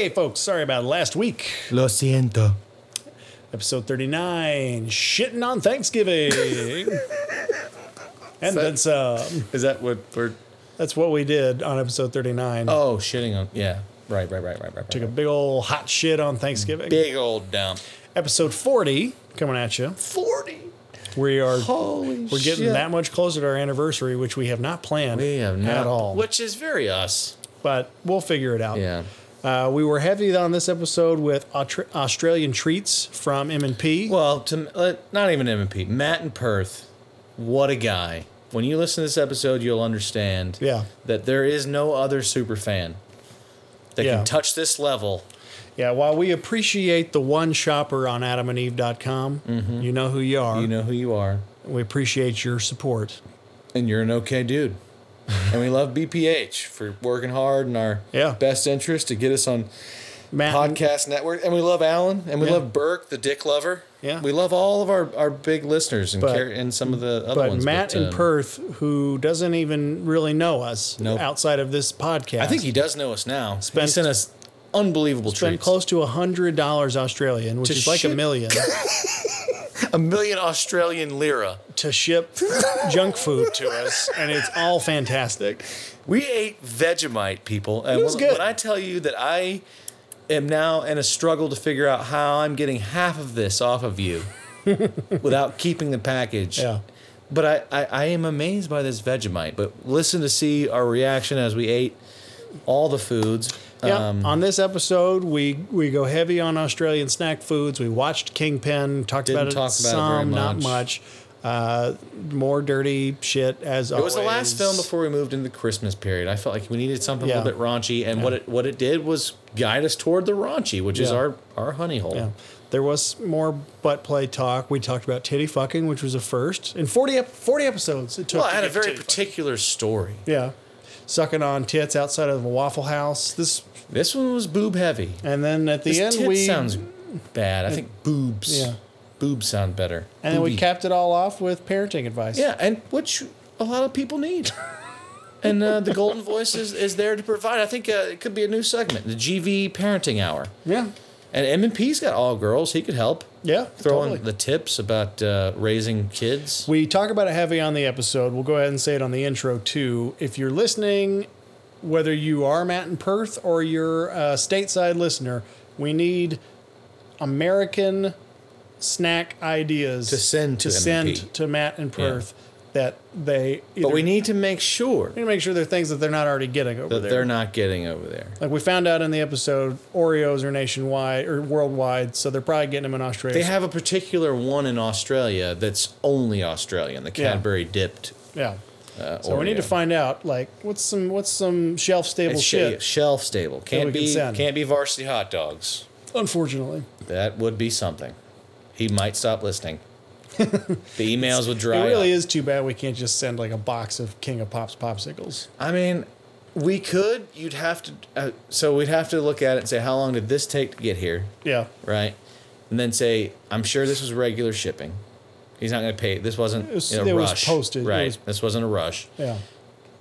Hey, folks, sorry about last week. Lo siento. Episode 39 Shitting on Thanksgiving. and then some. Is that what we're? That's what we did on episode 39. Oh, shitting on. Yeah. Right. Right. Right. Right. Right. Took a big old hot shit on Thanksgiving. big old dump. Episode 40 coming at you. Forty. We are Holy. we're getting shit. that much closer to our anniversary, which we have not planned We have not at all. Which is very us. But we'll figure it out. Yeah. Uh, we were heavy on this episode with Australian treats from M&P. Well, to uh, not even M&P. Matt and Perth. What a guy. When you listen to this episode, you'll understand Yeah. that there is no other super fan that Yeah. can touch this level. Yeah, while we appreciate the one shopper on adamandeve.com, you know who you are. Mm-hmm. You know who you are, we appreciate your support. and you're an okay dude. and we love BPH for working hard in our Yeah. best interest to get us on Matt, podcast network. And we love Alan, and we Yeah. love Burke, the dick lover. Yeah. we love all of our, our big listeners and But- care, and some of the other but ones. Matt in um, Perth, who doesn't even really know us Nope. outside of this podcast, I think he does know us now. Spent- he sent us unbelievable spent treats. close to a hundred dollars Australian, which To is like a million, a million Australian lira. to ship junk food to us, and it's all fantastic. We ate Vegemite, people. And It was when, good. when I tell you that I am now in a struggle to figure out how I'm getting half of this off of you without keeping the package. Yeah. But I, I, I am amazed by this Vegemite. But listen to see our reaction as we ate all the foods. Yeah. Um, on this episode, we we go heavy on Australian snack foods. We watched Kingpin, talked Didn't about it talk about it some, not much. much. Uh, more dirty shit as it always. was the last film before we moved into the Christmas period. I felt like we needed something a little bit raunchy, and what it what it did was guide us toward the raunchy, which is our our honey hole. Yeah. There was more butt play talk. We talked about titty fucking, which was a first. In 40, ep- 40 episodes, it took. Well, I had a very titty fucking. particular story. Yeah. Sucking on tits outside of a Waffle House. This, This one was boob heavy. and then at the This end tit we sounds bad. I think boobs. Yeah. Boobs sound better. and then we capped it all off with parenting advice. Yeah, and which a lot of people need. and uh, the Golden Voice is, is there to provide. I think uh, it could be a new segment, the GV Parenting Hour. Yeah. And M&P's got all girls. He could help. Yeah. Throw totally. the tips about uh, raising kids. We talk about it heavy on the episode. We'll go ahead and say it on the intro too. If you're listening, whether you are Matt in Perth or you're a stateside listener, we need American snack ideas To send to send to Matt in Perth that they. Either, But we need to make sure we need to make sure they're things that they're not already getting over there. that there. they're not getting over there. like we found out in the episode, Oreos are nationwide or worldwide, so they're probably getting them in Australia. They have a particular one in Australia that's only Australian, the Yeah. Cadbury dipped. yeah. Uh, So we need to find out like what's some what's some shelf stable It's shit. shelf stable. Can't can be send. can't be varsity hot dogs. Unfortunately. That would be something. He might stop listening. the emails would dry. It really up. is too bad we can't just send like a box of King of Pops popsicles. I mean, we could. You'd have to. Uh, so we'd have to look at it and say, how long did this take to get here, Yeah. right? And then say, I'm sure this was regular shipping. He's not going to pay. This wasn't was- know, it was rush, posted. It right? was- this wasn't a rush. Yeah.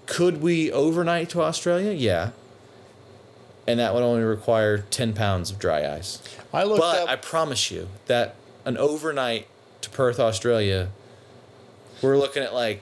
Could we overnight to Australia? Yeah. And that would only require 10 pounds of dry ice. I looked But up I promise you that an overnight to Perth, Australia, we're looking at like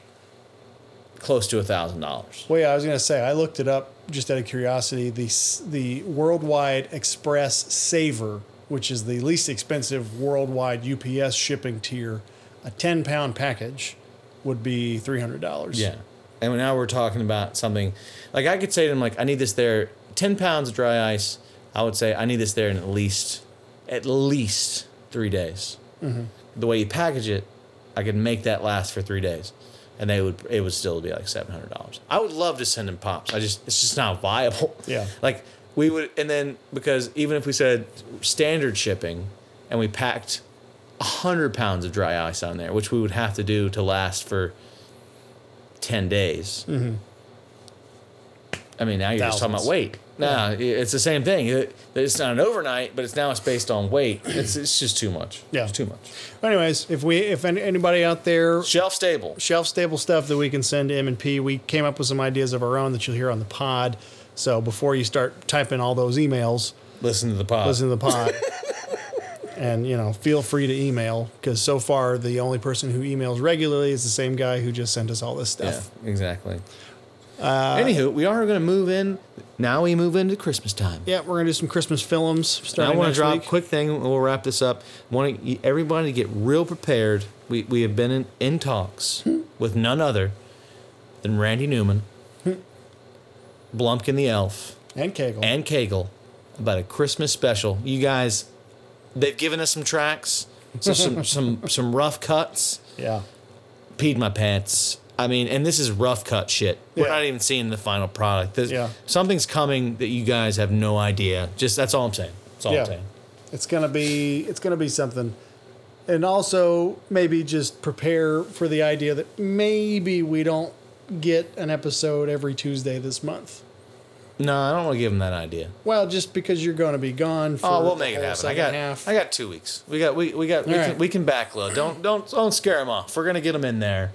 close to a thousand dollars. well, yeah, I was gonna say I looked it up just out of curiosity. The the worldwide express saver, which is the least expensive worldwide UPS shipping tier, a ten pound package would be three hundred dollars. Yeah. And now we're talking about something like I could say to them like I need this there, ten pounds of dry ice. I would say I need this there in at least at least three days. Mm-hmm. The way you package it, I could make that last for three days, and they would it would still be like seven hundred dollars. I would love to send them pops. I just it's just not viable. Yeah. Like we would, and then because even if we said standard shipping, and we packed hundred pounds of dry ice on there, which we would have to do to last for ten days. Mm-hmm. I mean, now you're just talking about Thousands. weight. No, it's the same thing. It- It's not an overnight, but it's now it's based on weight. It's it's just too much. Yeah. it's too much. Anyways, if we if anybody out there Shelf stable. shelf stable stuff that we can send to M and P. We came up with some ideas of our own that you'll hear on the pod. So before you start typing all those emails, Listen to the pod. listen to the pod. and, you know, feel free to email because so far the only person who emails regularly is the same guy who just sent us all this stuff Yeah, exactly. Uh, Anywho, we are going to move in. Now we move into Christmas time. Yeah, we're going to do some Christmas films Now I want to drop week. quick thing. and We'll wrap this up. Want everybody to get real prepared. We we have been in, in talks hmm. with none other than Randy Newman, hmm. Blumpkin the Elf, And Kegel. and Kegel about a Christmas special. You guys, they've given us some tracks, so some some some rough cuts. yeah. Peed my pants. I mean, and this is rough cut shit. We're not even seeing the final product. There's, Yeah. Something's coming that you guys have no idea. Just that's all I'm saying. That's all Yeah. I'm saying. It's gonna be it's gonna be something. And also maybe just prepare for the idea that maybe we don't get an episode every Tuesday this month. No, I don't want to give them that idea. Well, just because you're going to be gone for Oh, we'll make it whole happen. I second got, half. I got two weeks. We got, we, we got, we All can, right. we can backload. Don't, don't, don't scare them off. We're gonna get them in there.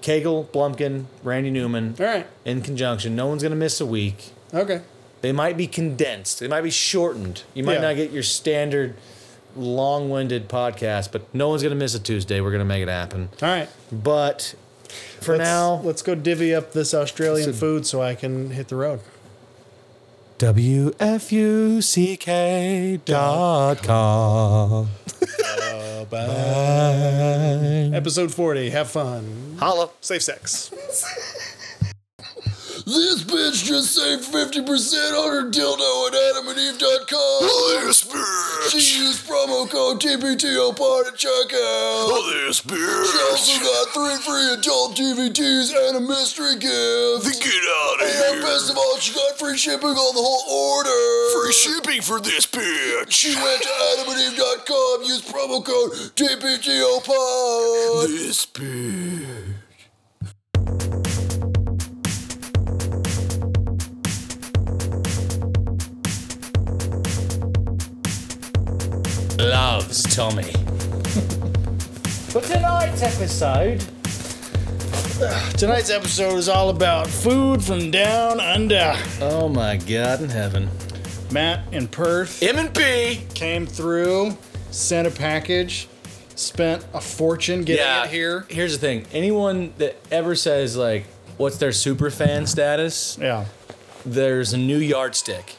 Kegel, Blumpkin, Randy Newman, All right. in conjunction. No one's gonna miss a week. Okay. They might be condensed. They might be shortened. You might Yeah. not get your standard long-winded podcast, but no one's gonna miss a Tuesday. We're gonna make it happen. All right. But for Let's- now, let's go divvy up this Australian food so I can hit the road. WFUCK dot com. Episode 40. Have fun. Holla. Safe sex. This bitch just saved 50% on her dildo at adamandeve.com. Oh, this bitch. She used promo code TPTOPOD at checkout. Oh, this bitch. She also got three free adult DVDs and a mystery gift. Then get out of and best of all, she got free shipping on the whole order. Free shipping for this bitch. She went to adamandeve.com, used promo code TPTOPOD. This bitch. Loves Tommy. For tonight's episode, Tonight's episode is all about food from down under. oh my God in heaven, Matt in Perth M and P. came through, sent a package, spent a fortune getting Yeah. it here. Here's the thing: anyone that ever says like, "What's their super fan status?" Yeah. There's a new yardstick.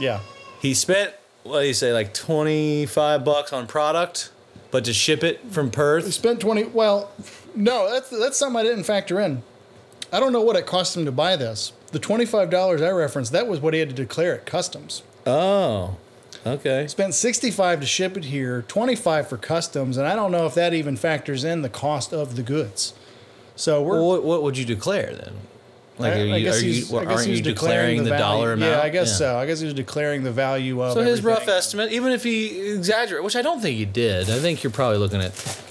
Yeah. He spent what do you say, like twenty five bucks on product, but to ship it from Perth, Spent 20 well, no, that's that's something I didn't factor in. I don't know what it cost him to buy this. The $25 I referenced, that was what he had to declare at customs. oh, okay. Spent 65 to ship it here, 25 for customs, and I don't know if that even factors in the cost of the goods. So we're Well, what, what would you declare then? Like, I, are you, I guess are he's, you, I guess aren't he's you declaring the, value. dollar amount? Yeah, I guess so. I guess he was declaring the value of So his rough estimate, even if he exaggerate, which I don't think he did, I think you're probably looking at.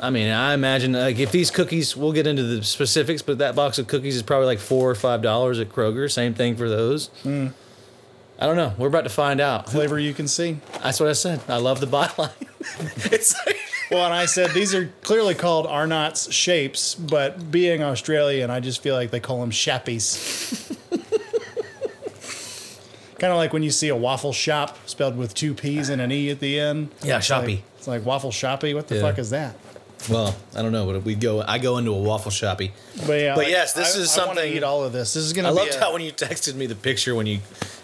I mean, I imagine like if these cookies, we'll get into the specifics, but that box of cookies is probably like four or five dollars at Kroger. Same thing for those. Hmm. I don't know. We're about to find out. flavor you can see. That's what I said. I love the byline. it's like, Well, and I said these are clearly called Arnott's shapes, but being Australian, I just feel like they call them shappies. kind of like when you see a waffle shop spelled with two P's and an E at the end. yeah, It's like- It's like waffle shoppy. What the Yeah. fuck is that? Well, I don't know, but we go. I go into a waffle shoppy. But yeah, But like, yes, this I- is I something- eat all of this. This is gonna. I be loved a- how when you texted me the picture when you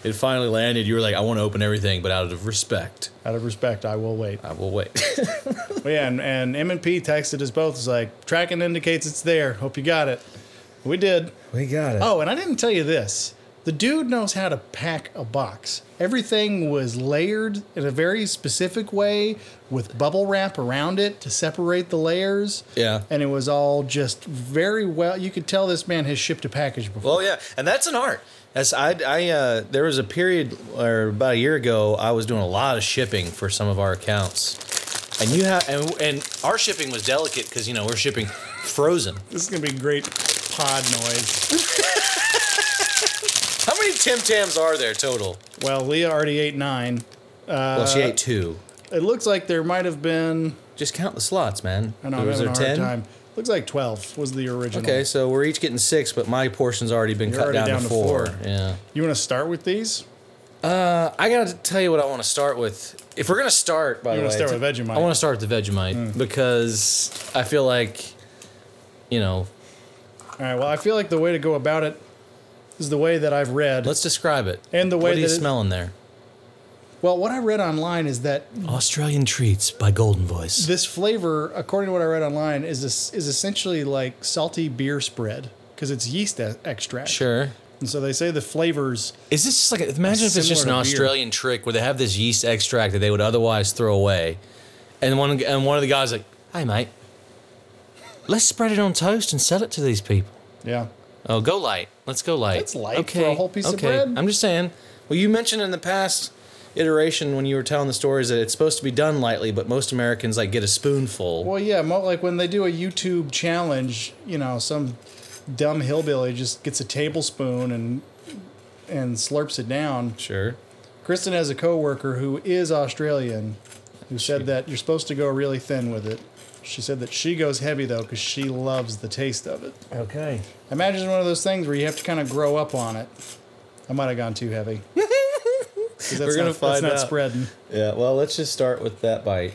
it finally landed, you were like, "I want to open everything, but out of respect, out of respect, I will wait. I will wait." But yeah, and, and M and P texted us both. It's like tracking indicates it's there. Hope you got it. We did. we got it. Oh, and I didn't tell you this. The dude knows how to pack a box. Everything was layered in a very specific way with bubble wrap around it to separate the layers. Yeah. And it was all just very well. You could tell this man has shipped a package before. Well, yeah, and that's an art. As I, I, uh, there was a period, or about a year ago, I was doing a lot of shipping for some of our accounts, and you have, and, and our shipping was delicate because you know we're shipping frozen. This is going to be great pod noise. How many Tim Tams are there total? Well, Leah already ate nine. well, she ate two. It looks like there might have been. Just count the slots, man. I know I'm was having a hard time. Looks like 12 was the original. Okay, so we're each getting six, but my portion's already been You're cut already down, down to to four. four. Yeah. You want to start with these? Uh, I gotta tell you what I want to start with. If we're gonna start, by You the way, start with Vegemite. I want to start with the Vegemite because I feel like, you know, All right. Well, I feel like the way to go about it is the way that I've read. let's describe it. And the way what are you that smelling there? Well, what I read online is that Australian treats by Golden Voice. this flavor, according to what I read online, is this, is essentially like salty beer spread because it's yeast e- extract. Sure. And so they say the flavors. Is this just like a, imagine if it's just an Similar to beer. Australian trick where they have this yeast extract that they would otherwise throw away, and one and one of the guys like, "Hey mate, let's spread it on toast and sell it to these people." Yeah. Oh, go light. Let's go light. That's light for a whole piece of bread. I'm just saying. Well, you mentioned in the past iteration when you were telling the stories that it's supposed to be done lightly, but most Americans like get a spoonful. Well, yeah, mo- like when they do a YouTube challenge, you know, some dumb hillbilly just gets a tablespoon and and slurps it down. Sure. Kristen has a coworker who is Australian, who said that you're supposed to go really thin with it. She said that she goes heavy though because she loves the taste of it. Okay. I imagine it's one of those things where you have to kind of grow up on it. I might have gone too heavy. 'Cause that's We're gonna not, find that's not out. spreading. Yeah. Well, let's just start with that bite.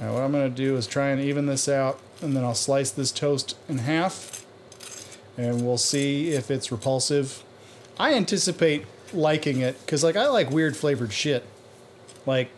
Now, what I'm going to do is try and even this out, and then I'll slice this toast in half, and we'll see if it's repulsive. I anticipate liking it because, like, I like weird flavored shit. Like,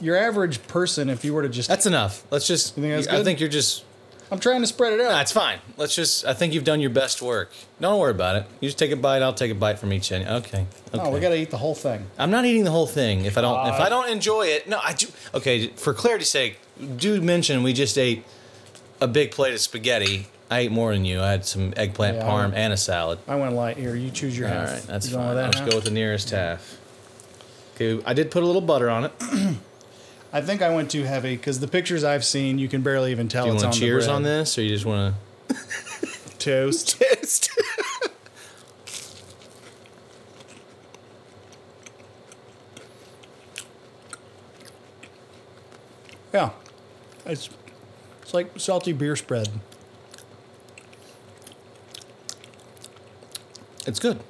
your average person, if you were to just, That's enough. Let's just. You think that's I good? think you're just. I'm trying to spread it out. That's fine. Let's just. I think you've done your best work. Don't worry about it. You just take a bite. I'll take a bite from each end. Okay. Okay. Oh, we got to eat the whole thing. I'm not eating the whole thing. If I don't, if Uh, I don't enjoy it, no, I do. Okay, for clarity's sake, do mention we just ate a big plate of spaghetti. I ate more than you. I had some eggplant Yeah, I parm went- and a salad. I went light. Here, you choose your All half. right, that's You going fine. with I'll that just half? go with the nearest half. Okay, I did put a little butter on it. I think I went too heavy because the pictures I've seen, you can barely even tell Do you it's want on to cheers the bread. on this, or you just want to toast. to taste? Yeah, it's it's like salty beer spread. It's good.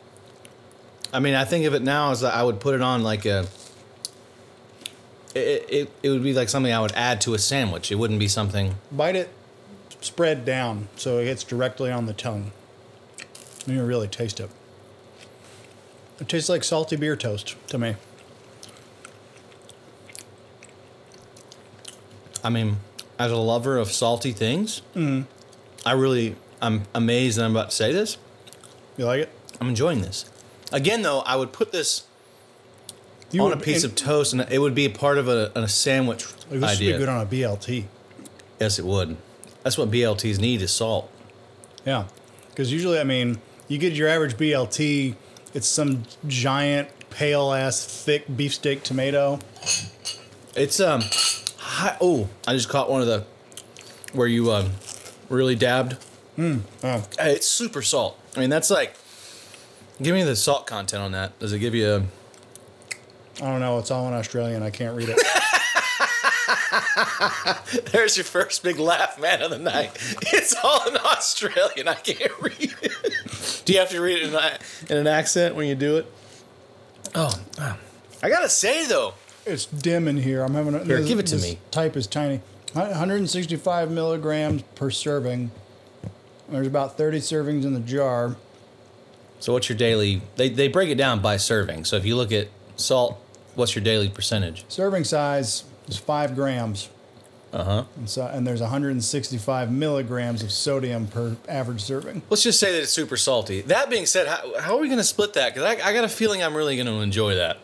I mean, I think of it now as I would put it on like a. It, it, it would be like something I would add to a sandwich. It wouldn't be something. Bite it, spread down so it hits directly on the tongue. You really taste it. It tastes like salty beer toast to me. I mean, as a lover of salty things, mm-hmm. I really, I'm amazed that I'm about to say this. You like it? I'm enjoying this. Again, though, I would put this You on would- a piece and- of toast, and it would be a part of a, a sandwich Like, this idea. would be good on a BLT. yes, it would. That's what BLTs need is salt. Yeah, because usually, I mean, you get your average BLT, it's some giant, pale ass, thick beefsteak tomato. It's um, hi, oh, I just caught one of the where you um, really dabbed. Oh, Hey, it's super salt. I mean, that's like, give me the salt content on that. Does it give you a? I don't know. It's all in Australian. I can't read it. There's your first big laugh, man, of the night. It's all in Australian. I can't read it. Do you have to read it in, a, in an accent when you do it? Oh, ah. I gotta say though, It's dim in here. I'm having a, Here, this- give it to me. Type is tiny. 165 milligrams per serving. There's about 30 servings in the jar. so what's your daily? They they break it down by serving. So if you look at salt, what's your daily percentage? Serving size is five grams. Uh huh. And, so, and there's 165 milligrams of sodium per average serving. Let's just say that it's super salty. That being said, how, how are we gonna split that? Because I, I got a feeling I'm really gonna enjoy that.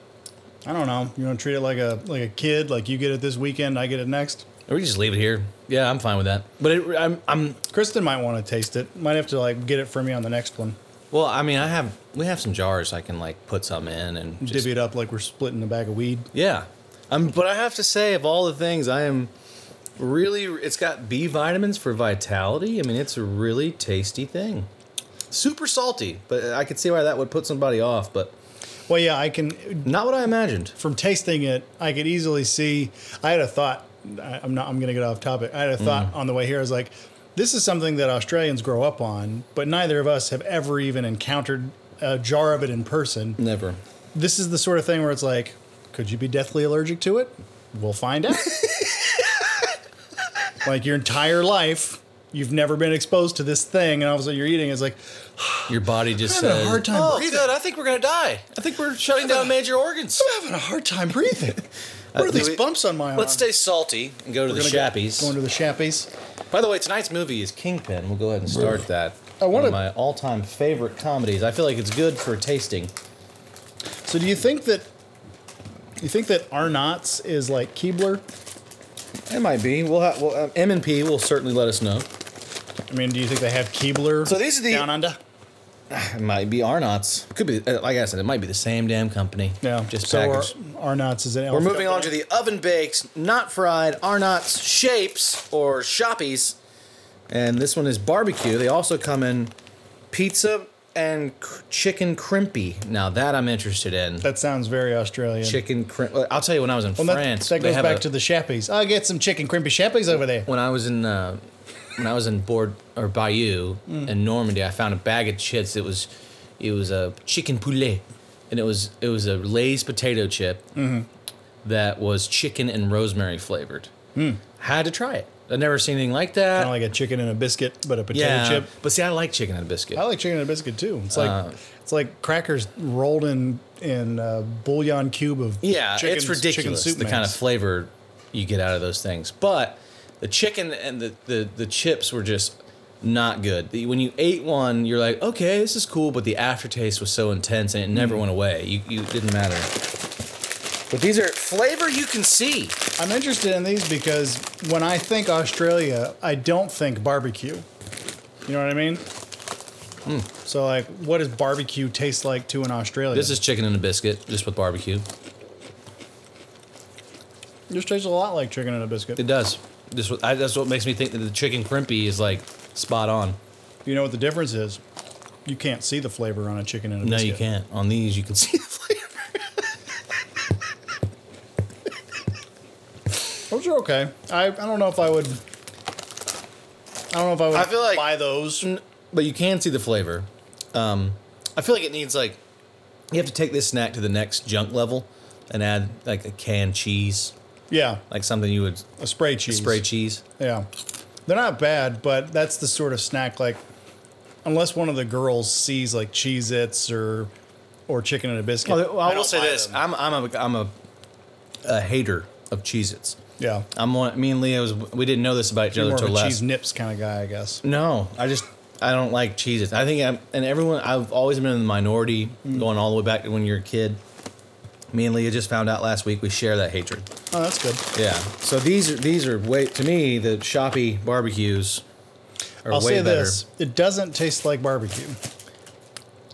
I don't know. You want to treat it like a like a kid, like you get it this weekend, I get it next. Or we just leave it here. Yeah, I'm fine with that. But it, I'm I'm Kristen might want to taste it. Might have to like get it for me on the next one. Well, I mean, I have we have some jars I can like put some in and just, Divvy it up like we're splitting a bag of weed. yeah. Um, but I have to say, of all the things, I am really. It's got B vitamins for vitality. I mean, it's a really tasty thing. Super salty, but I could see why that would put somebody off. But Well, yeah, I can. not what I imagined. From tasting it, I could easily see. I had a thought. I- I'm not. I'm gonna get off topic. I had a thought on the way here. I was like, this is something that Australians grow up on, but neither of us have ever even encountered a jar of it in person. Never. this is the sort of thing where it's like, could you be deathly allergic to it? We'll find out. like your entire life, you've never been exposed to this thing, and all of a sudden you're eating. It's like Your body just I'm having says, a hard time "Oh, breathing." good. I think we're gonna die. I think we're shutting down major organs." I'm having a hard time breathing. What are these we- bumps on my arm? Let's stay salty and go to We're the gonna go- Shappies. Going to the Shappies. By the way, tonight's movie is Kingpin. We'll go ahead and start that. I One wanna- of my all-time favorite comedies. I feel like it's good for tasting. So do you think that you think that Arnott's is like Keebler? It might be. We'll have well, um, M and P will certainly let us know. I mean, do you think they have Keebler? So these are the- down under. It might be Arnott's. Could be. uh, Like I said, it might be the same damn company. Yeah. Just so Ar- packaged. Arnott's is an. We're moving on to the oven baked, not fried Arnott's shapes or shoppies. And this one is barbecue. They also come in pizza and c- chicken crimpy. Now that I'm interested in. That sounds very Australian. Chicken crimp. I'll tell you when I was in Well, France. that they goes have back a- to the Shappies. I'll get some chicken crimpy Shappies over there. when I was in uh, when I was in Board or Bayou Mm. in Normandy, I found a bag of chips. It was it was a chicken poulet, and it was it was a Lay's potato chip Mm-hmm. that was chicken and rosemary flavored. Hmm. Had to try it. I'd never seen anything like that. Kind of like a chicken and a biscuit, but a potato yeah, chip. but see, I like chicken and a biscuit. I like chicken and a biscuit too. It's like Uh, it's like crackers rolled in in a bouillon cube of Yeah, chicken, it's ridiculous the kind of flavor you get out of those things. But the chicken and the, the, the chips were just not good. The- When you ate one, you're like, okay, this is cool, but the aftertaste was so intense and it Mm. never went away. You, you it didn't matter. But these are flavor you can see. I'm interested in these because when I think Australia, I don't think barbecue. You know what I mean? Hmm. So like, what does barbecue taste like to an Australian? This is chicken and a biscuit, just with barbecue. this tastes a lot like chicken and a biscuit. It does. This what I, that's what makes me think that the chicken crimpy is like spot on. You know what the difference is? You can't see the flavor on a chicken and a No, biscuit. you can't. On these, you can see the flavor. Those are okay. I, I don't know if I would. I don't know if I would I feel like- buy those. but you can see the flavor. Um, I feel like it needs like you have to take this snack to the next junk level and add like a canned cheese, Yeah, like something you would a spray cheese. spray cheese. Yeah, they're not bad, but that's the sort of snack like, unless one of the girls sees like Cheez-Its or or chicken and a biscuit. Well, I, will don't say this: them. I'm I'm a I'm a, a hater of Cheez-Its. yeah, I'm one. Me and Leah was we didn't know this about each you're other more of till a last. cheese nips kind of guy, I guess. No, I just I don't like Cheez-Its. I think I'm and everyone I've always been in the minority, Mm. going all the way back to when you're a kid. Me and Leah just found out last week we share that hatred. Oh, that's good. Yeah. So these are these are way to me the shoppy barbecues are I'll way say better. this: it doesn't taste like barbecue.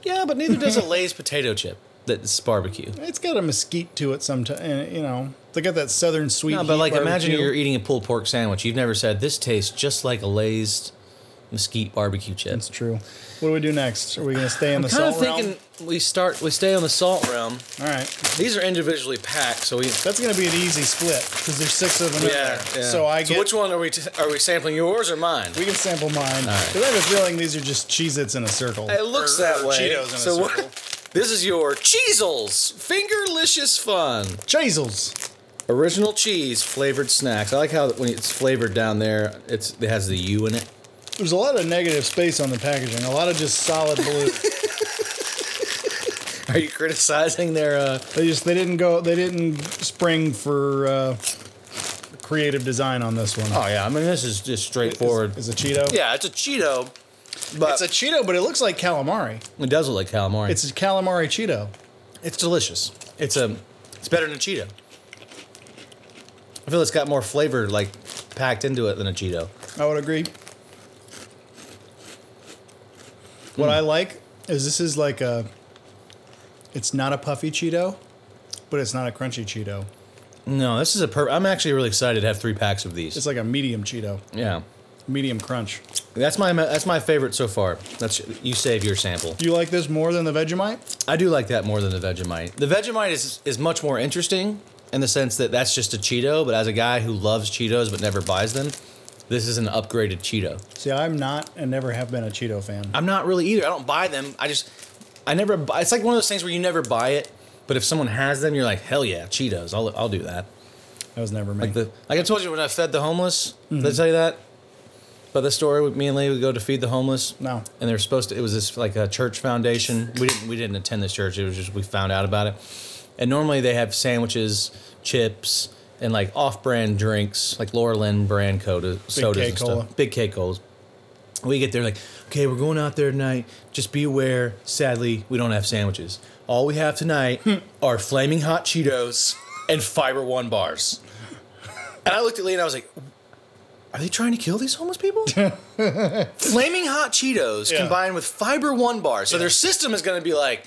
Yeah, but neither does a Lay's potato chip that's barbecue. It's got a mesquite to it. Sometimes, eh, you know, they got that southern sweet. No, but heat like imagine you're eating a pulled pork sandwich. You've never said this tastes just like a Lay's mesquite barbecue chip. That's true. What do we do next? Are we going to stay in the salt kind of salt thinking we start we stay on the salt realm. realm? All right, These are individually packed, so we that's going to be an easy split because there's six of them in there. So I get. which one are we t- are we sampling yours or mine? We can sample mine. right. Because I have a feeling these are just Cheez-Its in a circle. It looks Or- that or way. Cheetos in a so circle. what- this is your Cheezels Fingerlicious Fun. Cheezels. Original cheese flavored snacks. I like how when it's flavored down there, it's it has the U in it. There's a lot of negative space on the packaging. A lot of just solid blue. Are you criticizing their? uh they just they didn't go. They didn't spring for uh, creative design on this one. Oh yeah, I mean this is just straightforward. Is, is a Cheeto? yeah, it's a Cheeto, but It's a Cheeto, but it looks like calamari. it does look like calamari. It's a calamari Cheeto. it's delicious. It's a it's better than a Cheeto. I feel it's got more flavor like packed into it than a Cheeto. I would agree. What hmm. I like is this is like a. It's not a puffy Cheeto, but it's not a crunchy Cheeto. No, this is a per. I'm actually really excited to have three packs of these. It's like a medium Cheeto, yeah, medium crunch. that's my that's my favorite so far. That's you save your sample. Do you like this more than the Vegemite? I do like that more than the Vegemite. The Vegemite is is much more interesting in the sense that that's just a Cheeto, but as a guy who loves Cheetos but never buys them, this is an upgraded Cheeto. See, I'm not and never have been a Cheeto fan. I'm not really either. I don't buy them. I just I never buy. It's like one of those things where you never buy it But if someone has them, you're like, hell yeah, Cheetos. I'll I'll do that. That was never me. Like the like I told you when I fed the homeless. Did I mm-hmm. tell you that? But the story with me and Lee would go to feed the homeless. No. And they're supposed to. It was this like a church foundation. We didn't we didn't attend this church. It was just we found out about it. And normally they have sandwiches, chips, and like off-brand drinks, like Laura Lynn brand coda, uh, sodas K and Cola. stuff. Big K colas. We get there like, okay, we're going out there tonight. Just be aware. Sadly, we don't have sandwiches. All we have tonight are flaming hot Cheetos and Fiber One bars. And I looked at Lee and I was like, are they trying to kill these homeless people? Flaming hot Cheetos Yeah. combined with Fiber One bars. So their system is going to be like,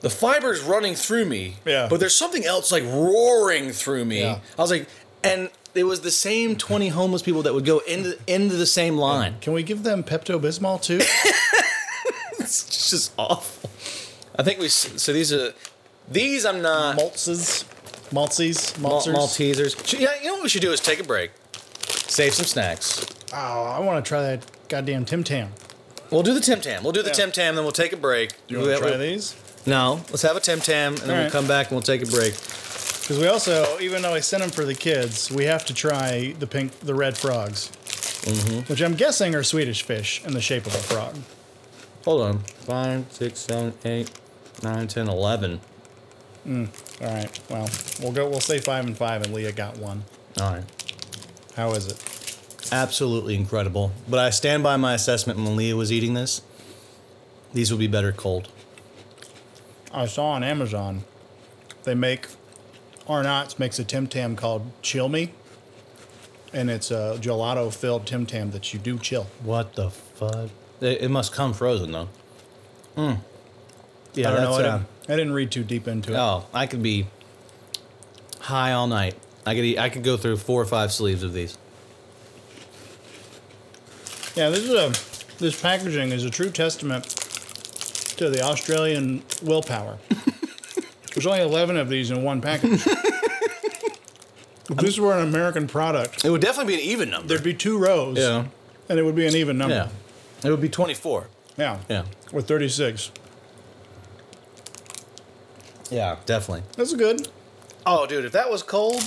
the fiber's running through me, Yeah. but there's something else like roaring through me. Yeah. I was like, and it was the same 20 homeless people that would go into, into the same line. Can we give them Pepto Bismol too? It's just awful. I think we, so these are, these I'm not, Maltzes, Maltzies, Mal- Maltzers. Maltesers. Yeah, you know what we should do is take a break, save some snacks. Oh, I want to try that goddamn Tim Tam. We'll do the Tim Tam. We'll do the Yeah. Tim Tam, then we'll take a break. Do you want to try we- these? No, let's have a Tim Tam, and then All we'll right. come back and we'll take a break. Because we also, even though I sent them for the kids, we have to try the pink, the red frogs, Mm-hmm. which I'm guessing are Swedish fish in the shape of a frog. Hold on. Five, six, seven, eight, nine, ten, eleven. All right. Well, we'll go. We'll say five and five, and Leah got one. All right. How is it? Absolutely incredible. But I stand by my assessment when Leah was eating this. These would be better cold. I saw on Amazon, they make Arnott's makes a Tim Tam called Chill Me, and it's a gelato filled Tim Tam that you do chill. What the fuck? It, it must come frozen though. Mm. Yeah, I don't know. I uh, didn't, I didn't read too deep into it. Oh, I could be high all night. I could eat, I could go through four or five sleeves of these. Yeah, this is a this packaging is a true testament to the Australian willpower. There's only 11 of these in one package. if this were an American product, It would definitely be an even number. there'd be two rows, yeah. and it would be an even number. Yeah. It would be 24. Yeah. Yeah. Or 36. Yeah, definitely. That's good. Oh, dude, if that was cold,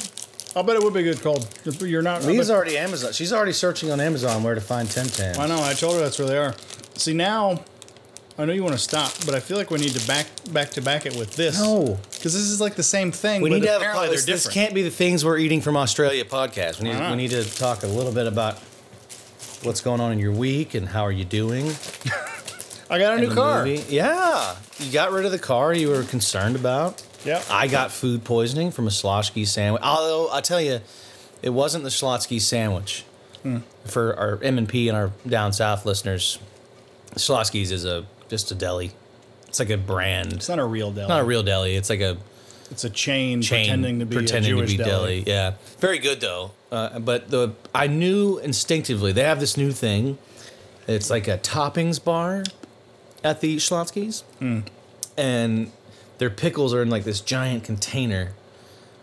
I'll bet it would be good cold. If You're not. I Lee's bet- already Amazon. She's already searching on Amazon where to find Tim Tam. I know. I told her that's where they are. See now, I know you want to stop, but I feel like we need to back back to back it with this. No. because this is like the same thing. We but need to have a this, this can't be the things we're eating from Australia podcast. We need, we need to talk a little bit about what's going on in your week and how are you doing. I got a new the car. movie. Yeah, you got rid of the car you were concerned about. Yep. I got food poisoning from a Schlotzsky sandwich. Although I tell you, it wasn't the Schlotzsky sandwich. Hmm. For our M and P and our down south listeners, Schlotzsky's is a just a deli. It's like a brand. It's not a real deli. not a real deli. It's like a It's a chain, chain pretending to be pretending a Jewish to be deli. Yeah, very good though. Uh, but the I knew instinctively they have this new thing. It's like a toppings bar at the Schlotzsky's, Hmm. and their pickles are in like this giant container,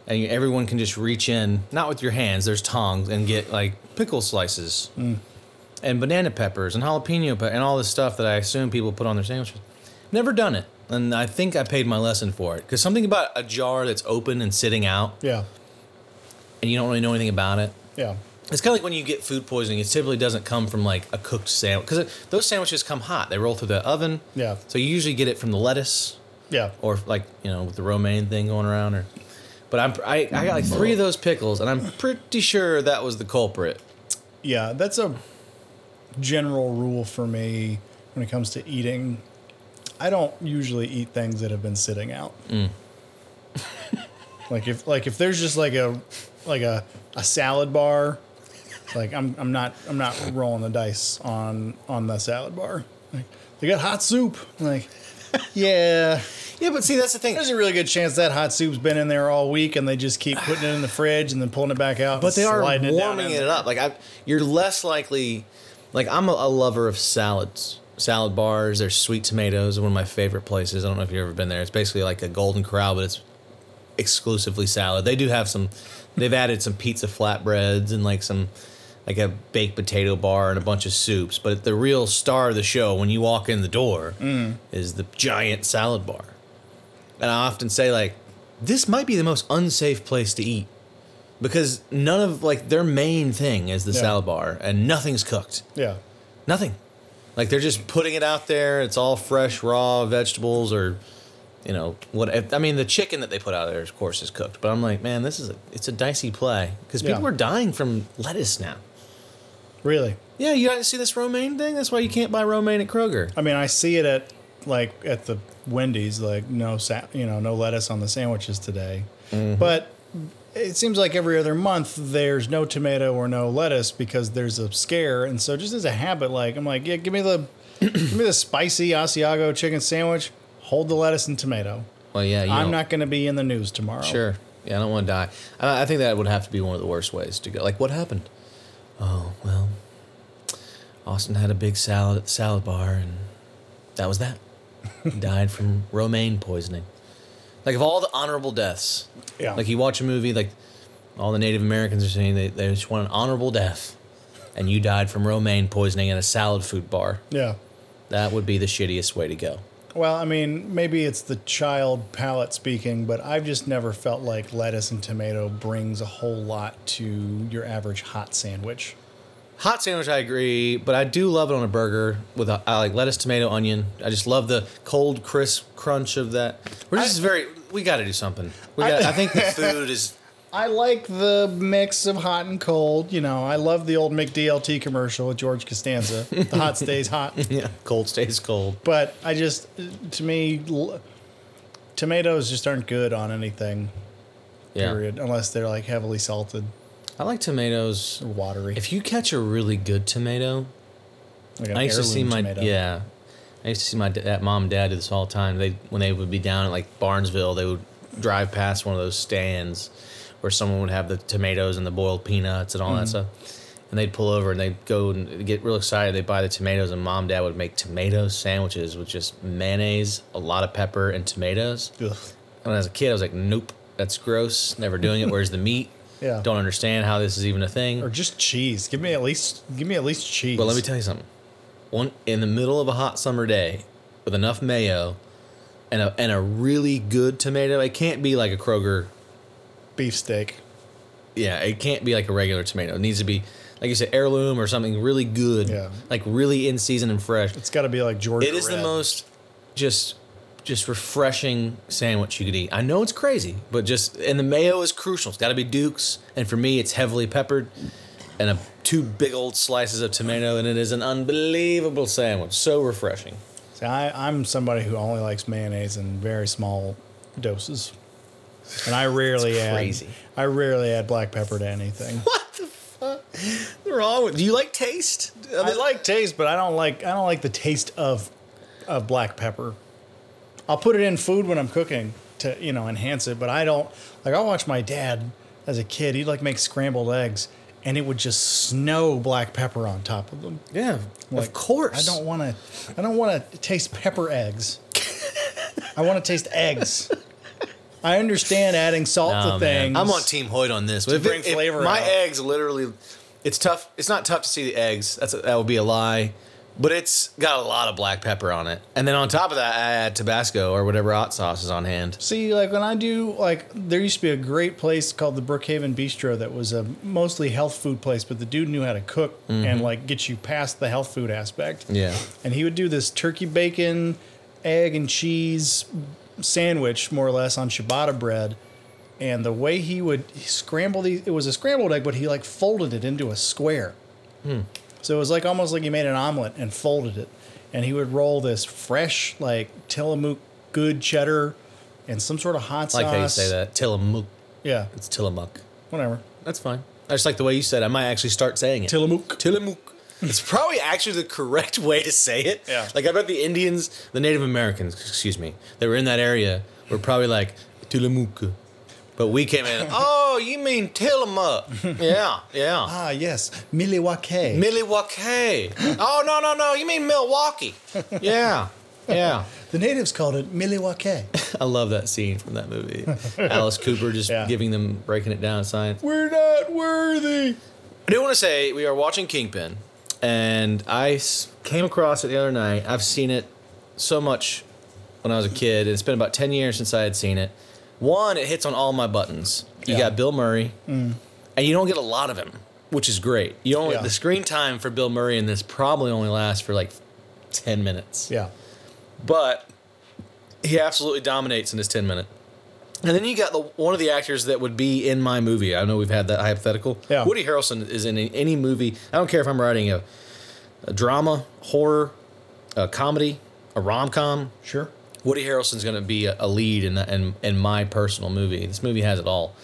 and you, everyone can just reach in, not with your hands. There's tongs and get like pickle slices. Hmm. And banana peppers and jalapeno pe- and all this stuff that I assume people put on their sandwiches. Never done it, and I think I paid my lesson for it because something about a jar that's open and sitting out, Yeah. and you don't really know anything about it. Yeah. It's kind of like when you get food poisoning. It typically doesn't come from like a cooked sandwich because those sandwiches come hot. They roll through the oven. Yeah. So you usually get it from the lettuce Yeah. or like you know with the romaine thing going around. Or, but I'm I, I got like three of those pickles, and I'm pretty sure that was the culprit. Yeah. That's a general rule for me when it comes to eating. I don't usually eat things that have been sitting out. Mm. like if like if there's just like a like a, a salad bar, like I'm I'm not I'm not rolling the dice on on the salad bar. Like they got hot soup. Like yeah. Yeah, but see that's the thing. There's a really good chance that hot soup's been in there all week, and they just keep putting it in the fridge and then pulling it back out. But they are sliding it down warming it up. Like I, you're less likely. Like I'm a, a lover of salads, salad bars. There's Sweet Tomatoes, one of my favorite places. I don't know if you've ever been there. It's basically like a Golden Corral, but it's exclusively salad. They do have some. They've added some pizza flatbreads and like some, like a baked potato bar and a bunch of soups. But the real star of the show when you walk in the door Mm. is the giant salad bar. and I often say like, this might be the most unsafe place to eat because none of like their main thing is the Yeah. salad bar, and nothing's cooked. Yeah. Nothing. Like they're just putting it out there. It's all fresh, raw vegetables, or you know what? I mean, the chicken that they put out there, of course, is cooked. But I'm like, man, this is a it's a dicey play because people Yeah. are dying from lettuce now. Really. Yeah, you didn't see this romaine thing. That's why you can't buy romaine at Kroger. I mean, I see it at like at the Wendy's, like no, sa- you know, no lettuce on the sandwiches today. Mm-hmm. But it seems like every other month there's no tomato or no lettuce because there's a scare, and so just as a habit, like I'm like, yeah, give me the, give me the spicy Asiago chicken sandwich. Hold the lettuce and tomato. Well, yeah, you I'm don't- not going to be in the news tomorrow. Sure. Yeah, I don't want to die. I, I think that would have to be one of the worst ways to go. Like, what happened? Oh well, Austin had a big salad at the salad bar, and that was that. He died from romaine poisoning. Like of all the honorable deaths, Yeah. like you watch a movie, like all the Native Americans are saying they, they just want an honorable death, and you died from romaine poisoning at a salad food bar. Yeah. That would be the shittiest way to go. Well, I mean, maybe it's the child palate speaking, but I've just never felt like lettuce and tomato brings a whole lot to your average hot sandwich. Hot sandwich, I agree, but I do love it on a burger with a, I like lettuce, tomato, onion. I just love the cold, crisp crunch of that. We're just very. We got to do something. We got. I think the food is. I like the mix of hot and cold. You know, I love the old McDLT commercial with George Costanza. The hot stays hot. Yeah, cold stays cold. But I just, to me, l- tomatoes just aren't good on anything, Yeah, period, unless they're like heavily salted I like tomatoes. watery. If you catch a really good tomato, like I used to see my tomato. yeah. I used to see my mom and dad do this all the time. They when they would be down at like Barnesville, they would drive past one of those stands where someone would have the tomatoes and the boiled peanuts and all Mm-hmm. that stuff. And they'd pull over and they'd go and get real excited. They'd buy the tomatoes, and mom and dad would make tomato sandwiches with just mayonnaise, a lot of pepper, and tomatoes. Ugh. And as a kid, I was like, nope, that's gross. Never doing it. Where's the meat? Yeah. Don't understand how this is even a thing. Or just cheese. Give me at least, give me at least cheese. But let me tell you something. One in the middle of a hot summer day with enough mayo and a and a really good tomato. It can't be like a Kroger. beefsteak. Yeah, it can't be like a regular tomato. It needs to be like you said, heirloom or something really good. Yeah. Like really in season and fresh. It's got to be like Georgia. It is the most just just refreshing sandwich you could eat. I know it's crazy, but just and the mayo is crucial. It's got to be Duke's, and for me, it's heavily peppered, and a two big old slices of tomato, and it is an unbelievable sandwich. So refreshing. See, I, I'm somebody who only likes mayonnaise in very small doses, and I rarely add. I rarely add black pepper to anything. What the fuck? What's wrong with? Do you like taste? I like taste, but I don't like I don't like the taste of of black pepper. I'll put it in food when I'm cooking to you know enhance it, but I don't like. I watch my dad as a kid. He'd like make scrambled eggs, and it would just snow black pepper on top of them. Yeah, Like, of course. I don't want to. I don't want to taste pepper eggs. I want to taste eggs. I understand adding salt Oh, to man. things. I'm on Team Hoyt on this. If bring if flavor my out. eggs literally, it's tough. It's not tough to see the eggs. That's a, that would be a lie. But it's got a lot of black pepper on it, and then on top of that, I add Tabasco or whatever hot sauce is on hand. See, like when I do, like there used to be a great place called the Brookhaven Bistro that was a mostly health food place, but the dude knew how to cook mm-hmm. and like get you past the health food aspect. Yeah. And he would do this turkey bacon, egg and cheese sandwich, more or less, on ciabatta bread. And the way he would scramble these, it was a scrambled egg, but he like folded it into a square. Hmm. So it was like almost like he made an omelet and folded it. And he would roll this fresh, like Tillamook good cheddar and some sort of hot sauce. I like how you say that. Tillamook. Yeah, It's Tillamook. whatever. That's fine. I just like the way you said. it. I might actually start saying it. Tillamook. Tillamook. It's probably actually the correct way to say it. Yeah. Like I bet the Indians, the Native Americans, excuse me, that were in that area were probably like Tillamook. But we came in. oh, you mean Tillamook? yeah, yeah. Ah, yes, Milwaukee. Milwaukee. Oh no no no! You mean Milwaukee? Yeah, yeah. the natives called it Milwaukee. I love that scene from that movie. Alice Cooper just Yeah. giving them breaking it down in science. We're not worthy. I do want to say we are watching Kingpin, and I came across it the other night. I've seen it so much when I was a kid. and It's been about ten years since I had seen it. One, it hits on all my buttons. You Yeah. got Bill Murray, mm. and you don't get a lot of him, which is great. You only Yeah. the screen time for Bill Murray in this probably only lasts for like ten minutes Yeah. but he absolutely dominates in his 10 minute and then you got the one of the actors that would be in my movie i know we've had that hypothetical Yeah. woody harrelson is in any movie i don't care if i'm writing a, a drama horror a comedy a rom-com Sure. Woody harrelson's going to be a, a lead in, in, in my personal movie this movie has it all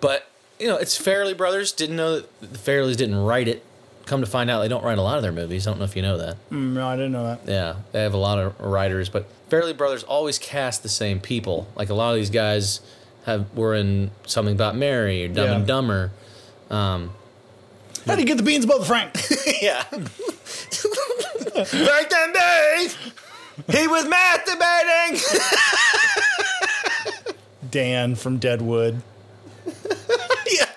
but you know it's Farrelly brothers didn't know that the Farrellys didn't write it come to find out they don't write a lot of their movies i don't know if you know that Mm, no, I didn't know that. yeah, they have a lot of writers, but Farrelly Brothers always cast the same people. Like a lot of these guys have were in something about Mary or Dumb Yeah. and Dumber. How do you get the beans above the Frank? Yeah. Frank and Dave, he was masturbating. Dan from Deadwood. yeah.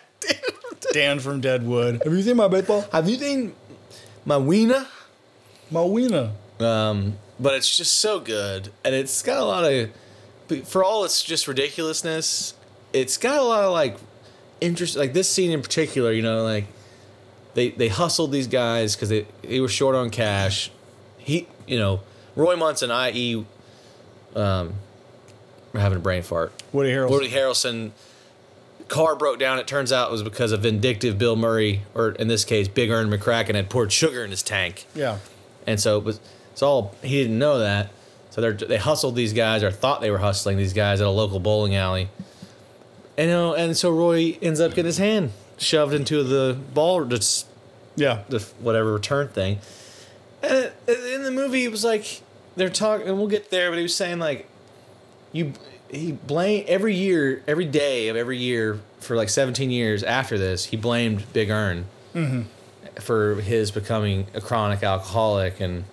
Dan from Deadwood. Have you seen my baseball? Have you seen my wiener? My wiener. Um, but it's just so good, and it's got a lot of, for all its just ridiculousness, it's got a lot of like interest. Like this scene in particular, you know, like they they hustled these guys because they they were short on cash. He, you know, Roy Munson, i.e., um, we're having a brain fart. Woody Harrelson. Woody Harrelson car broke down. It turns out it was because a vindictive Bill Murray, or in this case, Big Ern McCracken, had poured sugar in his tank Yeah. and so it was it's all he didn't know that so they they hustled these guys or thought they were hustling these guys at a local bowling alley and you know and so roy ends up getting his hand shoved into the ball just Yeah. the whatever return thing and in the movie it was like they're talking and we'll get there but he was saying like you he blame every year every day of every year for like 17 years after this he blamed big Ern mm-hmm. for his becoming a chronic alcoholic and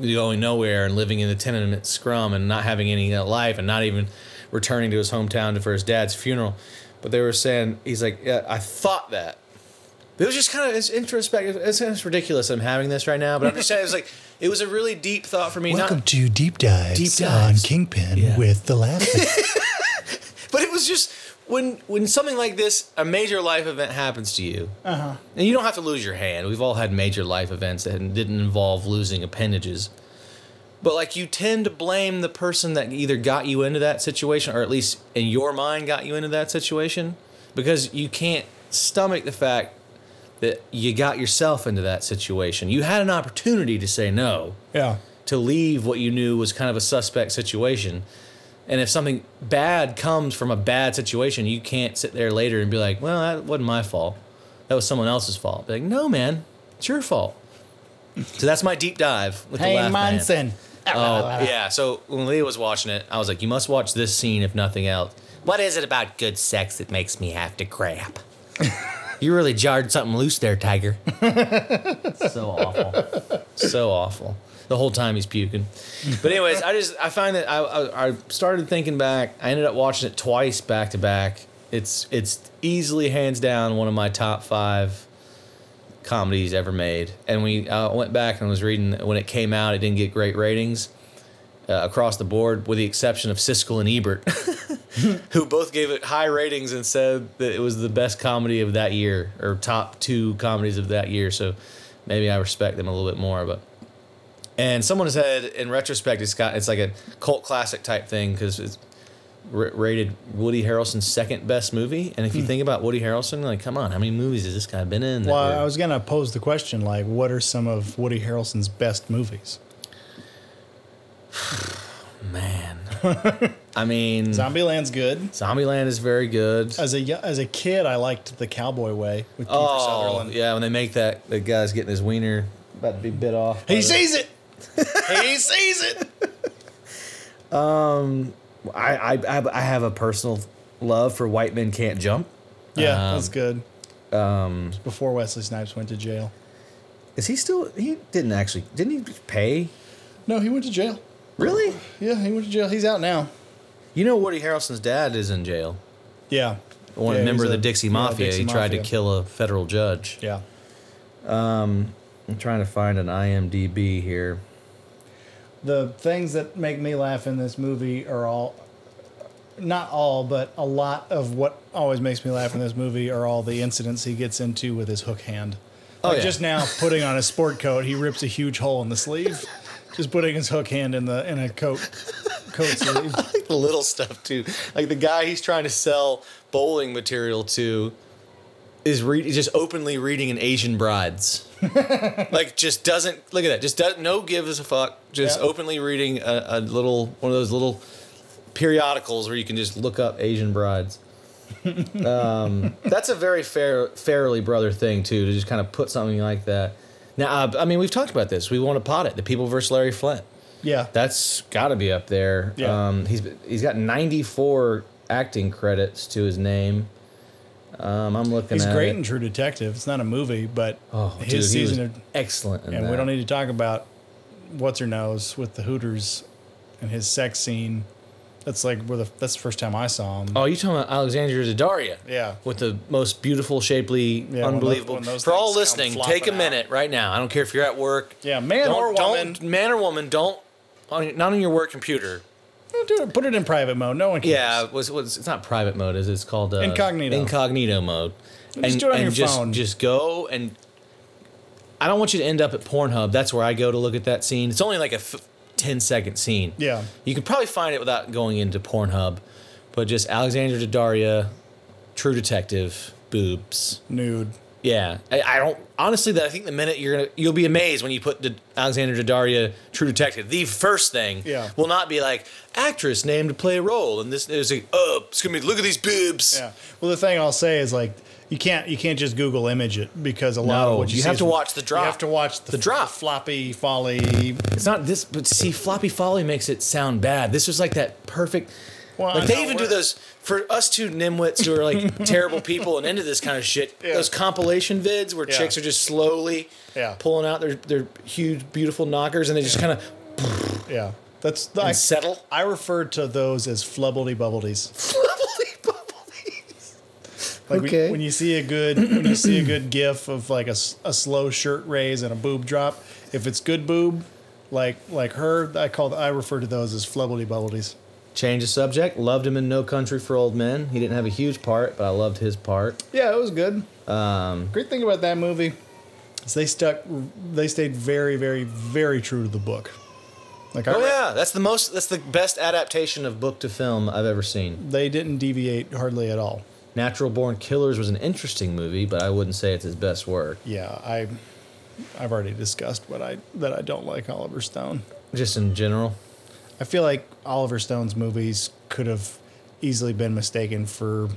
going nowhere and living in the tenement scrum and not having any life and not even returning to his hometown for his dad's funeral. But they were saying he's like, yeah, I thought that. But it was just kind of it's introspective. It's, it's ridiculous. I'm having this right now, but I'm just saying it's like it was a really deep thought for me. Welcome Not, to Deep Dives, Deep Dives. on Kingpin Yeah. with the Laughing. but it was just when when something like this, a major life event happens to you, uh-huh. and you don't have to lose your hand. We've all had major life events that didn't involve losing appendages, but like you tend to blame the person that either got you into that situation, or at least in your mind got you into that situation, because you can't stomach the fact that you got yourself into that situation. You had an opportunity to say no Yeah. to leave what you knew was kind of a suspect situation. And if something bad comes from a bad situation, you can't sit there later and be like, well, that wasn't my fault. That was someone else's fault. Be like, no, man, it's your fault. So that's my deep dive with the Hey, laugh man. Munson. Oh, yeah. So when Leah was watching it, I was like, you must watch this scene if nothing else. What is it about good sex that makes me have to crap? you really jarred something loose there, Tiger. so awful. So awful. The whole time he's puking. But anyways, I just I find that I, I I started thinking back. I ended up watching it twice back to back. It's it's easily hands down one of my top five comedies ever made. And we uh, went back and was reading when it came out, it didn't get great ratings uh, across the board, with the exception of Siskel and Ebert, who both gave it high ratings and said that it was the best comedy of that year or top two comedies of that year. So maybe I respect them a little bit more, but. And someone said, in retrospect, it's got it's like a cult classic type thing because it's r- rated Woody Harrelson's second best movie. And if you think about Woody Harrelson, like, come on, how many movies has this guy been in? Well, were- I was gonna pose the question like, what are some of Woody Harrelson's best movies? Man. I mean, Zombieland's good. Zombieland is very good. As a as a kid, I liked The Cowboy Way with Kiefer Oh, Sutherland. yeah, when they make that, the guy's getting his wiener about to be bit off. He sees it. he sees it. I, I, I have a personal love for White Men Can't Jump. Yeah, Um, that's good. Um, before Wesley Snipes went to jail. Is he still, he didn't actually, didn't he pay? No, he went to jail. Really? Yeah, he went to jail. He's out now. You know, Woody Harrelson's dad is in jail. Yeah. One Yeah, member of the a- Dixie Mafia. Dixie he tried to kill a federal judge. Yeah. Um, I'm trying to find an IMDb here. the things that make me laugh in this movie are all not all, but a lot of what always makes me laugh in this movie are all the incidents he gets into with his hook hand. Oh, yeah. just now putting on a sport coat, he rips a huge hole in the sleeve. Just putting his hook hand in the in a coat coat sleeve. like the little stuff too. Like the guy he's trying to sell bowling material to is re- just openly reading an Asian brides. like just doesn't look at that. Just does no gives a fuck. Just Yeah. openly reading a, a little one of those little periodicals where you can just look up Asian brides. um, that's a very fair, Farrelly brother thing too to just kind of put something like that. Now, uh, I mean, we've talked about this. We want to pot it. The People versus Larry Flynt. Yeah. That's got to be up there. Yeah. Um, he's he's got 94 acting credits to his name. Um, I'm looking He's at great it. in True Detective. It's not a movie, but oh, his dude, season of excellent. In and that. we don't need to talk about what's her nose with the Hooters and his sex scene. That's like where the that's the first time I saw him. Oh, you talking about Alexandria Daddario? Yeah. With the most beautiful, shapely, when those- unbelievable. when those For all listening, take a out. minute right now. I don't care if you're at work. Yeah, man don't, or woman. Don't, man or woman, don't. On, not on your work computer. It. Put it in private mode. No one cares. Yeah, it was, was it's not private mode, is? It's called uh, Incognito. Incognito mode. Just do it on your just, phone. Just go and. I don't want you to end up at Pornhub. That's where I go to look at that scene. It's only like a f- 10 second scene. Yeah. You could probably find it without going into Pornhub, but just Alexander Daddario, True Detective, boobs. Nude. Yeah, I, I don't honestly. That I think the minute you're gonna, you'll be amazed when you put the Alexander Daddario, True Detective. The first thing Yeah. will not be like actress named to play a role, and this is like, oh, it's gonna be look at these boobs. Yeah. Well, the thing I'll say is like you can't you can't just Google image it because a lot No, of what you, you have to watch the drop. You have to watch the, The drop. floppy folly. It's not this, but see, floppy folly makes it sound bad. This was like that perfect. Well, like they even do those for us two nimwits who are like terrible people and into this kind of shit. Yeah. Those compilation vids where Yeah. chicks are just slowly Yeah. pulling out their their huge beautiful knockers and they just kind of Yeah. That's I, settle. I refer to those as flubbledy bubbledies. Like when- Okay. when, you see a good when you see a good gif of like a, a slow shirt raise and a boob drop, if it's good boob, like like her, I call I refer to those as flubbledy bubbledies. Change the subject. Loved him in No Country for Old Men. He didn't have a huge part, but I loved his part. Yeah, it was good. Um, Great thing about that movie is they stuck they stayed very very very true to the book. Like oh re- yeah, that's the most. That's the best adaptation of book to film I've ever seen. they didn't deviate hardly at all. Natural Born Killers was an interesting movie, but I wouldn't say it's his best work. Yeah, I I've already discussed what I that I don't like Oliver Stone. Just in general. I feel like Oliver Stone's movies could have easily been mistaken for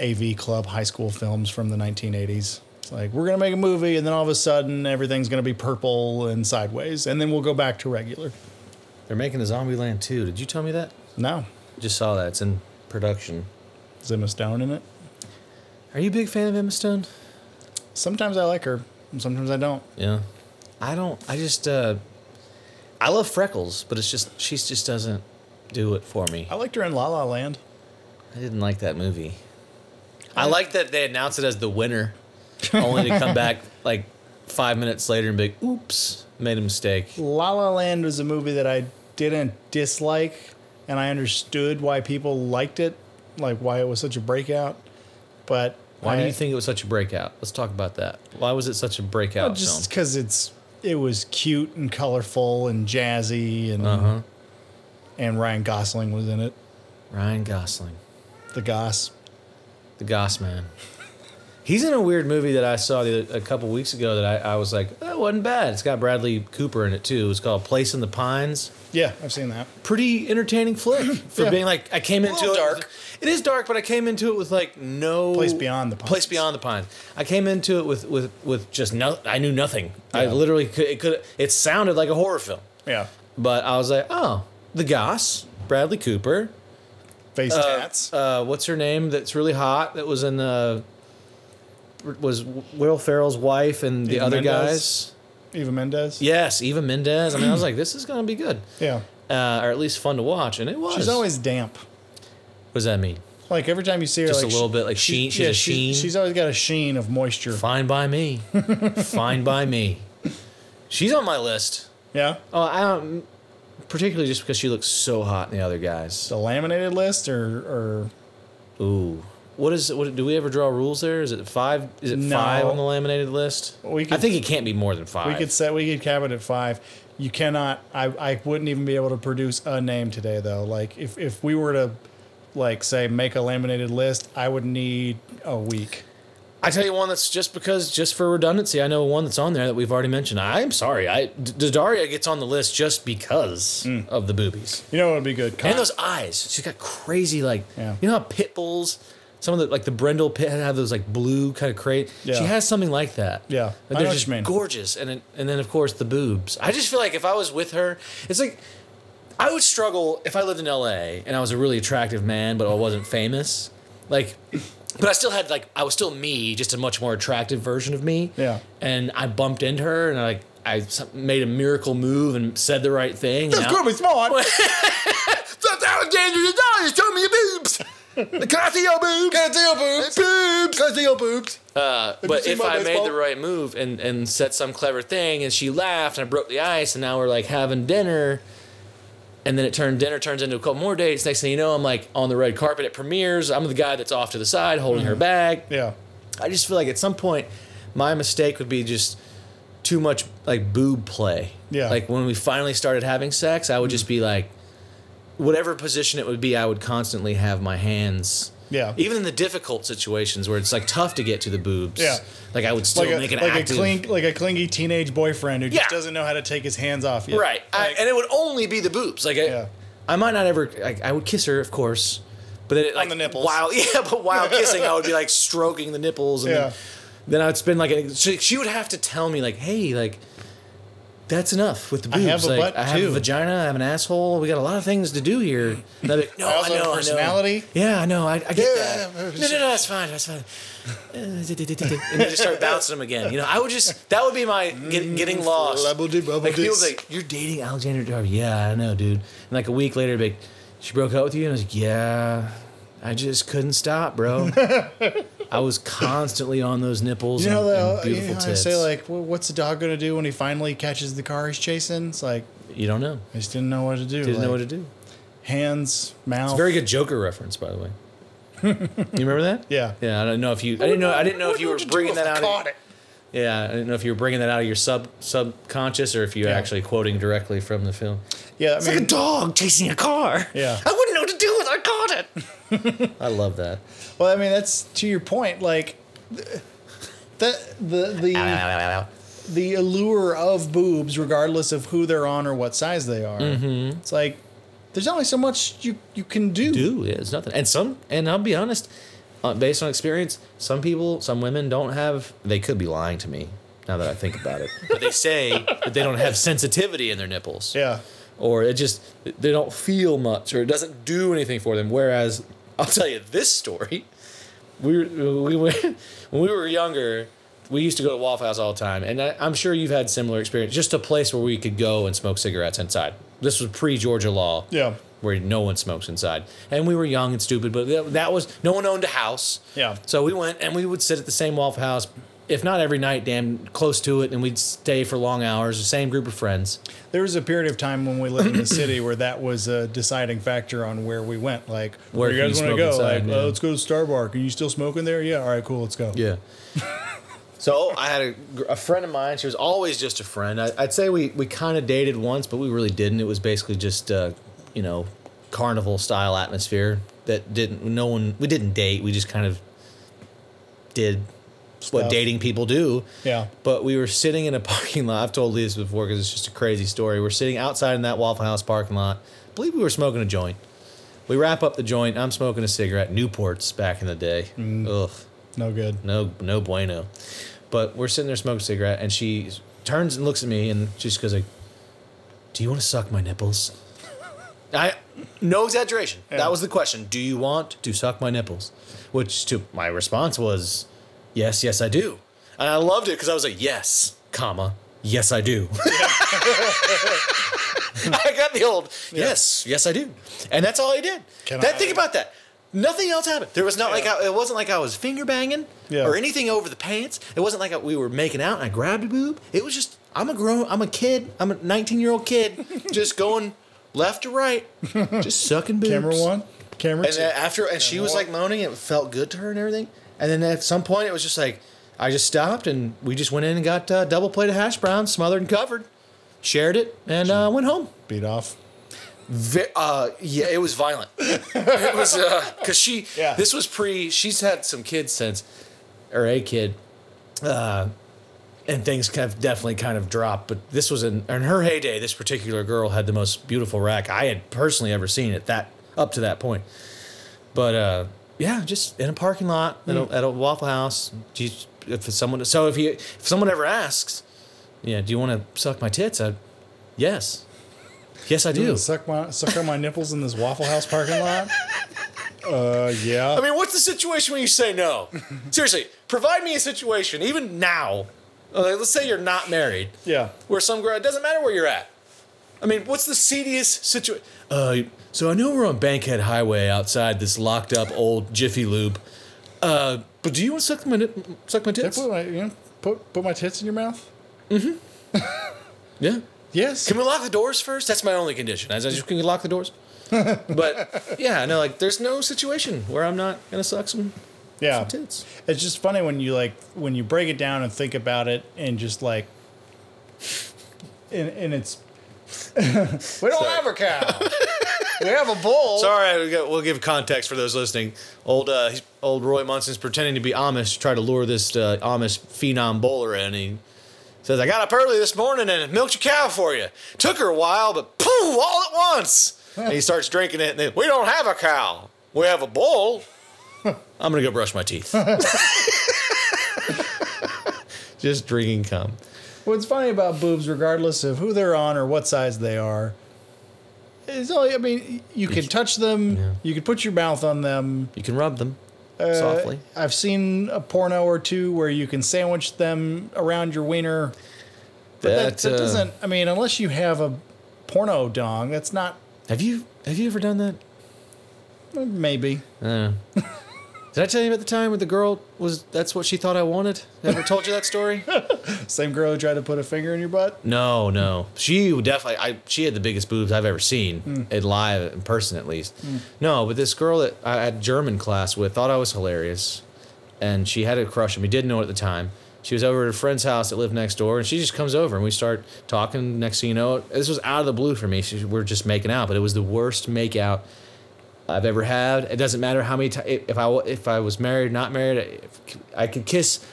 AV Club high school films from the 1980s. It's like we're gonna make a movie, and then all of a sudden everything's gonna be purple and sideways, and then we'll go back to regular. They're making a Zombieland 2. Did you tell me that? No, Just saw that. It's in production. Is Emma Stone in it? Are you a big fan of Emma Stone? Sometimes I like her, and sometimes I don't. Yeah. I don't. I just. uh I love Freckles, but it's just she just doesn't do it for me. I liked her in La La Land. I didn't like that movie. I like that they announced it as the winner, only to come back like five minutes later and be like, "Oops, made a mistake." La La Land was a movie that I didn't dislike, and I understood why people liked it, like why it was such a breakout. But Why I, do you think it was such a breakout? Let's talk about that. Why was it such a breakout Well, just because it's it was cute and colorful and jazzy, and Uh huh. and Ryan Gosling was in it. Ryan Gosling, The Goss. the Goss Man. He's in a weird movie that I saw the, a couple weeks ago that I, I was like, that wasn't bad. It's got Bradley Cooper in it too. It's called Place in the Pines. Yeah, I've seen that. pretty entertaining flick for Yeah. being like I came into it dark. it is dark, but I came into it with like no Place Beyond the Pines. Place beyond the pines. I came into it with with with just no. I knew nothing. I literally could. It could. It sounded like a horror film, Yeah, but I was like, oh, the Goss, Bradley Cooper. face Uh, tats. uh, what's her name? That's really hot. That was in the. Was Will Ferrell's wife and the Eva other guys? Eva Mendes. Yes, Eva Mendes. I mean, I was like, this is gonna be good, Yeah, uh, or at least fun to watch, and it was. she's always damp. What does that mean? Like every time you see her, Just like, a little bit, like she- sheen- she has a sheen? She's, she's always got a sheen of moisture. Fine by me. Fine by me. She's on my list. Yeah, Oh, I don't. particularly just because she looks so hot in the other guys. The laminated list or or Ooh. What is what do we ever draw rules there? Is it five? Is it No. five on the laminated list? We I think it can't be more than five. we could set we could cap it at five. You cannot. I I wouldn't even be able to produce a name today though. Like if if we were to like say make a laminated list, I would need a week. I tell you one that's just because, just for redundancy, I know one that's on there that we've already mentioned. I'm sorry, I D- Daria gets on the list just because Hmm. of the boobies You know what would be good? and those eyes. She's got crazy like, Yeah. you know how pit bulls. Some of the like the brindle pit have those like blue kind of crate. Yeah. She has something like that. Yeah. Know they're just gorgeous. And it, and then of course the boobs. I just feel like if I was with her, it's like I would struggle if I lived in LA and I was a really attractive man, but I wasn't famous. Like, but I still had like I was still me, just a much more attractive version of me. Yeah. And I bumped into her and I like I made a miracle move and said the right thing. and now- be smart. That's Alexander Daddario, show me your boobs. Can I see your boobs? Can I see your boobs? Boobs. Can I see your boobs? Uh, but seen if my I made the right move and, and said some clever thing and she laughed and I broke the ice and now we're like having dinner and then it turned dinner turns into a couple more dates. Next thing you know, I'm like on the red carpet at premieres. I'm the guy that's off to the side holding her bag. Yeah. I just feel like at some point my mistake would be just too much like boob play. Yeah. Like when we finally started having sex, I would just be like whatever position it would be, I would constantly have my hands Yeah. even in the difficult situations where it's like tough to get to the boobs. Yeah. Like I would still Like a, make an like active a cling, like a clingy teenage boyfriend who just Yeah. doesn't know how to take his hands off yet. Right. I, and it would only be the boobs. Like I, Yeah. I might not ever like I would kiss her, of course. But then it, like, the nipples. While yeah, but while kissing, I would be like stroking the nipples, and Yeah. then, then I would spend like a, she, she would have to tell me like, hey, like that's enough with the boobs. I have a like, butt, I have too. a vagina. I have an asshole. We got a lot of things to do here. I'd like, no, I also have know, a personality. I know. Yeah, I know. I, I get Yeah, that. No, no, no, that's fine. That's fine. and then just start bouncing them again. You know, I would just that would be my mm, get, getting mm, lost. Labble-dee, Like people babble-dis. be like, "You're dating Alexander Darby." Yeah, I know, dude. And like a week later, be like, "She broke up with you," and I was like, "Yeah, I just couldn't stop, bro. I was constantly on those nipples You know, and, and the, you beautiful know, I say like, "Well, what's the dog gonna do when he finally catches the car he's chasing? It's like you don't know. I just didn't know what to do. Didn't know what to do. Hands, mouth. It's a very good Joker reference, by the way. you remember that? Yeah. Yeah, I don't know if you. I didn't know. I didn't know if you were bringing that out. of- Caught it. Yeah, I didn't know if you were bringing that out of your sub subconscious or if you're Yeah. actually quoting directly from the film. Yeah, I It's mean, like a dog chasing a car. Yeah. I wouldn't know what to do with it. I caught it. I love that. Well, I mean, that's to your point. Like, the the the the allure of boobs, regardless of who they're on or what size they are. Mm-hmm. It's like there's only so much you you can do. Do yeah, it's nothing. And some, and I'll be honest, uh, based on experience, some people, some women don't have. They could be lying to me now that I think about it. but they say that they don't have sensitivity in their nipples. Yeah. or it just they don't feel much or it doesn't do anything for them whereas i'll tell you this story. We we went when we were younger we used to go to waffle house all the time and I, i'm sure you've had similar experience just a place where we could go and smoke cigarettes inside. This was pre-georgia law. Yeah. where no one smokes inside. And we were young and stupid but that, that was no one owned a house. Yeah. so we went and we would sit at the same waffle house if not every night damn close to it and we'd stay for long hours the same group of friends There was a period of time when we lived in the city where that was a deciding factor on where we went. Like, Where where, you guys want to go? inside, like, yeah. "Oh, let's go to Starbucks. Are you still smoking there? Yeah. All right, cool. Let's go. Yeah. so I had a, a friend of mine. She was always just a friend. I, I'd say we, we kind of dated once, but we really didn't. It was basically just, uh, you know, carnival style atmosphere that didn't, no one, we didn't date. We just kind of did what dating people do. Yeah. But we were sitting in a parking lot. I've told this before because it's just a crazy story. We're sitting outside in that Waffle House parking lot. I believe we were smoking a joint. We wrap up the joint. I'm smoking a cigarette. Newports back in the day. Mm. Ugh No good. no no bueno. But we're sitting there smoking a cigarette, and she turns and looks at me, and she just goes like, "Do you want to suck my nipples?" I no exaggeration. Yeah. That was the question. Do you want to suck my nipples? Which to my response was, "Yes, yes, I do." And I loved it because I was like, "Yes, comma, yes, I do." I got the old yes, yes, I do, and that's all I did. Can that I- think about that. Nothing else happened. There was not like I, it wasn't like I was finger banging Yeah. or anything over the pants. It wasn't like I, we were making out and I grabbed a boob. It was just I'm a grown, I'm a kid, I'm a 19 year old kid, just going left to right, just sucking boobs. Camera one, camera And two. then after, and she was like moaning, it felt good to her and everything. And then at some point, it was just like, I just stopped and we just went in and got uh, double plate of hash browns, smothered and covered, shared it, and uh, went home. Beat off. Ve- uh, yeah, it was violent. it was because she. Yeah. This was pre. She's had some kids since, or a kid, uh, and things have definitely kind of dropped. But this was in in her heyday. This particular girl had the most beautiful rack I had personally ever seen at that up to that point. But uh, yeah, just in a parking lot at, a, at a Waffle House. Geez, If someone, so if you if someone ever asks, yeah, do you want to suck my tits? I, yes, yes, I do. Suck my suck on my nipples in this Waffle House parking lot. Uh, yeah. I mean, what's the situation when you say no? Seriously, provide me a situation, even now. uh, let's say you're not married, yeah. where some girl, it doesn't matter where you're at. I mean, what's the seediest situation? Uh, so I know we're on Bankhead Highway outside this locked up old Jiffy Lube. Uh, but do you want to suck my suck my tits? put my you know, put put my tits in your mouth? Mhm. Yeah. Yes. Can we lock the doors first? That's my only condition. As I just can you lock the doors. but yeah, no, like there's no situation where I'm not gonna suck some yeah. tits. It's just funny when you like when you break it down and think about it and just like and, and it's we don't have a cow. We have a bull. Sorry, we got, we'll give context for those listening. Old uh, he's, old Roy Munson's pretending to be Amish to try to lure this uh, Amish phenom bowler in. He says, "I got up early this morning and milked your cow for you. Took her a while, but poof, all at once." and he starts drinking it. And then, we don't have a cow. We have a bull. I'm gonna go brush my teeth. Just drinking cum. What's funny about boobs, regardless of who they're on or what size they are, only. I mean, you can touch them. Yeah. You can put your mouth on them. You can rub them Uh, softly. I've seen a porno or two where you can sandwich them around your wiener. But that, that uh, doesn't. I mean, unless you have a porno dong, that's not. Have you have you ever done that? Maybe. Uh, did I tell you about the time where the girl was? That's what she thought I wanted. Ever told you that story? Same girl who tried to put a finger in your butt. No, no. She definitely. I she had the biggest boobs I've ever seen hmm. in live in person at least. Hmm. No, but this girl that I had German class with thought I was hilarious, and she had a crush on me. Didn't know it at the time. She was over at a friend's house that lived next door, and she just comes over and we start talking. Next thing you know, this was out of the blue for me. She, we're just making out, but it was the worst make out I've ever had. It doesn't matter how many times. If I if I was married, not married, if I could kiss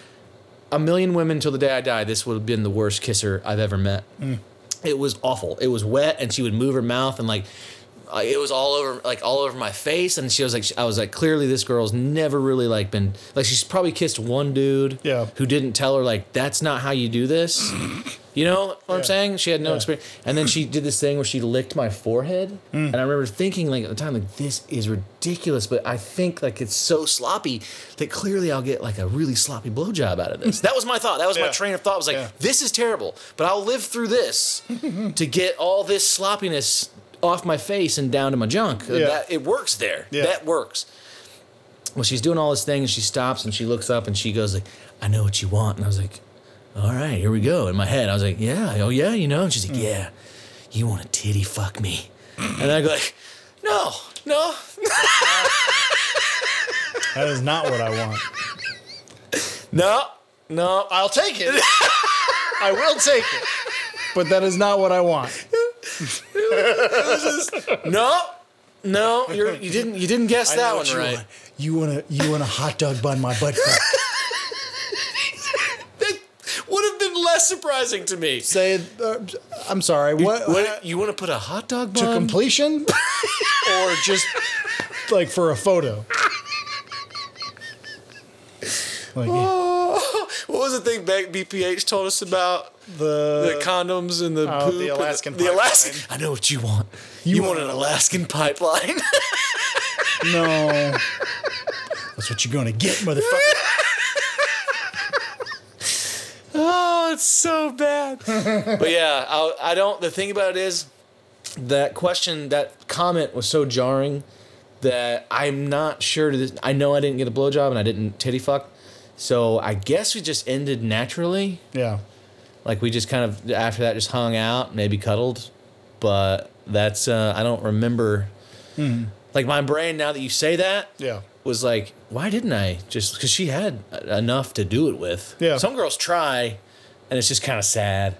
a million women till the day I die. This would have been the worst kisser I've ever met. Mm. It was awful. It was wet, and she would move her mouth, and like it was all over, like all over my face. And she was like, I was like, clearly this girl's never really like been like she's probably kissed one dude, Yeah. who didn't tell her like that's not how you do this. You know what I'm saying? She had no Yeah. experience. And then she did this thing where she licked my forehead. Mm. And I remember thinking like at the time, like, this is ridiculous. But I think like it's so sloppy that clearly I'll get like a really sloppy blowjob out of this. that was my thought. That was my train of thought. I was like, Yeah. this is terrible. But I'll live through this to get all this sloppiness off my face and down to my junk. Yeah. That it works there. Yeah. That works. Well, she's doing all this thing and she stops and she looks up and she goes like, I know what you want. And I was like, all right, here we go. In my head, I was like, yeah, oh yeah, you know. And she's like, mm. yeah, you want to titty fuck me? And I go like, no, no. That is not what I want. No, no, I'll take it. I will take it. But that is not what I want. no, no. You're, you didn't. You didn't guess that one right. You want to you want a hot dog bun my butt crack. That would have been less surprising to me. Say. Uh, I'm sorry. What, What, you want to put a hot dog bun? to bun? completion, or just like for a photo? Like what was the thing BPH told us about the the condoms and the Oh, poop? the Alaskan the Alaskan. pipeline. I know what you want. You, want an Alaskan pipeline. no. That's what you're gonna get, motherfucker. oh, it's so bad. but yeah, I, I don't. The thing about it is that question, that comment was so jarring that I'm not sure to this. I know I didn't get a blowjob and I didn't titty fuck. So I guess we just ended naturally. Yeah. Like we just kind of after that just hung out, maybe cuddled, but That's uh, I don't remember. Hmm. Like my brain now that you say that Yeah. was like, why didn't I just because she had enough to do it with. Yeah. Some girls try, and it's just kind of sad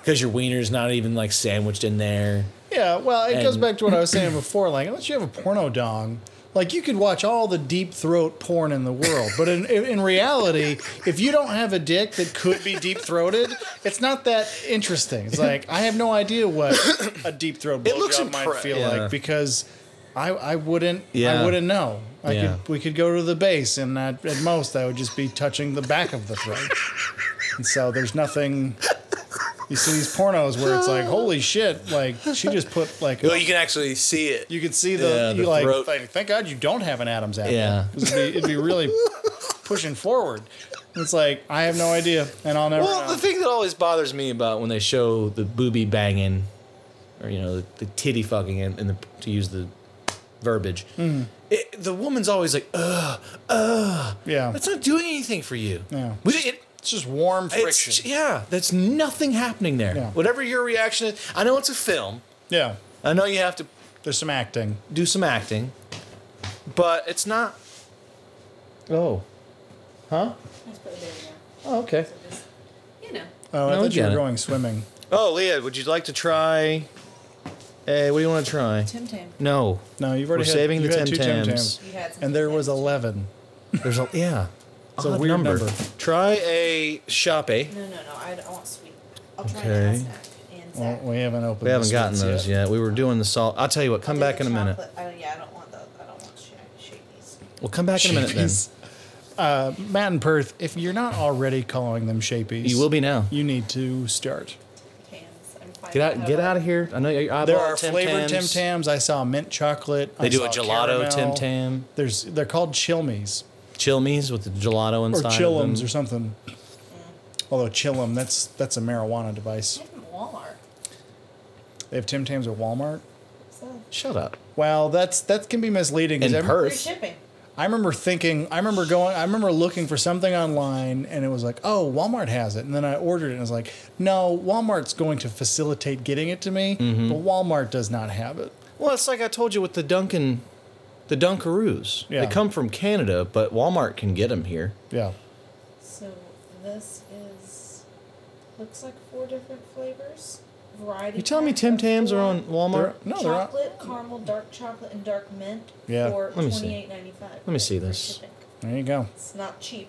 because your wiener's not even like sandwiched in there. Yeah, well, it goes back to what I was saying before. Like, unless you have a porno dong, like you could watch all the deep throat porn in the world, but in in reality, if you don't have a dick that could be deep throated, it's not that interesting. It's like I have no idea what a deep throat It looks blowjob might impre- feel yeah. like because I I wouldn't Yeah. I wouldn't know. I Yeah. could we could go to the base and at, at most I would just be touching the back of the throat, and so there's nothing. You see these pornos where it's like, holy shit! Like she just put like Well, you can actually see it. you could see the, Yeah, you the like throat. thank, thank God you don't have an Adam's apple. Yeah. 'Cause It'd be, it'd be really pushing forward. It's like I have no idea, and I'll never Well, know. the thing that always bothers me about when they show the booby banging, or you know, the, the titty fucking, and, in the to use the verbiage, Mm-hmm. it, the woman's always like, ugh, ugh. Yeah. That's not doing anything for you. Yeah. We, it, it's just warm friction. it's, yeah, that's nothing happening there. Yeah. Whatever your reaction is, I know it's a film. yeah, I know you have to there's some acting. do some acting, but it's not. Oh. Huh? Let's put it there now. Oh, okay. So just, you know. Oh, I No, I thought you get were it. going swimming. Oh, Leah, would you like to try? Hey, what do you want to try? Tim Tam. No. No, you've already We're had, saving the you had Tim two Tim Tams. Tams, You had some and there was eleven. There's a yeah. It's a Odd weird number. Try a Shape. No, no, no. I, I want sweet. I'll try Okay. an snack and Well, Zach. we haven't opened. We haven't the gotten those yet. We were doing the salt. I'll tell you what. Come back in a minute. chocolate. Yeah, I don't want the. I don't want sh- shakies. We'll come back in a minute then. Shapies. Uh, Matt and Perth, if you're not already calling them shapies, You will be now. You need to start. Cans. I'm fine. Get out. Get out of here. I know your eyeball There are Tim flavored Tim Tams. Tams. I saw mint chocolate. They I do a saw gelato Tim. Tam. There's they're called chilmies Chilmies with the gelato inside. of chillums or something. Although chillum, that's that's a marijuana device. Get from Walmart. They have Tim Tams at Walmart. So Shut up. Well, that's that can be misleading. In every- Perth. free shipping. I remember thinking, I remember going, I remember looking for something online, and it was like, oh, Walmart has it, and then I ordered it, and I was like, no, Walmart's going to facilitate getting it to me, Mm-hmm. but Walmart does not have it. Well, it's like I told you with the Dunkin', the Dunkaroos. Yeah. They come from Canada, but Walmart can get them here. Yeah. So this is looks like four different flavors. Variety. You telling me pack Tim Tams are on Walmart? They're- no, they're on- chocolate, caramel, dark chocolate, and dark mint Yeah. for Let me see. twenty eight ninety five. Let me see this. There you go. It's not cheap,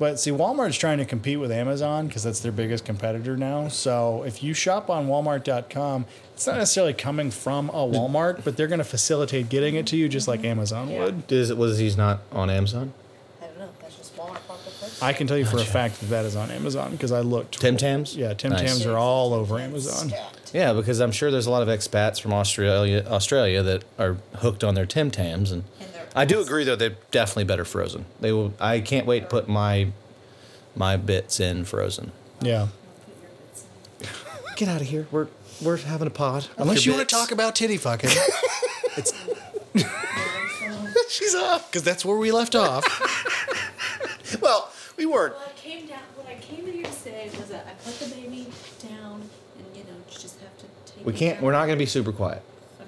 but But see, Walmart's trying to compete with Amazon because that's their biggest competitor now. So if you shop on Walmart.com, it's not necessarily coming from a Walmart, but they're going to facilitate getting it to you just like Amazon Yeah. would. Is it was he's not on Amazon? I don't know. That's just Walmart popped. I can tell you for a fact that that is on Amazon because I looked. Tim Tams? Yeah, Tim Nice. Tams are all over Amazon. Yeah, because I'm sure there's a lot of expats from Australia, Australia that are hooked on their Tim Tams, and And they're I do agree though they're definitely better frozen. They will. I can't wait to put my my bits in frozen. Yeah. Put your bits in. Get out of here. We're we're having a pod. Unless you want to talk about titty fucking. it's She's off. because that's where we left off. Well, we weren't. Well, I came down. What I came here to say was that I put the baby down, and you know, you just have to take. We can't. down. We're not going to be super quiet.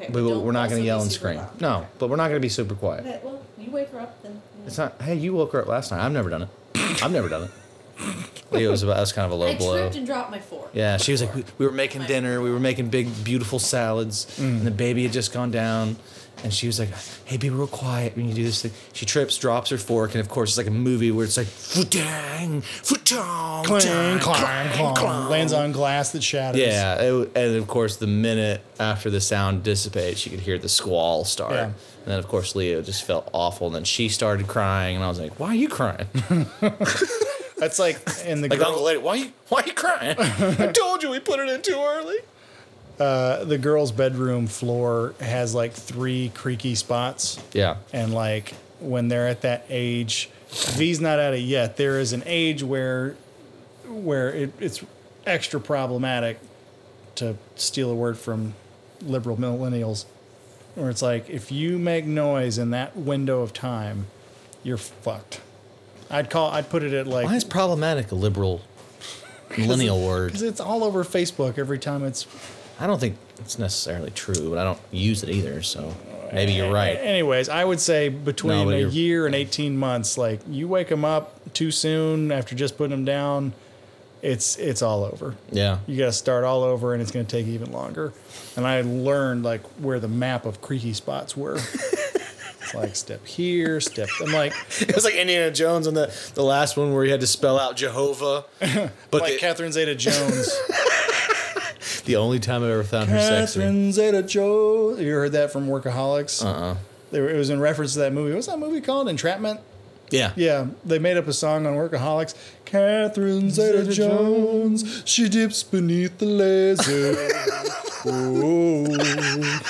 Okay, We, but will- don't we're not also going to be yell and super scream. loud. No, but we're not going to be super quiet. Okay, well, you wake her up then. you know. It's not. Hey, you woke her up last night. I've never done it. I've never done it. It was about. That was kind of a low I blow. tripped and dropped my fork. Yeah, she was like, we, we were making dinner, we were making big, beautiful salads, mm. and the baby had just gone down. And she was like, hey, be real quiet when you do this thing. She trips, drops her fork, and of course, it's like a movie where it's like, futang, futang, clang, clang, clang, clang. Lands on glass that shatters. Yeah, it, and of course, the minute after the sound dissipates, she could hear the squall start. Yeah. And then, of course, Leo just felt awful. And then she started crying, and I was like, "Why are you crying?" That's like in the like girl, Uncle Lady, why you why are you crying? I told you we put it in too early. Uh, the girl's bedroom floor has like three creaky spots. Yeah. and like when they're at that age v's not at it yet there is an age where where it, it's extra problematic to steal a word from liberal millennials where it's like if you make noise in that window of time you're fucked i'd call i'd put it at like Why is problematic a liberal millennial word? because it's all over facebook every time it's I don't think it's necessarily true, but I don't use it either. So maybe you're right. Anyways, I would say between No, but a you're- year and 18 months, like you wake them up too soon after just putting them down, it's it's all over. Yeah. You got to start all over, and it's going to take even longer. And I learned like where the map of creaky spots were. it's like step here, step. I'm like It was like Indiana Jones on the, the last one where he had to spell out Jehovah. But like the, Catherine Zeta-Jones. the only time I've ever found her sexy. Catherine Zeta-Jones. You ever heard that from Workaholics? Uh-uh. It was in reference to that movie. What's that movie called? Entrapment. Yeah. Yeah, they made up a song on Workaholics. Catherine Zeta Jones, she dips beneath the laser.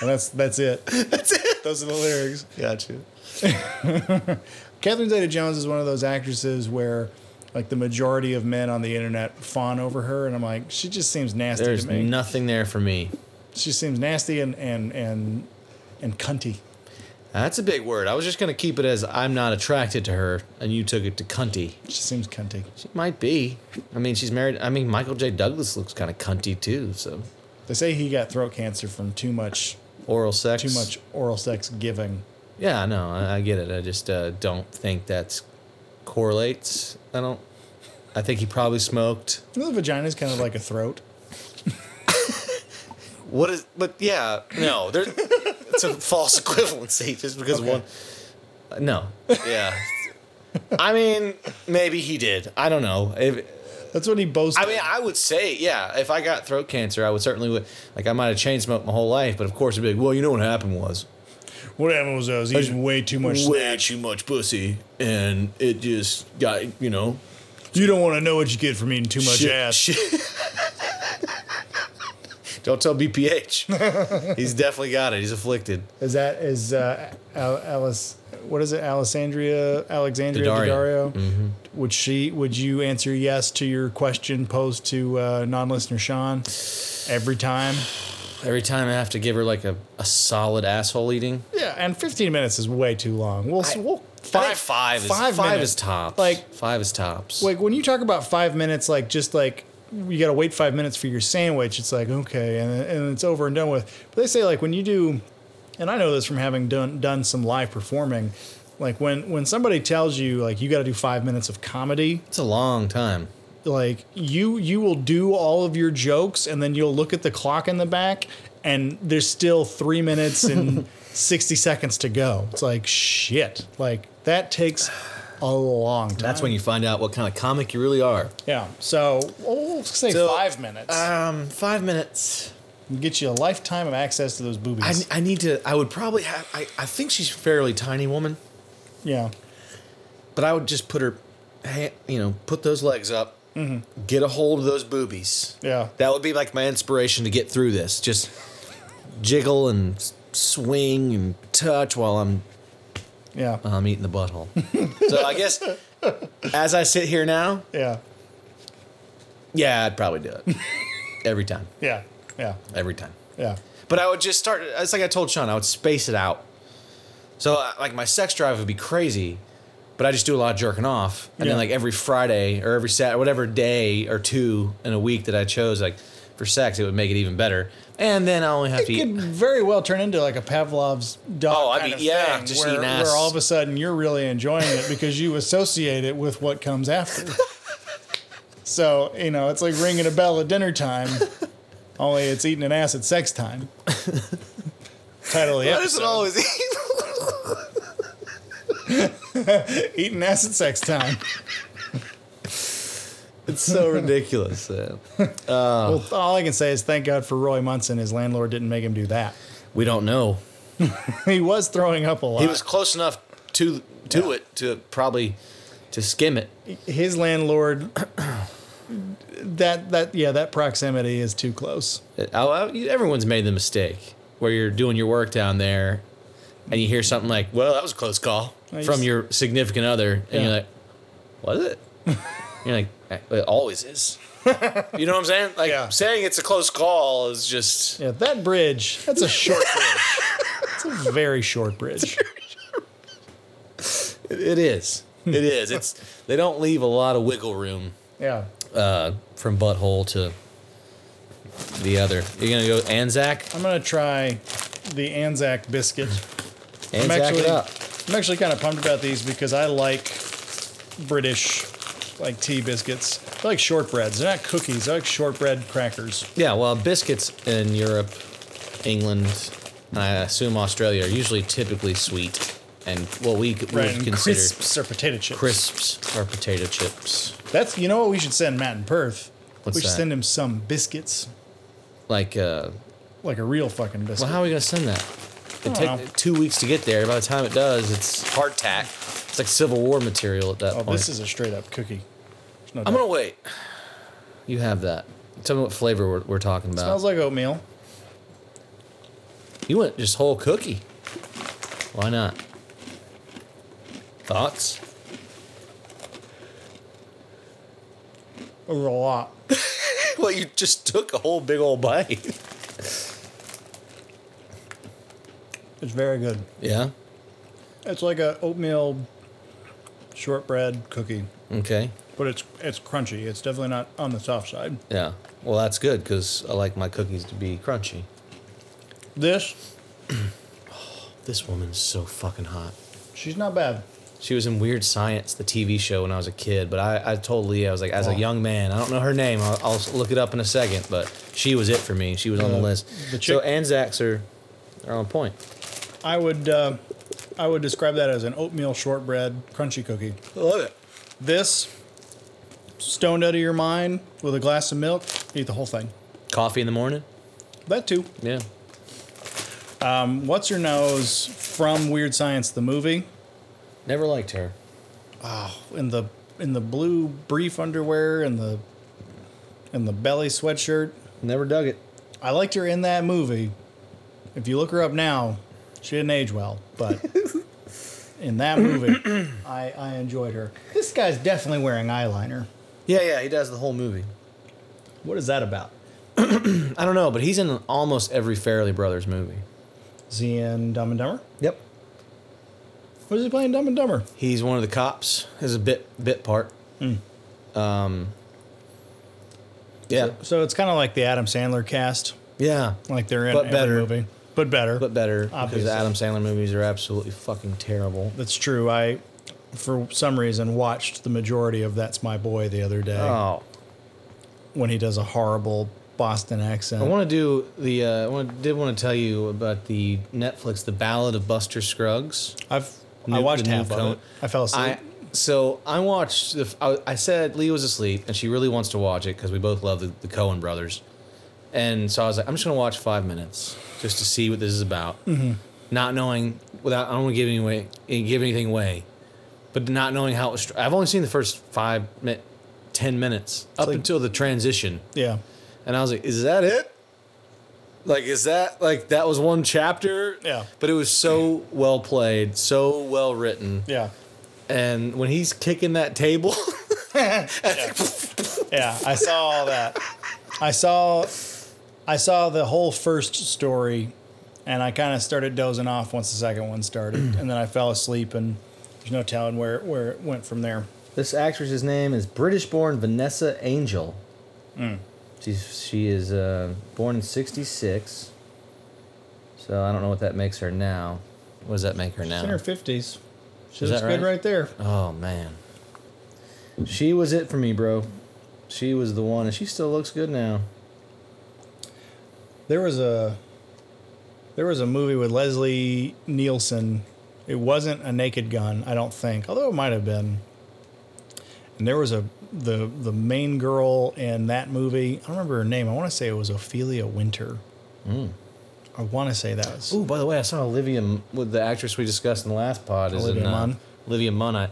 And that's that's it. That's it. Those are the lyrics. Got you. Catherine Zeta Jones is one of those actresses where, like, the majority of men on the internet fawn over her, and I'm like, she just seems nasty There's to me. nothing there for me. she seems nasty and and and and cunty. That's a big word. I was just gonna keep it as I'm not attracted to her, and you took it to cunty. She seems cunty. She might be. I mean, she's married. I mean, Michael J. Douglas looks kind of cunty too. So They say he got throat cancer from too much oral sex. too much oral sex giving. Yeah, no, I, I get it. I just uh, don't think that's correlates. I don't. I think he probably smoked. You know, the vagina is kind of like a throat. What is? But yeah, no, there's it's a false equivalency just because Okay. one. No, yeah. I mean, maybe he did. I don't know. If, That's what he boasted. I mean, I would say, yeah. If I got throat cancer, I would certainly would. Like, I might have chain smoked my whole life, but of course, it'd be like, well, you know what happened was what happened was I was eating way too much way snatch. too much pussy, and it just got you know You don't want to know what you get from eating too much shit- ass. shit. Don't tell BPH. He's definitely got it. He's afflicted. Is that is uh, Al- Alice? What is it? Alessandria Alexandria Daddario. Daddario. Would she? Would you answer yes to your question posed to uh, non-listener Sean every time? Every time I have to give her like a, a solid asshole eating. Yeah, and 15 minutes is way too long. We'll, I- we'll I think five is five five, is tops. Like- five is tops. like when you talk about five minutes, like just like you got to wait five minutes for your sandwich. It's like okay, and and it's over and done with. But they say like when you do, and I know this from having done done some live performing, like when when somebody tells you like you got to do five minutes of comedy, It's a long time. Like you you will do all of your jokes and then you'll look at the clock in the back and there's still three minutes and 60 seconds to go it's like shit like that takes a long time That's when you find out what kind of comic you really are. yeah so we'll say So, five minutes Um, five minutes. get you a lifetime of access to those I, boobies I need to. I would probably have. I, I think she's a fairly tiny woman, yeah but I would just put her, ha- you know, put those legs up, get a hold of those boobies. yeah That would be like my inspiration to get through this. Just jiggle and swing and touch while I'm yeah while I'm eating the butthole. so I guess as I sit here now, yeah yeah, I'd probably do it every time. yeah yeah Every time. yeah But I would just start. It's like I told Sean. I would space it out. So uh, like my sex drive would be crazy, but I just do a lot of jerking off, and Yeah. then like every Friday or every Sat, whatever day or two in a week that I chose, like for sex, it would make it even better. And then I only have it to eat. could very well turn into like a Pavlov's dog Oh, be- of yeah, thing, just where, eating ass. where all of a sudden you're really enjoying it because you associate it with what comes after. so you know it's like ringing a bell at dinner time, only it's eating an ass at sex time. Title of the Why does it episode: always Eating at sex time. It's so ridiculous. man. well, all I can say is thank God for Roy Munson. His landlord didn't make him do that. We don't know. He was throwing up a lot. He was close enough to to it to probably to skim it. his landlord. that that yeah, that proximity is too close. I- I- everyone's made the mistake where you're doing your work down there and you hear something like, well, that was a close call I from your significant other. And Yeah. you're like, was it? you're like, it always is. you know what I'm saying? Like Yeah. saying it's a close call is just, Yeah, that bridge, that's a short bridge. It's a very short bridge. it, it is. It is. It's, they don't leave a lot of wiggle room Yeah. uh, from butthole to the other. You're gonna go Anzac. I'm gonna try the Anzac biscuit. I'm Anzac actually. I'm actually kind of pumped about these because I like British, like tea biscuits. I like shortbreads. They're not cookies. I like shortbread crackers. Yeah, well, biscuits in Europe, England, and I assume Australia are usually typically sweet, and what we would Right, consider crisps or potato chips. crisps or potato chips. That's you know what we should send Matt in Perth. What's we should that? send him some biscuits, Like, uh, like a real fucking biscuit. well, how are we gonna send that? It don't take know. two weeks to get there. By the time it does, it's hardtack. It's like Civil War material at that oh, point. this is a straight up cookie. There's no I'm gonna wait. You have that. Tell me what flavor we're, we're talking about. Smells like oatmeal. You went just whole cookie. Why not? Thoughts? There's a lot. Well, you just took a whole big old bite. It's very good. Yeah. It's like a oatmeal shortbread cookie, Okay. but it's it's crunchy. It's definitely not on the soft side. Yeah. Well, that's good because I like my cookies to be crunchy. This, This woman's so fucking hot. she's not bad. She was in Weird Science, the TV show, when I was a kid. But I, I told Leah, I was like, as Oh. a young man, I don't know her name. I'll, I'll look it up in a second. But she was it for me. She was on the The- list. the so chick- Anzacs are, are on point. I would uh, I would describe that as an oatmeal shortbread crunchy cookie. I love it. This, stoned out of your mind with a glass of milk, eat the whole thing. Coffee in the morning. That too. Yeah. Um, what's your nose from Weird Science the movie? Never liked her. Oh, in the in the blue brief underwear and the and the belly sweatshirt. Never dug it. I liked her in that movie. If you look her up now, she didn't age well, but in that movie, I, I enjoyed her. This guy's definitely wearing eyeliner. Yeah, yeah, he does the whole movie. What is that about? I don't know, but he's in almost every Farrelly Brothers movie. Is he in Dumb and Dumber? Yep. What is he playing Dumb and Dumber? He's one of the cops. Has a bit bit part. Um. Yeah, So it's kind of like the Adam Sandler cast, yeah, like they're in But every better. movie, but better. but better because Obviously. the Adam Sandler movies are absolutely fucking terrible. That's true. I, for some reason, watched the majority of That's My Boy the other day Oh, when he does a horrible Boston accent. I want to do the. Uh, I want, did want to tell you about the Netflix, The Ballad of Buster Scruggs. I've I watched half of it. I fell asleep. I so I watched. The, I, I said Lee was asleep, and she really wants to watch it because we both love the, the Coen brothers. And so I was like, I'm just gonna watch five minutes just to see what this is about, Mm-hmm. not knowing without I don't want to give any away, give anything away, but not knowing how it was. I've only seen the first five, ten mi- ten minutes up like- until the transition, yeah. and I was like, is that it? Like, is that like that was one chapter? Yeah. But it was so well played, so well written Yeah. and when he's kicking that table, Yeah. I saw all that. I saw I saw the whole first story and I kind of started dozing off once the second one started and then I fell asleep and there's no telling where where it went from there. this actress's name is British-born Vanessa Angel. She's she is uh, born in '66, so I don't know what that makes her now. What does that make her She's now? in her 50s. She Is looks that good right? right there. Oh man, she was it for me, bro. She was the one, and she still looks good now. There was a there was a movie with Leslie Nielsen. It wasn't a Naked Gun, I don't think, although it might have been. And there was a the the main girl in that movie. I don't remember her name. I want to say it was Ophelia Winter. I want to say that was. Ooh, by the way, I saw Olivia with the actress we discussed in the last pod. Is Olivia in, uh, Munn? Olivia Munn. I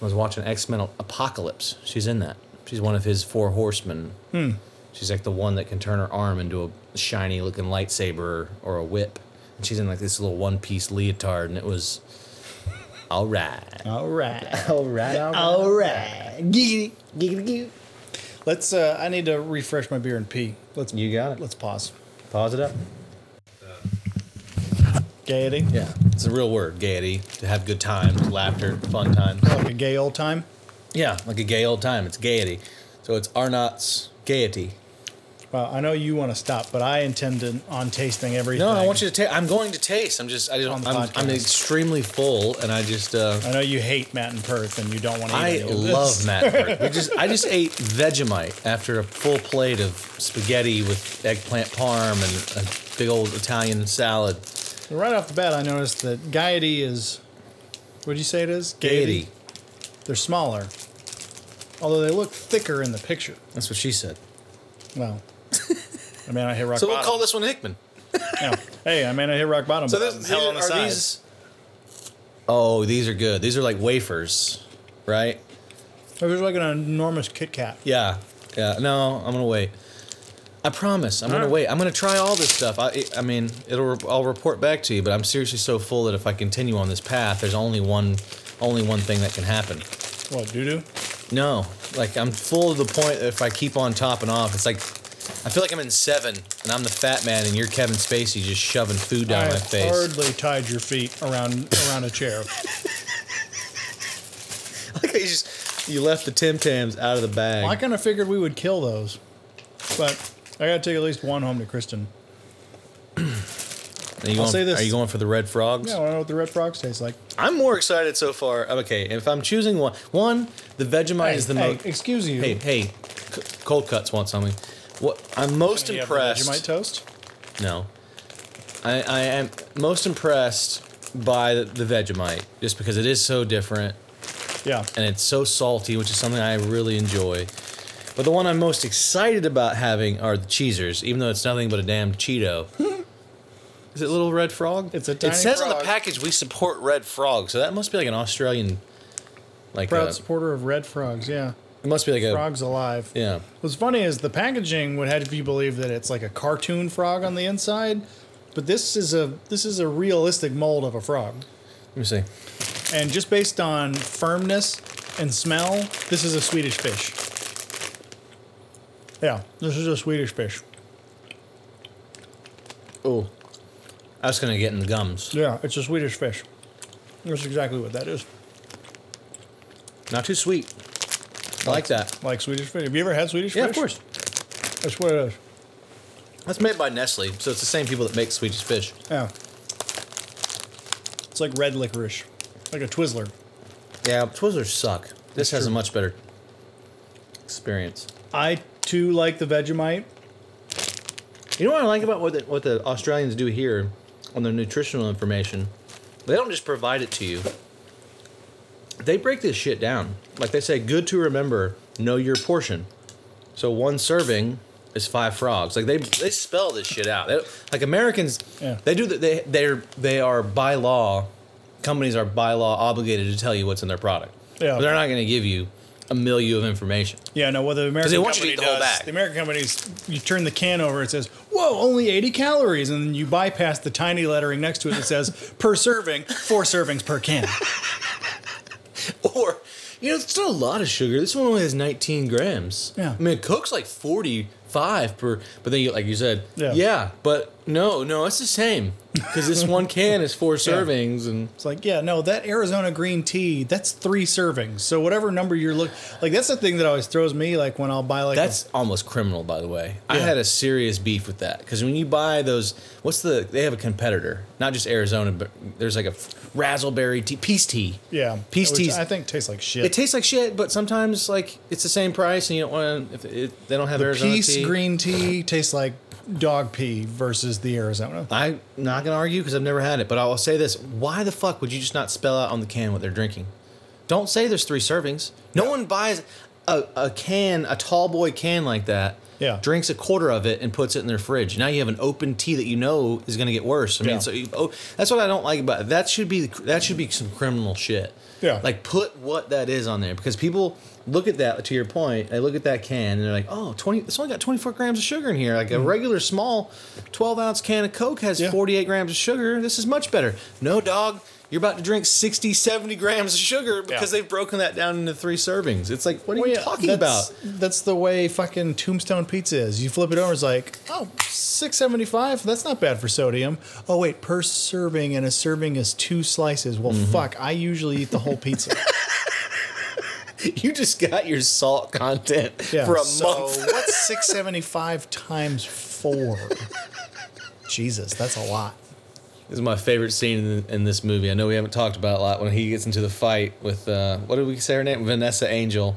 was watching X Men Apocalypse. She's in that. She's one of his four horsemen. Hmm. She's like the one that can turn her arm into a shiny looking lightsaber or a whip. And she's in like this little one piece leotard, and it was all right. All right. All right. All right. All right. Giggity. Giggity goo. Let's uh I need to refresh my beer and pee. Let's You got it. let's pause. Pause it up. Gaiety. Yeah, it's a real word. Gaiety. To have good times, laughter, fun times. Like a gay old time. Yeah, like a gay old time. It's gaiety. So it's Arnott's gaiety. Well, I know you want to stop, but I intend to, on tasting everything. No, I want you to taste. I'm going to taste. I'm just. I On don't. the I'm, I'm extremely full, and I just. Uh, I know you hate Matt and Perth, and you don't want to eat I any of this. love Matt. Bird. We just. I just ate Vegemite after a full plate of spaghetti with eggplant parm and a big old Italian salad. Right off the bat, I noticed that Gaiety is. What'd you say it is? Gaiety. They're smaller, although they look thicker in the picture. That's what she said. Well, I mean, I hit rock bottom. So we'll call this one Hickman. Yeah. Hey, I mean, I hit rock bottom. So but this, I'm hell on the are side. these? Oh, these are good. These are like wafers, right? Oh, There's like an enormous Kit Kat. Yeah, yeah. No, I'm gonna wait. I promise. I'm gonna Alright. wait. I'm gonna try all this stuff. I, I mean, it'll. I'll report back to you. But I'm seriously so full that if I continue on this path, there's only one, only one thing that can happen. What doo doo? No, like I'm full to the point that if I keep on topping off, it's like I feel like I'm in seven, and I'm the fat man, and you're Kevin Spacey just shoving food down I my have face. hardly tied your feet around around a chair. Like you just you left the Tim Tams out of the bag. I kind of figured we would kill those, but I got to take at least one home to Kristen. Are you I'll going, say this. Are you going for the red frogs? Yeah, I want to know what the red frogs taste like. I'm more excited so far. Okay, if I'm choosing one, one the Vegemite Hey, is the hey, most. excuse you. Hey, hey, C- cold cuts want something. What I'm most You impressed. Vegemite toast. No, I, I am most impressed by the, the Vegemite just because it is so different Yeah. and it's so salty, which is something I really enjoy. But the one I'm most excited about having are the cheesers, even though it's nothing but a damn Cheeto. is it Little Red Frog? It's a It tiny says on the package we support Red Frog, so that must be like an Australian, like Proud a, supporter of red frogs. Yeah. It must be like a Frogs alive. yeah. What's funny is the packaging would have you believe that it's like a cartoon frog on the inside, but this is a this is a realistic mold of a frog. Let me see. And just based on firmness and smell, this is a Swedish fish. Yeah, this is a Swedish fish. Oh, that's gonna get in the gums. Yeah, it's a Swedish fish. That's exactly what that is. Not too sweet. I like that. Like Swedish fish. Have you ever had Swedish fish? Yeah, fish? of course. That's what it is. That's made by Nestle, so it's the same people that make Swedish fish. Yeah. It's like red licorice, like a Twizzler. Yeah, Twizzlers suck. This has a true. much better experience. I too like the Vegemite. You know what I like about what the, what the Australians do here on their nutritional information? They don't just provide it to you. They break this shit down. Like they say, good to remember, know your portion. So one serving is five frogs. Like they they spell this shit out. They, like Americans, Yeah. they do that. They they're they are by law, companies are by law obligated to tell you what's in their product. Yeah. But they're not going to give you a milieu of information. Yeah, no, what the American they want you to company eat the whole does, the American companies, you turn the can over, it says, whoa, only 80 calories. And then you bypass the tiny lettering next to it that says, per serving, four servings per can. Or, you know, it's still a lot of sugar. This one only has 19 grams. Yeah. I mean, it cooks like 45 per, but then, you, like you said, Yeah. yeah, but no, no, it's the same. Because this one can is four servings. And It's like, yeah, no, that Arizona green tea, that's three servings. So whatever number you're looking, like that's the thing that always throws me, like when I'll buy like, a- that's almost criminal, by the way. I Yeah. had a serious beef with that. Because when you buy those, what's the, they have a competitor, not just Arizona, but there's like a razzleberry tea, peace tea. yeah, Peace which teas. I think tastes like shit. It tastes like shit, but sometimes like it's the same price, and you don't want to. If it, they don't have the Arizona peace tea. green tea tastes like dog pee versus the Arizona. I'm not gonna argue because I've never had it, but I'll say this: Why the fuck would you just not spell out on the can what they're drinking? Don't say there's three servings. No one buys a, a can, a tall boy can like that. Yeah. Drinks a quarter of it and puts it in their fridge. Now you have an open tea that you know is gonna get worse. I mean, Yeah. so you, oh, that's what I don't like about it. That should be that should be some criminal shit. Yeah. Like put what that is on there because people look at that to your point. They look at that can and they're like, oh, 20, it's only got 24 grams of sugar in here. Like a regular small 12 ounce can of Coke has Mm-hmm. Yeah. 48 grams of sugar. This is much better. No, dog. You're about to drink 60, 70 grams of sugar because Yeah. they've broken that down into three servings. It's like, what are Well, you yeah, talking that's- about? That's the way fucking Tombstone Pizza is. You flip it over, it's like, oh, 675? That's not bad for sodium. Oh, wait, per serving, and a serving is two slices. Well, Mm-hmm. fuck, I usually eat the whole pizza. You just got your salt content Yeah. for a so month. what's 675 times four? Jesus, that's a lot. This is my favorite scene in, in this movie. I know we haven't talked about it a lot when he gets into the fight with uh, what did we say her name? Vanessa Angel.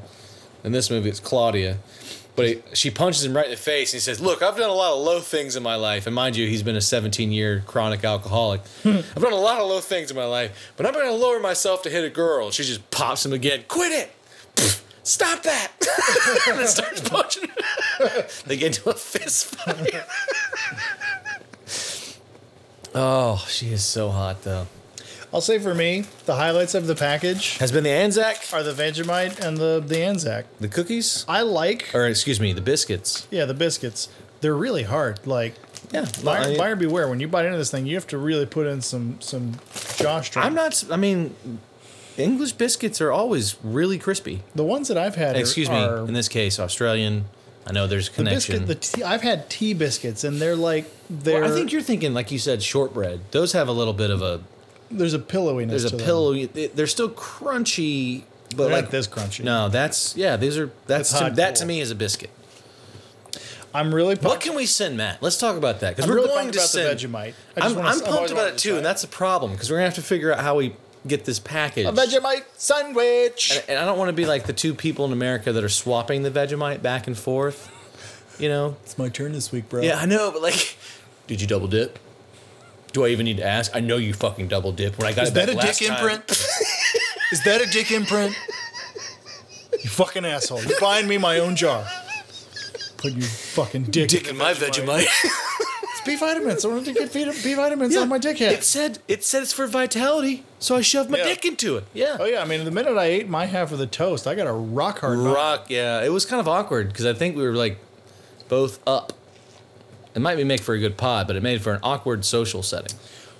In this movie, it's Claudia. But he, she punches him right in the face and he says, Look, I've done a lot of low things in my life. And mind you, he's been a 17 year chronic alcoholic. I've done a lot of low things in my life, but I'm going to lower myself to hit a girl. She just pops him again. Quit it! Pfft, Stop that! and then starts punching him. they get into a fist fight. Oh, she is so hot, though. I'll say for me, the highlights of the package Has been the Anzac, are the Vegemite and the, the Anzac. the cookies, I like, or excuse me, the biscuits. yeah, the biscuits. They're really hard. Like, Yeah, buyer, buyer beware. When you bite into this thing, you have to really put in some some jaw strength. I'm not. s- I mean, English biscuits are always really crispy. The ones that I've had, are- Excuse me. are In this case, Australian. I know there's a the biscuit. The tea, I've had tea biscuits, and they're like they're. Well, I think you're thinking, like you said, shortbread. Those have a little bit of a. there's a pillowiness. There's a to them. pillow. They're still crunchy, but like this crunchy. No, that's yeah. These are that's to, that to me is a biscuit. I'm really. What can we send Matt? Let's talk about that because we're really going pumped to about send. the Vegemite. I I'm pumped about it too, and that's a problem because we're gonna have to figure out how we get this package. a Vegemite sandwich. And, and I don't want to be like the two people in America that are swapping the Vegemite back and forth. You know? It's my turn this week, bro. Yeah, I know, but like, did you double dip? Do I even need to ask? I know you fucking double dip when I got Is it that a last dick time. imprint? Is that a dick imprint? You fucking asshole. You buying me my own jar. Put your fucking dick, Dick in my Vegemite. It's B vitamins. I wanted to get B B vitamins Yeah, on my dickhead. It said it said it's for vitality, so I shoved my Yeah. dick into it. Yeah. oh yeah, I mean, the minute I ate my half of the toast, I got a rock hard. Rock, yeah. It was kind of awkward because I think we were like both up. It might be make for a good pod, but it made for an awkward social setting.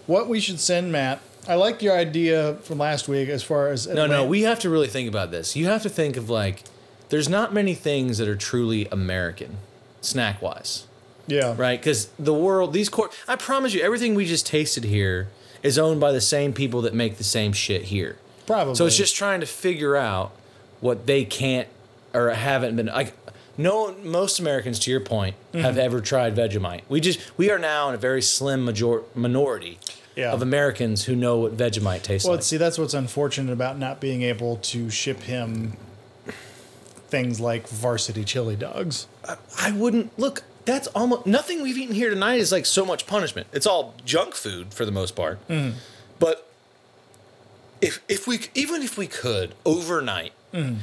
What we should send Matt. I like your idea from last week as far as No, no, we have to really think about this. You have to think of like, there's not many things that are truly American, snack wise, yeah right? Because the world, these core, I promise you, everything we just tasted here is owned by the same people that make the same shit here. probably. So it's just trying to figure out what they can't or haven't been like. No, most Americans, to your point, Mm-hmm. have ever tried Vegemite. We just we are now in a very slim major minority Yeah. of Americans who know what Vegemite tastes Well, like. Well, see, that's what's unfortunate about not being able to ship him things like varsity chili dogs. I wouldn't look. That's almost nothing we've eaten here tonight is like so much punishment. It's all junk food for the most part. But if if we even if we could overnight,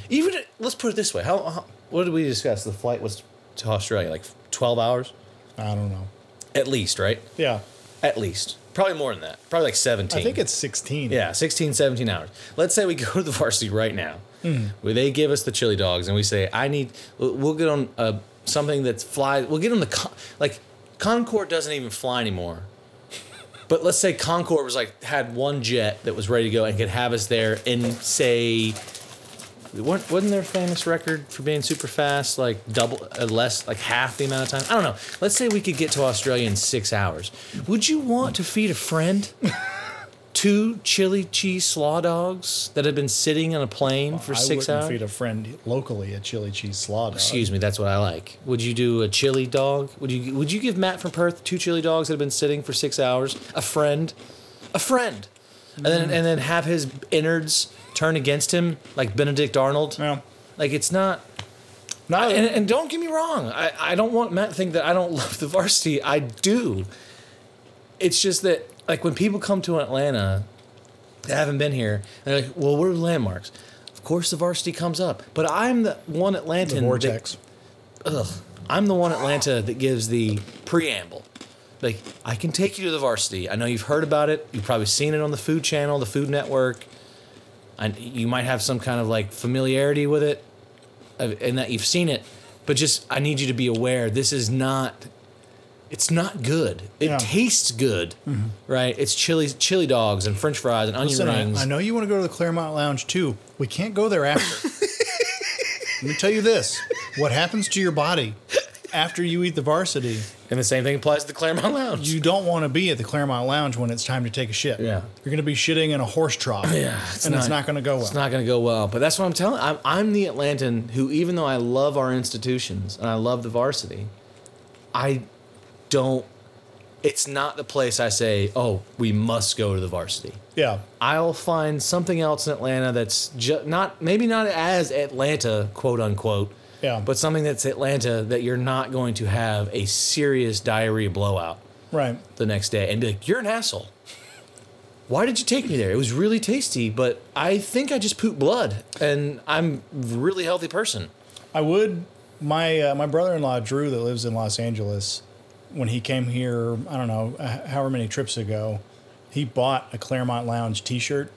even let's put it this way: how, how what did we discuss? The flight was to Australia, like twelve hours I don't know. at least, right? Yeah, At least, probably more than that. Probably like seventeen. I think it's 16. Yeah, 16, 17 hours. Let's say we go to the varsity right now, where they give us the chili dogs, and we say, "I need." We'll get on uh, something that flies. We'll get on the Con- like Concorde doesn't even fly anymore. But let's say Concorde was like had one jet that was ready to go and could have us there in say. Wasn't their famous record for being super fast, like double, uh, less, like half the amount of time? I don't know. Let's say we could get to Australia in six hours. Would you want to feed a friend two chili cheese slaw dogs that have been sitting on a plane for I six wouldn't hours? feed a friend locally a chili cheese slaw dog. Excuse me, that's what I like. Would you do a chili dog? Would you would you give Matt from Perth two chili dogs that have been sitting for six hours? A friend, a friend, and then and then have his innards turn against him like Benedict Arnold. Yeah. Like it's not. Not And, and don't get me wrong, I, I don't want Matt to think that I don't love the varsity. I do. It's just that like when people come to Atlanta that haven't been here, they're like, "Well, what are the landmarks?" Of course, the varsity comes up, but I'm the one Atlantan. the that- vortex. ugh, I'm the one Atlanta that gives the preamble. Like, I can take you to the varsity. I know you've heard about it. You've probably seen it on the Food Channel, the Food Network. And you might have some kind of like familiarity with it, uh, and that you've seen it. But just, I need you to be aware. This is not. It's not good. It Yeah. tastes good, mm-hmm. right? It's chili, chili dogs and French fries and onion Listen, I, rings. I know you want to go to the Clermont Lounge too. We can't go there after. Let me tell you this: what happens to your body after you eat the varsity And the same thing applies to the Clermont Lounge. You don't want to be at the Clermont Lounge when it's time to take a shit. Yeah. You're going to be shitting in a horse trough. Yeah, it's and it's not- not going to go well. It's not going to go well. But that's what I'm telling. I'm, I'm the Atlantan who, even though I love our institutions and I love the varsity, I don't. It's not the place I say, oh, we must go to the varsity. yeah. I'll find something else in Atlanta that's ju- not maybe not as Atlanta, quote unquote, Yeah. but something that's Atlanta that you're not going to have a serious diarrhea blowout Right. the next day and be like, you're an asshole. Why did you take me there? It was really tasty, but I think I just pooped blood, and I'm a really healthy person. I would. My uh, my brother in law Drew that lives in Los Angeles, when he came here, I don't know, however many trips ago, he bought a Clermont Lounge T-shirt,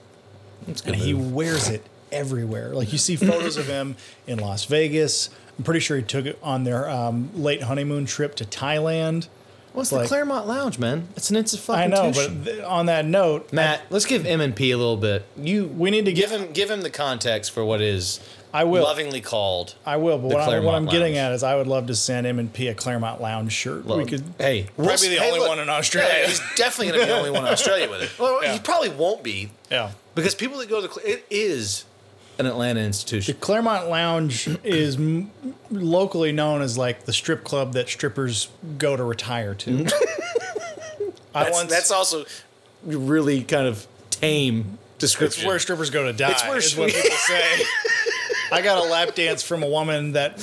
and he wears it everywhere. Like you see photos of him in Las Vegas. I'm pretty sure he took it on their um, late honeymoon trip to Thailand. What's Like- the Clermont Lounge, man? It's an instant fucking I know, tuition. but th- on that note, Matt, let's give M and P a little bit. You, We need to give get- him give him the context for what is I will. lovingly called. I will. But what, I, what I'm getting at is, I would love to send him and P a Clermont Lounge shirt. we could. hey, Probably we'll- be the hey, only look, one in Australia. yeah, he's definitely going to be the only one in Australia with it. Well, Yeah. he probably won't be Yeah. because people that go to the Cl- it is an Atlanta institution. The Clermont Lounge is m- locally known as like the strip club that strippers go to retire to. Mm-hmm. I That's, once, that's also really kind of tame description. it's where strippers go to die. It's where is what people say. I got a lap dance from a woman that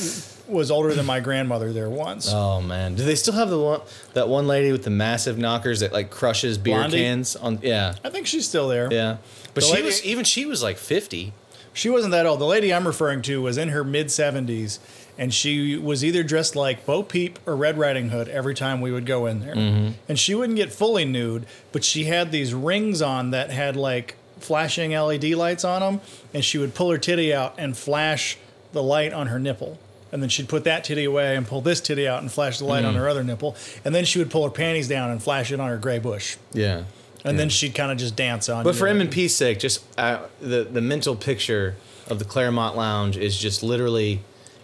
was older than my grandmother there once. Oh man, do they still have the one that one lady with the massive knockers that like crushes beer Blondie? cans on? Yeah, I think she's still there. yeah. But The she lady- was even she was like fifty. She wasn't that old. The lady I'm referring to was in her mid 70s, and she was either dressed like Bo Peep or Red Riding Hood every time we would go in there. Mm-hmm. And she wouldn't get fully nude, but she had these rings on that had like flashing LED lights on them, and she would pull her titty out and flash the light on her nipple. And then she'd put that titty away and pull this titty out and flash the light on her other nipple. And then she would pull her panties down and flash it on her gray bush. Yeah. And then she'd kind of just dance on. But for M and P's sake, just uh, the the mental picture of the Clermont Lounge is just literally,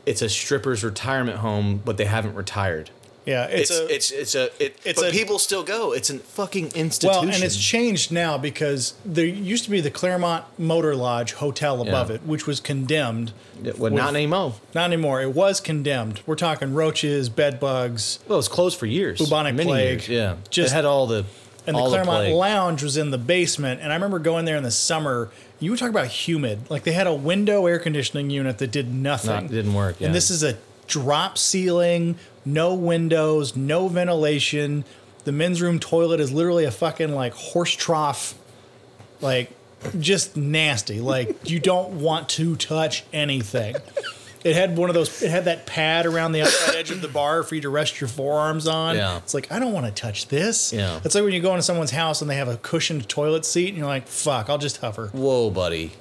it's a stripper's retirement home, but they haven't retired. Yeah, It's it's, a, it's it's a it, it's but a- people still go. It's a fucking institution. Well, and it's changed now because there used to be the Clermont Motor Lodge Hotel above Yeah. it, which was condemned. Yeah, well, not anymore. Not anymore. It was condemned. We're talking roaches, bed bugs, Well, it was closed for years. Bubonic many plague. Years. Yeah, Just- it had all the and the Clermont plague. Lounge was in the basement. And I remember going there in the summer. You would talk about humid. Like they had a window air conditioning unit that did nothing. Not- didn't work, yeah. And this is a drop ceiling, no windows, no ventilation. The men's room toilet is literally a fucking like horse trough like just nasty. Like you don't want to touch anything. It had one of those. It had that pad around the outside edge of the bar for you to rest your forearms on. Yeah. It's like I don't want to touch this. Yeah. It's like when you go into someone's house and they have a cushioned toilet seat, and you're like, "Fuck, I'll just hover." Whoa, buddy.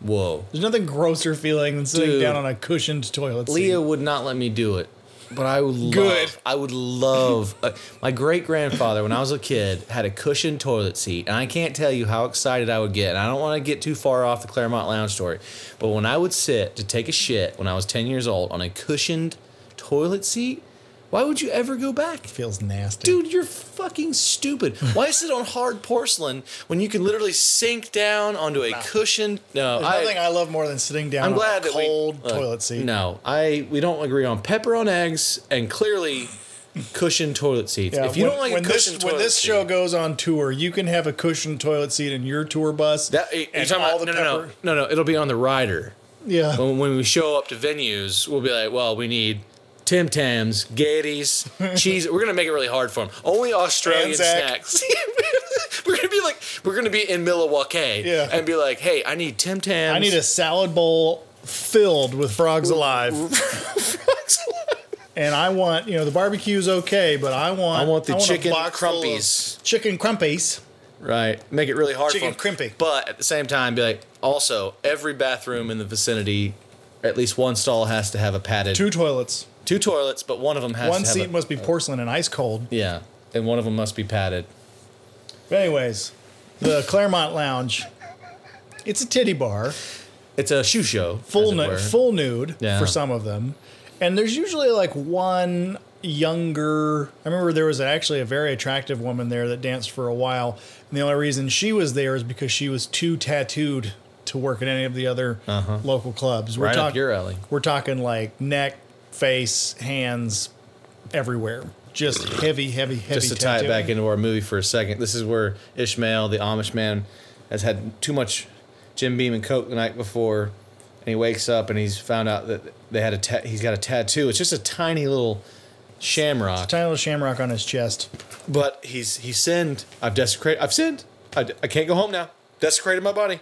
Whoa. There's nothing grosser feeling than sitting Dude. down on a cushioned toilet seat. Leah would not let me do it, but I would love. Good. I would love. Uh, my great grandfather, when I was a kid, had a cushioned toilet seat, and I can't tell you how excited I would get. And I don't want to get too far off the Clermont Lounge story, but when I would sit to take a shit when I was ten years old on a cushioned toilet seat, why would you ever go back? feels nasty. Dude, you're fucking stupid. Why sit on hard porcelain when you can literally sink down onto a cushioned? No, There's nothing I love more than sitting down I'm on glad a that we- cold toilet seat. No, I we don't agree on pepper on eggs and clearly cushioned toilet seats. Yeah, if you when, don't like when a this, when this seat, show goes on tour, you can have a cushioned toilet seat in your tour bus. that eh, you're talking all about, the no, no, no, no, no, it'll be on the rider. Yeah. When, when we show up to venues, we'll be like, well, we need Tim Tams, Gaieties, cheese. We're gonna make it really hard for them. Only Australian Anzac. snacks. we're gonna be like, we're gonna be in Milwaukee, Yeah. and be like, hey, I need Tim Tams. I need a salad bowl filled with frogs alive. frogs and I want, you know, the barbecue's okay, but I want I want the chicken box full of crumpies. Chicken crumpies. Right. Make it really hard Chicken for 'em. crimpy. But at the same time, be like, also, every bathroom in the vicinity, at least one stall has to have a padded Two toilets. Two toilets, but one of them has One to have seat a, must be porcelain and ice cold. yeah, and one of them must be padded. But anyways, the Clermont Lounge. It's a titty bar, It's a shoe show, full as it nu- were. full nude Yeah. for some of them, and there's usually like one younger. I remember there was actually a very attractive woman there that danced for a while, and the only reason she was there is because she was too tattooed to work at any of the other local clubs. We're Uh-huh. Right up your alley. We're talking like neck, face, hands, everywhere. Just heavy, heavy, heavy. Just to tie it back into our movie for a second, this is where Ishmael, the Amish man, has had too much Jim Beam and Coke the night before, and he wakes up and he's found out that they had a ta- he's got a tattoo. It's just a tiny little shamrock, Tiny little shamrock on his chest. but he's he sinned. I've desecrated. I've sinned. I, I can't go home now. Desecrated my body.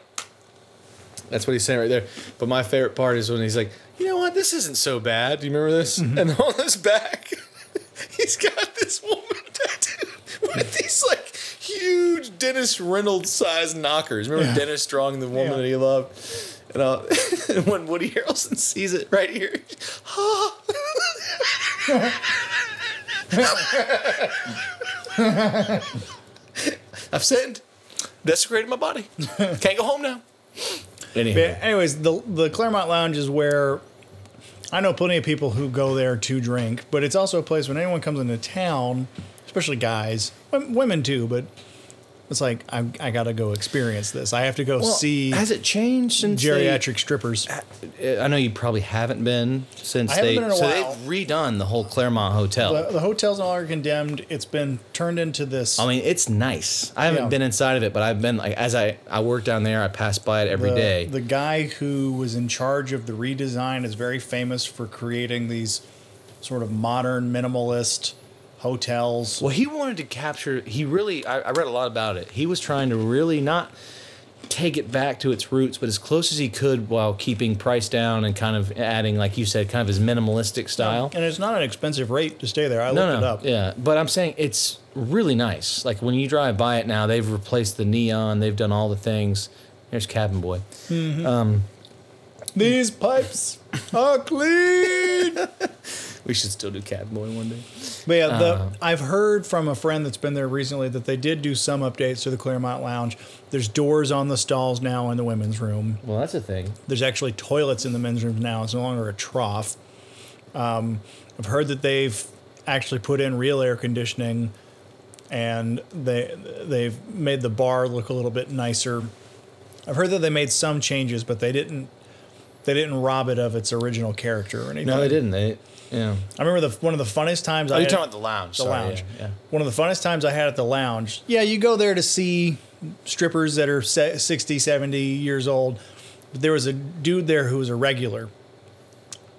That's what he's saying right there. But my favorite part is when he's like, you know what, this isn't so bad. Do you remember this? Mm-hmm. And on his back, he's got this woman tattooed with these like huge Dennis Reynolds size knockers. Remember Yeah. Dennis Strong, the woman Yeah. that he loved? And, uh, and when Woody Harrelson sees it right here, I've sinned, desecrated my body. Can't go home now. But anyways, the the Clermont Lounge is where I know plenty of people who go there to drink, but it's also a place when anyone comes into town, especially guys, women too, but it's like I, I got to go experience this. I have to go Well, see has it changed since they- geriatric strippers. Uh, I know you probably haven't been since I haven't they been in a so while. they've redone the whole Clermont Hotel. The, the hotel's no longer condemned. It's been turned into this. I mean, it's nice. I haven't Yeah. been inside of it, but I've been like as I I work down there, I pass by it every the, day. The guy who was in charge of the redesign is very famous for creating these sort of modern minimalist hotels. well, he wanted to capture. He really. I, I read a lot about it. He was trying to really not take it back to its roots, but as close as he could while keeping price down and kind of adding, like you said, kind of his minimalistic style. And it's not an expensive rate to stay there. I No, looked no, it up. yeah, but I'm saying it's really nice. Like when you drive by it now, they've replaced the neon, they've done all the things. There's Cabin Boy. Mm-hmm. Um, These pipes are clean. We should still do Cabin Boy one day. But yeah, the, Uh. I've heard from a friend that's been there recently that they did do some updates to the Clermont Lounge. There's doors on the stalls now in the women's room. Well, that's a thing. There's actually toilets in the men's room now. It's no longer a trough. Um, I've heard that they've actually put in real air conditioning, and they they've made the bar look a little bit nicer. I've heard that they made some changes, but they didn't they didn't rob it of its original character or anything. No, they didn't. They, yeah. I remember the one of the funnest times. Oh, I you're had- talking about the lounge. the Sorry, lounge. Yeah, yeah. One of the funnest times I had at the lounge. Yeah, you go there to see strippers that are se- 60, 70 years old. But there was a dude there who was a regular.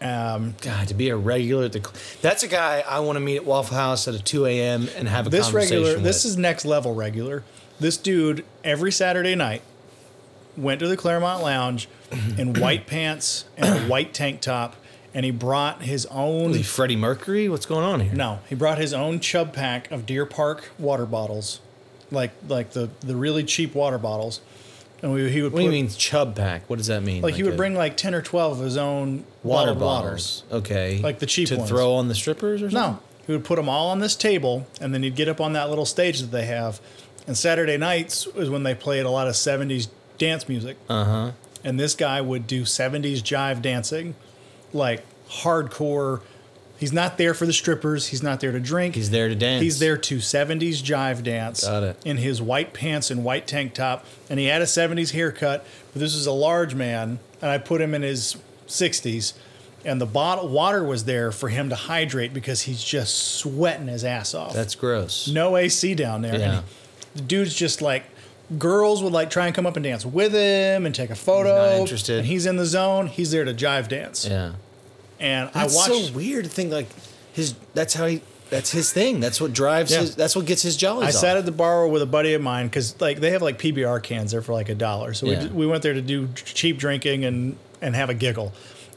Um, God, to be a regular at the. cl- That's a guy I want to meet at Waffle House at a 2 a.m. and have a this conversation regular, with. this is next level regular. This dude every Saturday night went to the Clermont Lounge in white pants and a white tank top, and he brought his own. He Freddie Mercury? What's going on here? No, he brought his own chub pack of Deer Park water bottles, like like the the really cheap water bottles, and we, he would What do you mean chub pack? What does that mean? like he would a bring like ten or twelve of his own water bottles. Okay. Like the cheap to ones. throw on the strippers or something. No, he would put them all on this table, and then he'd get up on that little stage that they have. And Saturday nights is when they played a lot of '70s dance music. Uh huh. and this guy would do 70s jive dancing like hardcore he's not there for the strippers he's not there to drink He's there to dance. he's there to 70s jive dance Got it. in his white pants and white tank top and he had a 70s haircut but this is a large man and i put him in his 60s and the bottle water was there for him to hydrate because he's just sweating his ass off That's gross. no AC down there. Yeah. And the dude's just like, girls would like try and come up and dance with him and take a photo. Not interested. And he's in the zone. He's there to jive dance. Yeah. And That's I watched. so weird to think like his. That's how he. That's his thing. That's what drives Yeah. his. That's what gets his jollies. I sat at the bar with a buddy of mine because like they have like PBR cans there for like a dollar. So Yeah. we, we went there to do cheap drinking and and have a giggle,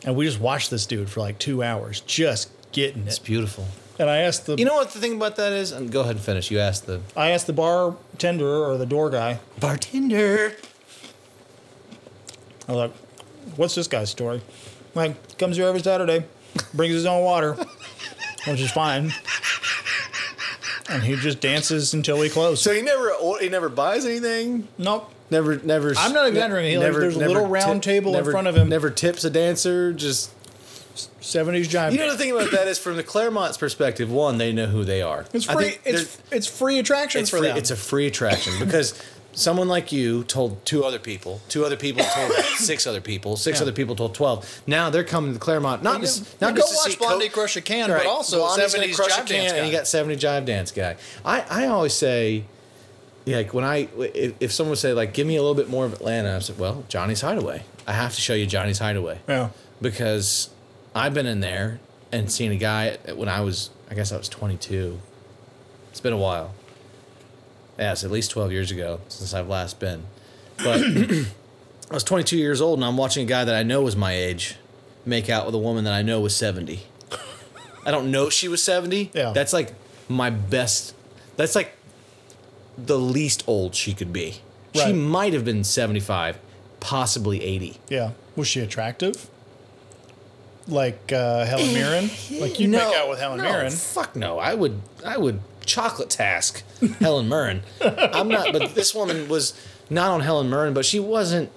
and we just watched this dude for like two hours just getting it. It's beautiful. And I asked the You know what the thing about that is? And go ahead and finish. You asked the I asked the bartender or the door guy. bartender. I was like, what's this guy's story? Like, comes here every Saturday, brings his own water, which is fine. And he just dances until we close. So he never he never buys anything. nope. Never never. I'm not exaggerating. He, like, there's a little round table in front of him. Never tips a dancer. Just 70s jive. You know the thing about that is from the Clermont's perspective, one, they know who they are. it's free. It's it's free attraction it's for free, them. It's a free attraction because someone like you told two other people, two other people told six other people, six Yeah. other people told twelve. Now they're coming to Clermont, not just Yeah, not go just to watch Blondie Co- Crush a Can, but also Blondie's gonna 70s crush jive dance can, and you got seventy jive dance guy. I I always say. Like when I, if, if someone would say like, give me a little bit more of Atlanta, I said, well, Johnny's Hideaway. I have to show you Johnny's Hideaway yeah. because I've been in there and seen a guy when I was, I guess I was 22. It's been a while. Yeah, it's at least 12 years ago since I've last been. But I was 22 years old and I'm watching a guy that I know was my age make out with a woman that I know was 70. I don't know she was 70. Yeah. That's like my best, that's like the least old she could be. Right. She might have been 75, possibly 80. Yeah. Was she attractive? Like uh, Helen Mirren? Like you make out with Helen no, Mirren? Fuck no. I would I would chocolate task Helen Mirren. I'm not but this woman was not on Helen Mirren, but she wasn't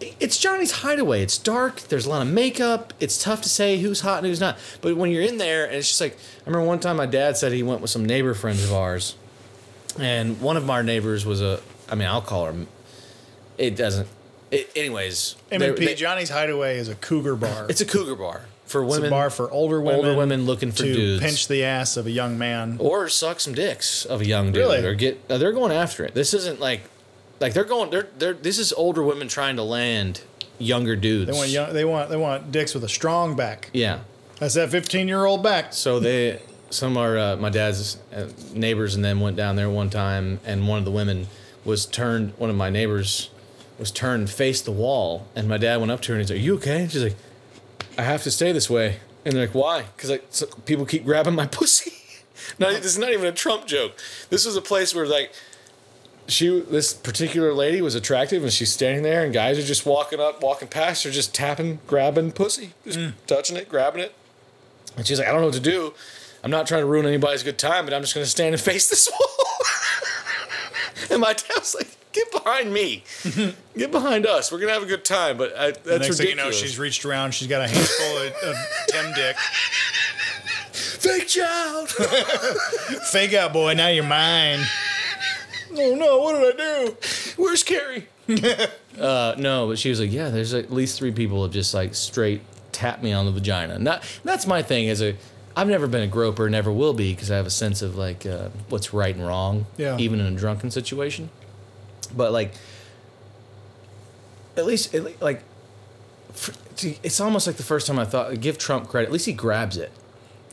it's Johnny's hideaway. It's dark. There's a lot of makeup. It's tough to say who's hot and who's not. But when you're in there, and it's just like I remember one time my dad said he went with some neighbor friends of ours, and one of our neighbors was a. I mean, I'll call her. It doesn't. It, anyways, M&P, they- they- Johnny's Hideaway is a cougar bar. it's a cougar bar for It's women. a bar for older women. older women looking for to dudes. pinch the ass of a young man. or suck some dicks of a young dude Really? or get uh, they're going after it this isn't like like they're going they're they're this is older women trying to land younger dudes They want young, they want they want dicks with a strong back. yeah That's that 15 year old back. so they some of our uh, my dad's uh, neighbors and them went down there one time and one of the women was turned one of my neighbors was turned face the wall and my dad went up to her and he's like are you okay? And she's like i have to stay this way. And they're like why? Because like so people keep grabbing my pussy. Not, this is not even a trump joke. This was a place where like she this particular lady was attractive and she's standing there and guys are just walking up walking past her just tapping grabbing pussy just mm. touching it grabbing it. And she's like i don't know what to do. I'm not trying to ruin anybody's good time but i'm just going to stand and face this wall. And my dad was like get behind me get behind us we're going to have a good time but I, that's The next thing you know, she's reached around. She's got a handful of, of Tim Dick. fake child Fake out, boy. Now you're mine. Oh no! What did I do? where's carrie uh, no but she was like yeah there's at least three people have just like straight tapped me on the vagina not that's my thing as a I've never been a groper, never will be, because I have a sense of like uh, what's right and wrong, Yeah. even in a drunken situation. But like, at least like, for, it's almost like the first time I thought give Trump credit. At least he grabs it.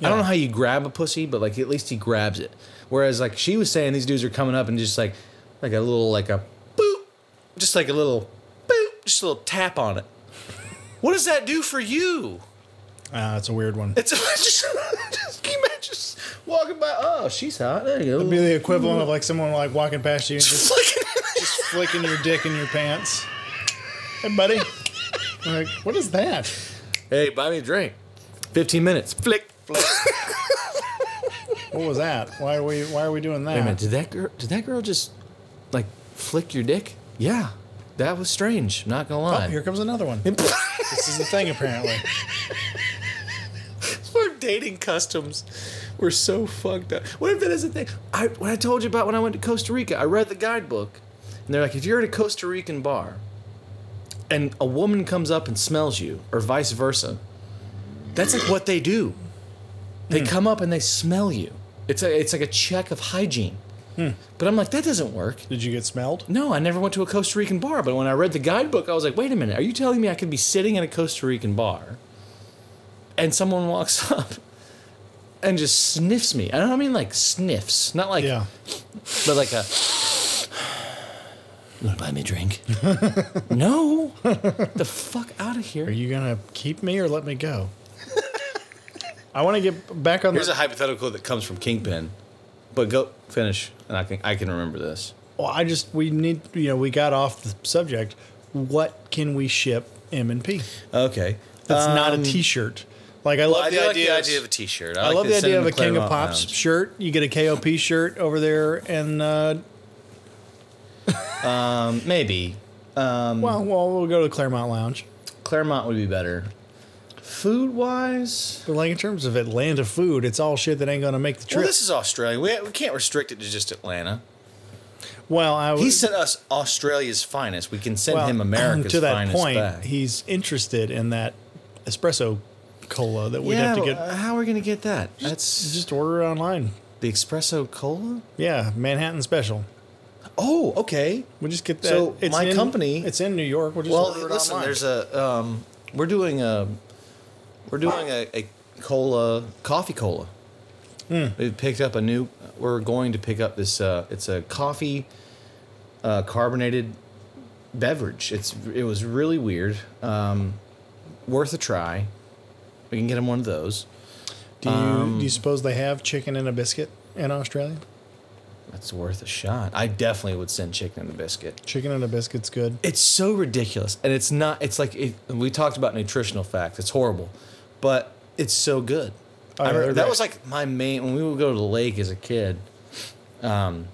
I don't know how you grab a pussy, but like at least he grabs it. Whereas like she was saying, these dudes are coming up and just like like a little like a boop, just like a little boop, just a little tap on it. What does that do for you? Ah, that's a weird one. It's just, just, can you imagine just walking by. Oh, she's hot. There you go. It'd be the equivalent of like someone like walking past you and just just flicking your dick in your pants. Hey, buddy. Like, what is that? hey, buy me a drink. Fifteen minutes. Flick. flick. What was that? Why are we Why are we doing that? Wait a minute. Did that girl? Did that girl just like flick your dick? Yeah, that was strange. Not gonna Oh, lie. here comes another one. This is the thing, apparently. Our dating customs were so fucked up. What if that is a thing? I when I told you about when I went to Costa Rica, I read the guidebook, and they're like, if you're at a Costa Rican bar, and a woman comes up and smells you, or vice versa, that's like what they do. They hmm. come up and they smell you. It's a, it's like a check of hygiene. Hmm. But I'm like, that doesn't work. Did you get smelled? No, I never went to a Costa Rican bar, but when I read the guidebook, I was like, wait a minute, are you telling me I could be sitting in a Costa Rican bar and someone walks up and just sniffs me? I don't mean like sniffs, not like, Yeah. but like a. You want to buy me a drink? no. the fuck out of here. Are you gonna keep me or let me go? I want to get back on Here's the. a hypothetical that comes from Kingpin, but go finish, and I can I can remember this. well, I just we need you know we got off the subject. What can we ship M and P? Okay, That's not a Um, T-shirt. Like I love I the do like idea. the of- idea of a T-shirt. I like love the idea of a King of Pops Lounge. shirt. You get a KOP shirt over there, and uh, Um, maybe well, well, we'll go to Clermont Lounge. Clermont would be better. food wise. But like in terms of Atlanta food, it's all shit that ain't gonna make the trip. Well, this is Australia. We, we can't restrict it to just Atlanta. well, I He was sent us Australia's finest. We can send well, him America's to that finest point. back. He's interested in that espresso cola that we'd yeah, have to get. uh, how are we gonna get that? That's just order it online. the espresso cola. Yeah, Manhattan special. Oh, okay. We'll just get that. So, my in- company- it's in New York. We'll just Well, listen, online. there's a um, we're doing a we're doing a, a cola coffee cola. Hmm. We picked up a new. We're going to pick up this. Uh, it's a coffee uh, carbonated beverage. It's it was really weird. Um, worth a try. We can get him one of those. do you um, do you suppose they have chicken and a biscuit in Australia? That's worth a shot. I definitely would send chicken and a biscuit. Chicken and a biscuit's good. It's so ridiculous, and it's not. It's like it, we talked about nutritional facts. It's horrible, but it's so good. Oh, I remember, that great. was like my main when we would go to the lake as a kid. Um,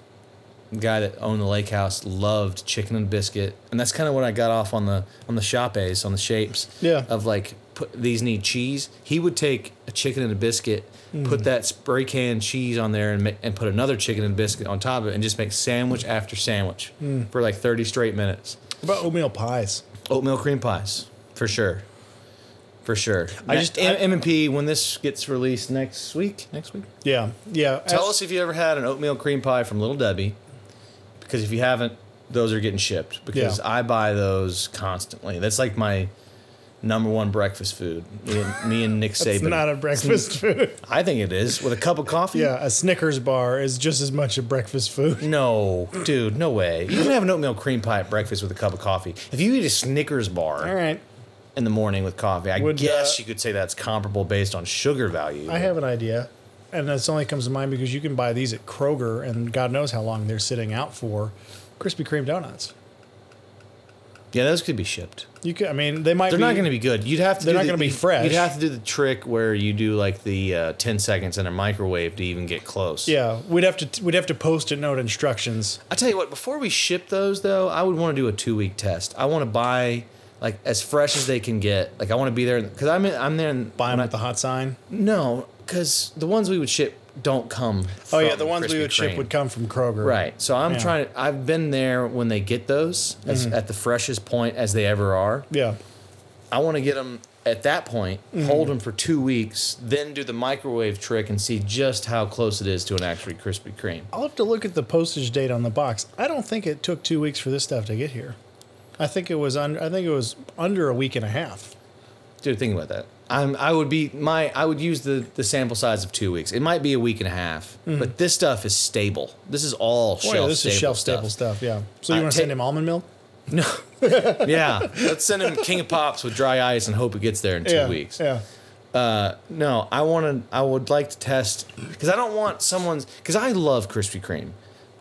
the guy that owned the lake house loved chicken and biscuit, and that's kind of what I got off on the on the shapes on the shapes. Yeah. Of like, put these need cheese. He would take a chicken and a biscuit, Mm. put that spray can cheese on there, and ma- and put another chicken and biscuit on top of it, and just make sandwich after sandwich Mm. for like thirty straight minutes. What about oatmeal pies? Oatmeal cream pies, for sure. For sure. I I just- just I- M and P when this gets released next week. Next week. Yeah, yeah. Tell as- us if you ever had an oatmeal cream pie from Little Debbie, because if you haven't, those are getting shipped. Because Yeah. I buy those constantly. That's like my number one breakfast food. Me and, me and Nick It's Saban. not a breakfast food. I think it is with a cup of coffee. Yeah, a Snickers bar is just as much a breakfast food. No, dude, no way. You can have an oatmeal cream pie at breakfast with a cup of coffee. If you eat a Snickers bar, All right, in the morning with coffee. I Would, guess uh, you could say that's comparable based on sugar value. I have an idea, and this only comes to mind because you can buy these at Kroger, and God knows how long they're sitting out for. Krispy Kreme donuts. Yeah, those could be shipped. You could, I mean, they might. They're be, not going to be good. You'd have to. They're do not the- gonna be fresh. You'd have to do the trick where you do like the uh, ten seconds in a microwave to even get close. Yeah, we'd have to we'd have to post-it note instructions. I tell you what. Before we ship those, though, I would want to do a two week test. I want to buy like as fresh as they can get. Like I want to be there because I'm in, I'm there. In, Buy them at I- the hot sign. no, because the ones we would ship don't come. Oh yeah, the ones we Krispy would ship Kreme. would come from Kroger. Right. So I'm Yeah. trying to. I've been there when they get those as, at the freshest point as they ever are. Yeah. I want to get them at that point, Mm-hmm. hold them for two weeks, then do the microwave trick and see just how close it is to an actually Krispy Kreme. I'll have to look at the postage date on the box. I don't think it took two weeks for this stuff to get here. I think it was under. I think it was under a week and a half. Dude, think about that. I'm. I would be my. I would use the the sample size of two weeks. It might be a week and a half, but this stuff is stable. This is all Mm-hmm. Boy, shelf this stable is shelf stuff. stable stuff. Yeah. So you Uh, want to ta- send him almond milk? No. yeah. Let's send him King of Pops with dry ice and hope it gets there in two yeah. weeks. Yeah. Uh, no, I want to. I would like to test because I don't want someone's. Because I love Krispy Kreme.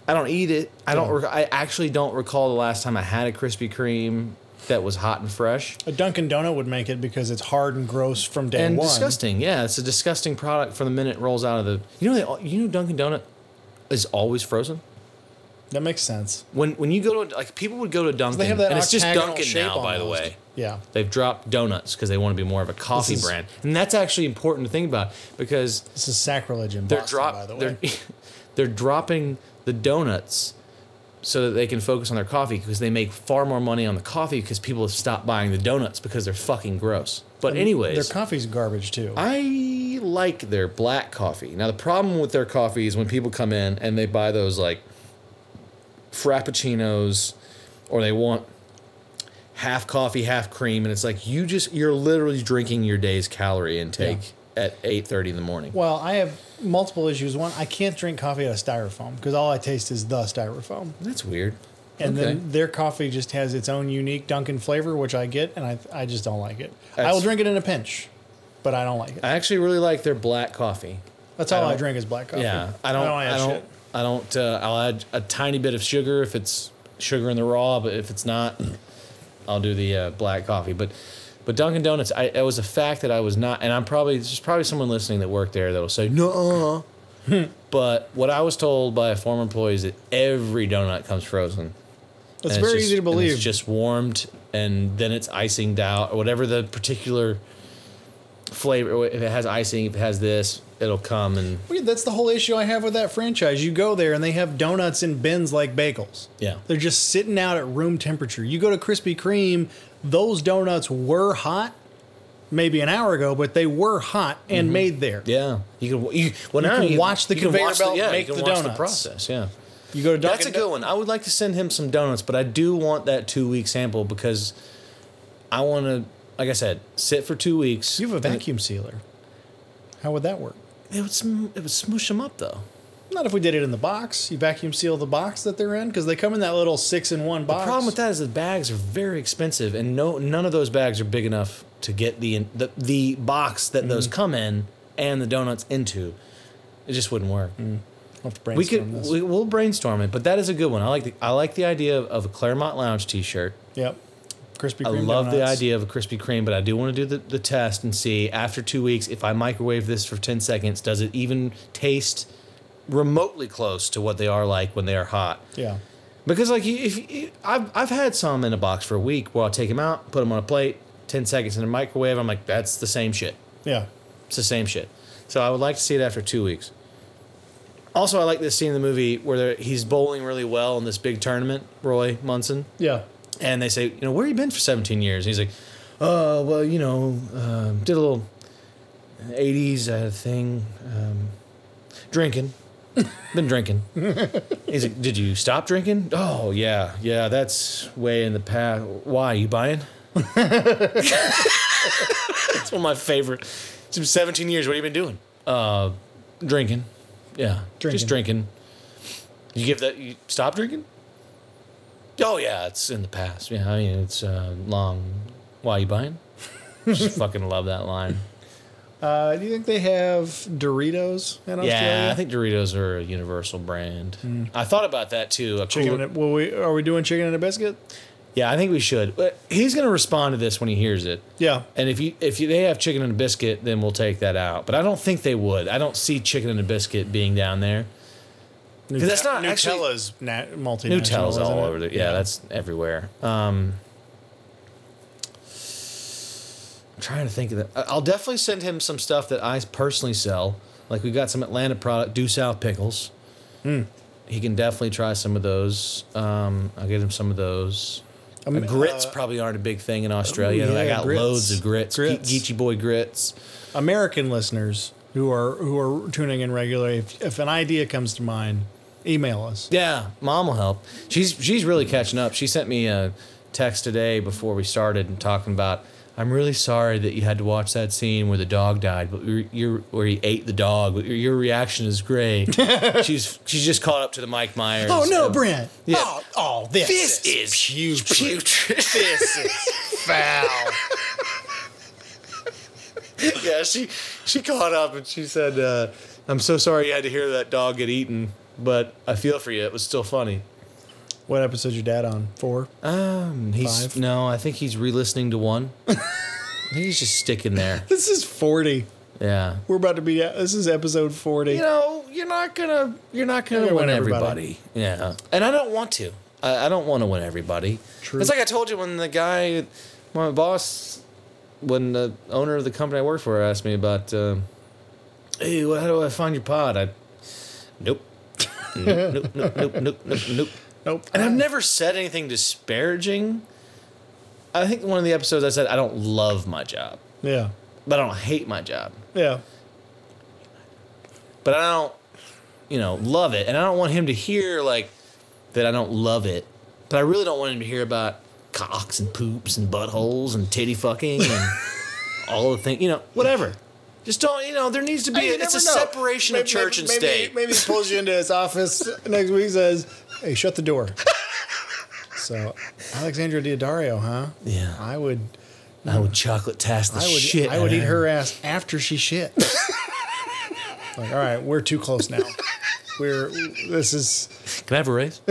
I don't eat it. I don't. Rec- I actually don't recall the last time I had a Krispy Kreme that was hot and fresh A Dunkin' Donut would make it because it's hard and gross from day and one. disgusting. Yeah, it's a disgusting product from the minute it rolls out of the. You know, they, you know, Dunkin' Donut is always frozen. That makes sense. When when you go to like people would go to Dunkin' They have that and it's just octagonal Dunkin' shape now, by the almost. way. Yeah. They've dropped donuts because they want to be more of a coffee is- brand, and that's actually important to think about because This is sacrilege in they're Boston, by the way. they're they're dropping the donuts so that they can focus on their coffee because they make far more money on the coffee because people have stopped buying the donuts because they're fucking gross. But anyways, Their coffee's garbage too. I like their black coffee. Now the problem with their coffee is when people come in and they buy those like frappuccinos or they want half coffee, half cream and it's like you just you're literally drinking your day's calorie intake at 8:30 in the morning. well, I have multiple issues. One, I can't drink coffee out of styrofoam because all I taste is the styrofoam. That's weird. And Okay. then their coffee just has its own unique Dunkin' flavor, which I get, and I I just don't like it. I will drink it in a pinch, but I don't like it. I actually really like their black coffee. That's all I, don't- drink is black coffee. Yeah, I don't. I don't. shit. I don't. Uh, I'll add a tiny bit of sugar if it's sugar in the raw, but if it's not, I'll do the uh, black coffee. But but Dunkin' Donuts, I, it was a fact that I was not, and I'm probably there's probably someone listening that worked there that'll say no. but what I was told by a former employee is that every donut comes frozen. It's And very just- easy to believe. It's just warmed and then it's icinged out or whatever the particular flavor. If it has icing, if it has this, it'll come and Well, that's the whole issue I have with that franchise. You go there and they have donuts in bins like bagels. Yeah. They're just sitting out at room temperature. You go to Krispy Kreme, those donuts were hot maybe an hour ago, but they were hot and mm-hmm. made there. yeah. You can you, well You now can watch the conveyor watch belt yeah, make you can the watch the donuts. process. Yeah. You go to Dunkin' That's a good one. I would like to send him some donuts, but I do want that two week sample because I want to, like I said, sit for two weeks. You have a vacuum sealer. How would that work? It would sm- it would smoosh them up though. Not if we did it in the box. You vacuum seal the box that they're in because they come in that little six in one box. The problem with that is the bags are very expensive, and no none of those bags are big enough to get the the, the box that those Mm-hmm. come in and the donuts into. It just wouldn't work. Have to We could this. we, we'll brainstorm it, but that is a good one. I like the I like the idea of, of a Clermont Lounge T-shirt. yep. Krispy I Kreme love the idea of a Krispy Kreme, but I do want to do the, the test and see after two weeks if I microwave this for 10 seconds, does it even taste remotely close to what they are like when they are hot? Yeah. Because like you- if I've I've had some in a box for a week where I'll take them out, put them on a plate, 10 seconds in the microwave, I'm like that's the same shit. Yeah. It's the same shit. So I would like to see it after two weeks. Also, I like this scene in the movie where he's bowling really well in this big tournament, Roy Munson Yeah. And they say, you know, where you been for 17 years? And he's like, uh, well, you know, um, did a little 80s uh, thing, um, drinking. Been drinking. He's like, did you stop drinking? Oh, yeah, yeah, that's way in the past. Why, you buying? It's one of my favorite. It's been 17 years. What have you been doing? Uh, drinking. Yeah, drinking. just drinking. You give that, you stop drinking? Oh yeah, it's in the past. Yeah, I mean it's uh, long. Why are you buying? Just fucking love that line. Uh, do you think they have Doritos in Australia? Yeah, I think Doritos are a universal brand. I thought about that too. A chicken. and a- will we, are we doing chicken and a biscuit? yeah, I think we should. But he's gonna respond to this when he hears it. Yeah. And if you if you, they have chicken and a biscuit, then we'll take that out. But I don't think they would. I don't see chicken and a biscuit being down there. 'Cause that's not actually- Nutella's na- multinational. Nutella's all it? over the yeah, that's everywhere. Um, I'm trying to think of that. I- I'll definitely send him some stuff that I personally sell. Like we got some Atlanta product, Doux South pickles. Hmm. He can definitely try some of those. Um, I'll get him some of those. Um, Uh, grits uh, probably aren't a big thing in Australia. Ooh, I got grits. loads of grits, Grits. Geechie Boy grits. American listeners who are who are tuning in regularly, if, if an idea comes to mind, email us. Yeah, mom will help. She's she's really catching up. She sent me a text today before we started and talking about. I'm really sorry that you had to watch that scene where the dog died, but you're, where he ate the dog. But your, your reaction is great. she's she's just caught up to the Mike Myers. Oh no, Brent! Yeah. Oh, oh, this, This is putrid. putrid. this is foul. yeah, she she caught up and she said, uh, "I'm so sorry you had to hear that dog get eaten, but I feel for you. It was still funny." What episode's your dad on? Four. Um, he's Five? no, I think he's re-listening to one. I think he's just sticking there. This is forty. Yeah. We're about to be. This is episode forty. You know, you're not gonna you're not gonna You're gonna win win everybody. everybody. Yeah. And I don't want to. I, I don't want to win everybody. True. It's like I told you when the guy, my boss, when the owner of the company I work for asked me about, uh, hey, how do I find your pod? I, nope. Nope, nope, nope, nope, nope, nope, nope. And I've never said anything disparaging. I think one of the episodes I said I don't love my job, Yeah. but I don't hate my job. Yeah. But I don't, you know, love it. And I don't want him to hear like that I don't love it. But I really don't want him to hear about cocks and poops and buttholes and titty fucking and all the things, you know, whatever. Just don't, you know, there needs to be, a, it's a know. separation Maybe- of church and maybe, state. Maybe he pulls you into his office next week and says, Hey, shut the door. so, Alexandra Daddario, huh? Yeah. I would. I would chocolate task the I would. shit. I would eat her ass after she shit. like, all right, we're too close now. We're. This is Can I have a raise?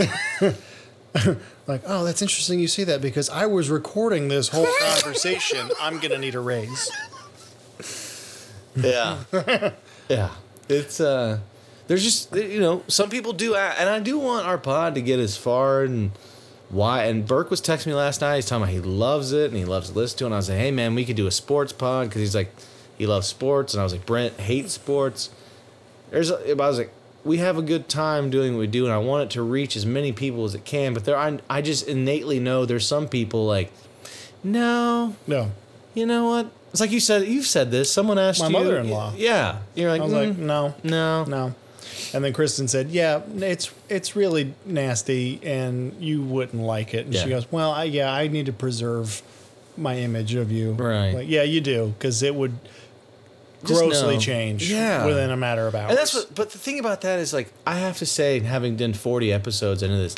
like, oh, that's interesting. You say that because I was recording this whole conversation. I'm gonna need a raise. Yeah. yeah. It's uh there's just you know, some people do and I do want our pod to get as far and why and Burke was texting me last night, he's talking about he loves it and he loves to listen to it and I was like, Hey man, we could do a sports pod because he's like he loves sports, and I was like, Brent hates sports. There's, a, I was like, we have a good time doing what we do, and I want it to reach as many people as it can. But there, I, I just innately know there's some people like, no, No. You know what? It's like you said. You've said this. Someone asked My you. mother-in-law. Yeah, you're like, I was "Mm, like, no, no, no. And then Kristen said, "Yeah, it's it's really nasty, and you wouldn't like it." And she goes, "Well, I, yeah, I need to preserve my image of you." Right. Like, yeah, you do, because it would Just grossly know. change Yeah. within a matter of hours. And that's what. But the thing about that is, like, I have to say, having done 40 episodes into this,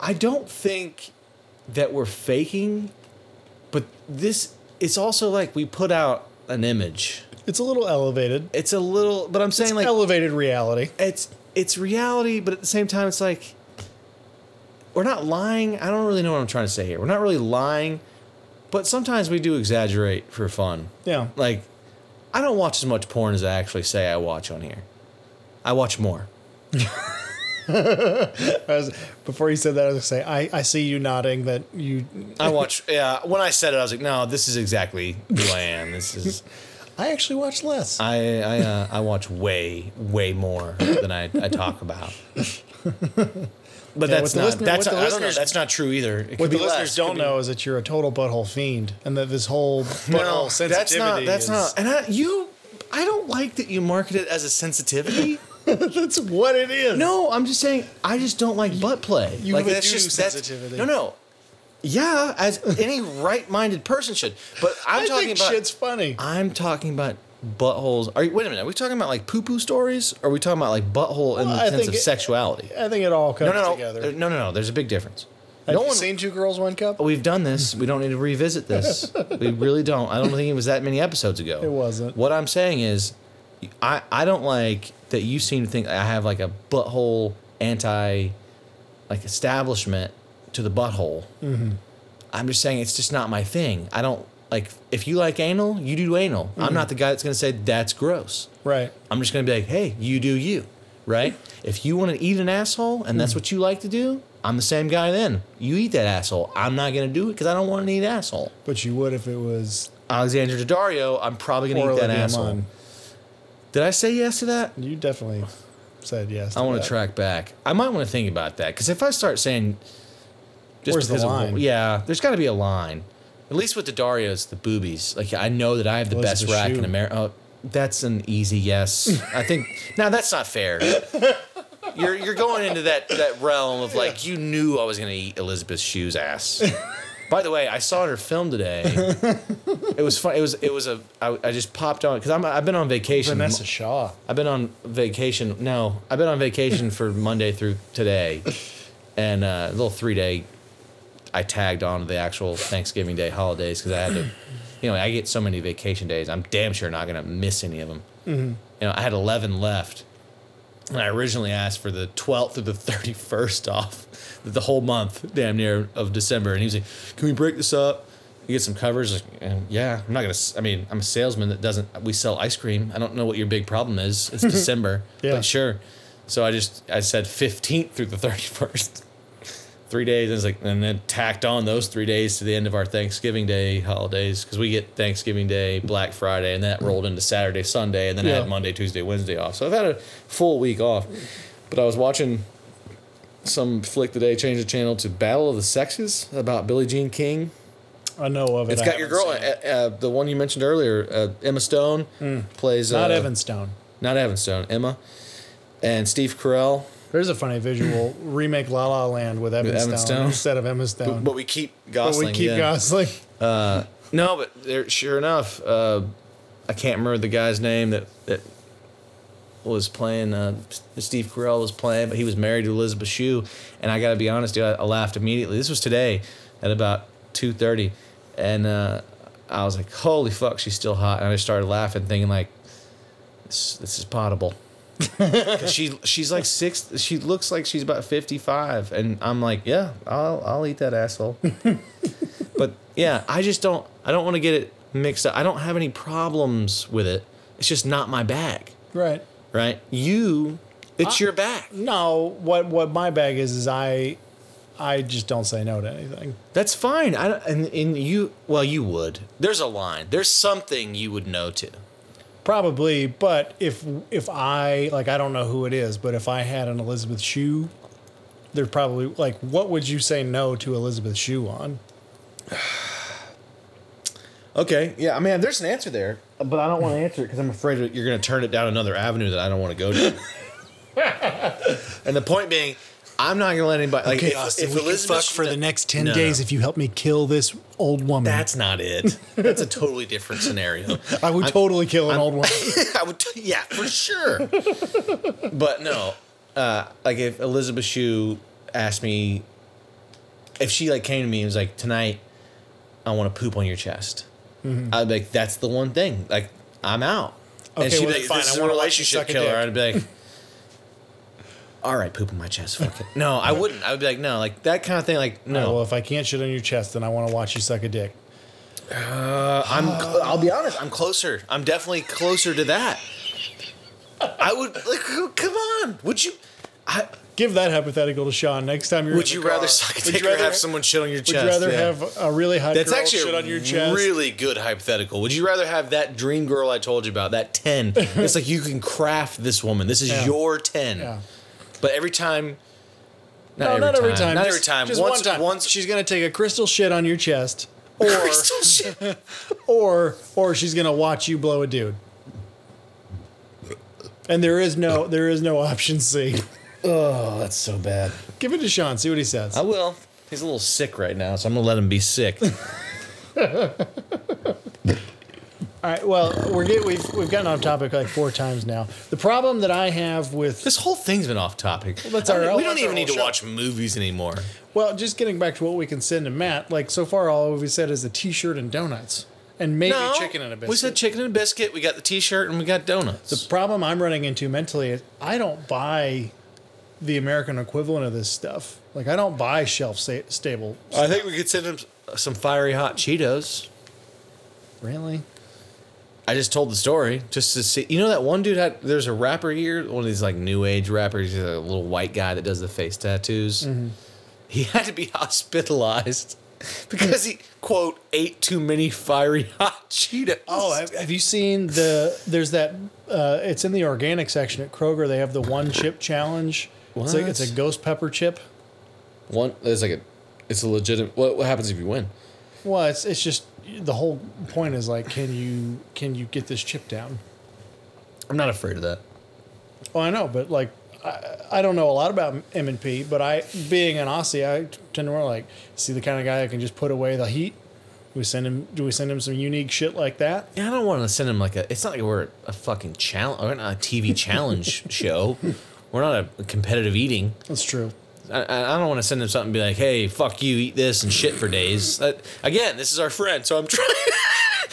I don't think that we're faking, this. It's also like we put out an image. it's a little elevated. It's a little, but I'm saying It's like elevated reality. it's it's reality, but at the same time, it's like we're not lying. I don't really know what I'm trying to say here. We're not really lying, but sometimes we do exaggerate for fun. Yeah. Like, I don't watch as much porn as I actually say I watch on here. I watch more. Was, before you said that, I was gonna say, I, I see you nodding that you. I watch. yeah. When I said it, I was like, no, this is exactly who I am. This is. I actually watch less. I I uh, I watch way way more than I, I talk about. But Yeah, that's not listener- that's the I don't know, listeners- that's not true either. It what the listeners less, don't know is that you're a total butthole fiend, and that this whole butthole No, sensitivity that's not. That's is, not. And I, you, I don't like that you market it as a sensitivity. that's what it is. no, I'm just saying. I just don't like butt play. you like have that's just that's- sensitivity. No, no. Yeah, as any right-minded person should. But I'm I talking think about. shit's funny. I'm talking about buttholes. Are you, wait a minute? Are we talking about like poo-poo stories? Or are we talking about like butthole in Well, the I sense think of it- sexuality? I think it all comes No, no, no. together. Uh, No, no, no. There's a big difference. Have no you one. seen Two Girls One Cup? We've done this. We don't need to revisit this. we really don't. I don't think it was that many episodes ago. It wasn't. What I'm saying is, I I don't like that you seem to think I have like a butthole anti, like establishment to the butthole. Mm-hmm. I'm just saying it's just not my thing. I don't like if you like anal, you do anal. Mm-hmm. I'm not the guy that's gonna say that's gross. Right. I'm just gonna be like, hey, you do you, right? if you want to eat an asshole and that's what you like to do, I'm the same guy then. You eat that asshole. I'm not gonna do it because I don't want to eat asshole. But you would if it was Alexander Daddario, I'm probably gonna eat that asshole. Did I say yes to that? You definitely said yes. I want to track back. I might want to think about that because if I start saying, just Where's the because of- line? yeah, there's got to be a line. At least with the Darios, the boobies. Like I know that I have the best Elizabeth rack Shue. in America. Oh, that's an easy yes. I think. Now that's not fair. You're you're going into that that realm of like you knew I was gonna eat Elizabeth Shue's ass. By the way, I saw her film today. It was fun. It was it was a. I, I just popped on because I'm I've been on vacation. Vanessa Shaw. I've been on vacation. No, I've been on vacation for Monday through today, and uh, a little three day. I tagged on to the actual Thanksgiving Day holidays because I had to. You know, I get so many vacation days. I'm damn sure not gonna miss any of them. You know, I had 11 left, and I originally asked for the 12th through the 31st off, the whole month, damn near of December. And he was like, "Can we break this up?" You get some covers. Like, and yeah, I'm not gonna. I mean, I'm a salesman that doesn't. We sell ice cream. I don't know what your big problem is. It's December, Yeah. but sure. So I just I said 15th through the 31st, three days. And, it's like, and then tacked on those three days to the end of our Thanksgiving Day holidays because we get Thanksgiving Day, Black Friday, and that rolled into Saturday, Sunday, and then I had Monday, Tuesday, Wednesday off. So I've had a full week off. But I was watching some flick today, change the channel to Battle of the Sexes about Billie Jean King. I know of it. It's I got your girl, uh, uh, the one you mentioned earlier, uh, Emma Stone plays. Not uh, Evan Stone. Not Evan Stone. Emma, and Steve Carell. There's a funny visual remake La La Land with Evan, Evan Stone, Stone? instead of Emma Stone. But we keep But Gosling. we keep yeah. Gosling. No, but there, sure enough, uh, I can't remember the guy's name that that was playing. Uh, Steve Carell was playing, but he was married to Elizabeth Shue, and I got to be honest, dude, I, I laughed immediately. This was today at about two thirty, and uh, I was like, "Holy fuck, she's still hot!" And I just started laughing, thinking like, "This, this is potable. she she's like six. She looks like she's about fifty five, and I'm like, yeah, I'll I'll eat that asshole. but yeah, I just don't. I don't want to get it mixed up. I don't have any problems with it. It's just not my bag, Right. Right? You, it's uh, your bag. No, what what my bag is is I I just don't say no to anything. That's fine. I don't, and, and you, well, you would. There's a line. There's something you would know to. Probably, but if if I like I don't know who it is, but if I had an Elizabeth Shue, there's probably like what would you say no to Elizabeth Shue on? Okay. Yeah. I mean, there's an answer there, but I don't want to answer it because I'm afraid you're going to turn it down another avenue that I don't want to go down. and the point being, I'm not going to let anybody. Like, if, if Elizabeth for the next ten No, days if you help me kill this old woman. That's not it. That's a totally different scenario. I would totally kill an old woman. I would, t- yeah, for sure. but no, uh, like if Elizabeth Shue asked me, if she like came to me and was like, tonight, I want to poop on your chest. Mm-hmm. I'd be like, that's the one thing. Like, I'm out. Okay, and she'd well, be like, fine, this I is a watch you relationship killer. I'd be like, all right, poop on my chest. Fuck it. No, I wouldn't. I would be like, no, like that kind of thing. Like, no. well, if I can't shit on your chest, then I want to watch you suck a dick. Uh, I'm. cl- I'll be honest. I'm closer. I'm definitely closer to that. I would like. Come on. Would you? I, Give that hypothetical to Sean next time you're. would you the rather suck a dick or rather have someone shit on your chest? Would you rather Yeah. have a really hot That's girl actually shit on your chest? really good hypothetical. Would you rather have that dream girl I told you about, that 10? it's like you can craft this woman. This is Yeah. your 10. Yeah. But every time. No, not every time. Not just, every time. Just once, one time. Once she's gonna take a crystal shit on your chest, or Crystal shit. or or she's gonna watch you blow a dude. And there is no there is no option C. Oh, that's so bad. Give it to Sean. See what he says. I will. He's a little sick right now, so I'm going to let him be sick. All right. Well, we're get, we've we've gotten off topic like four times now. The problem that I have with this whole thing's been off topic. that's I don't- our- we don't that's even need to show. watch movies anymore. well, just getting back to what we can send to Matt. Like so far, all we've said is a T-shirt and donuts, and maybe No, chicken and a biscuit. We said chicken and a biscuit. We got the T-shirt and we got donuts. The problem I'm running into mentally is I don't buy the American equivalent of this stuff. Like I don't buy shelf stable. I think we could send him some fiery hot Cheetos. Really? I just told the story just to see. You know that one dude had. There's a rapper here, one of these like new age rappers. He's a little white guy that does the face tattoos. He had to be hospitalized because he quote ate too many fiery hot Cheetos. Oh, have, have you seen the? There's that. Uh, it's in the organic section at Kroger. They have the one chip challenge. It's like it's a ghost pepper chip. one. There's like a. It's a legitimate. What, what happens if you win? Well, it's it's just the whole point is like, can you can you get this chip down? I'm not afraid of that. Well, I know, but like, I, I don't know a lot about M and P, but I, being an Aussie, I tend to more like see the kind of guy that can just put away the heat. Do we send him? Do we send him some unique shit like that? Yeah, I don't want to send him like a. It's not like we're a fucking challenge. We're not a TV challenge show. We're not a competitive eating. That's true. I, I I don't want to send him something and be like, "Hey, fuck you, eat this and shit for days." That, again, this is our friend, so I'm trying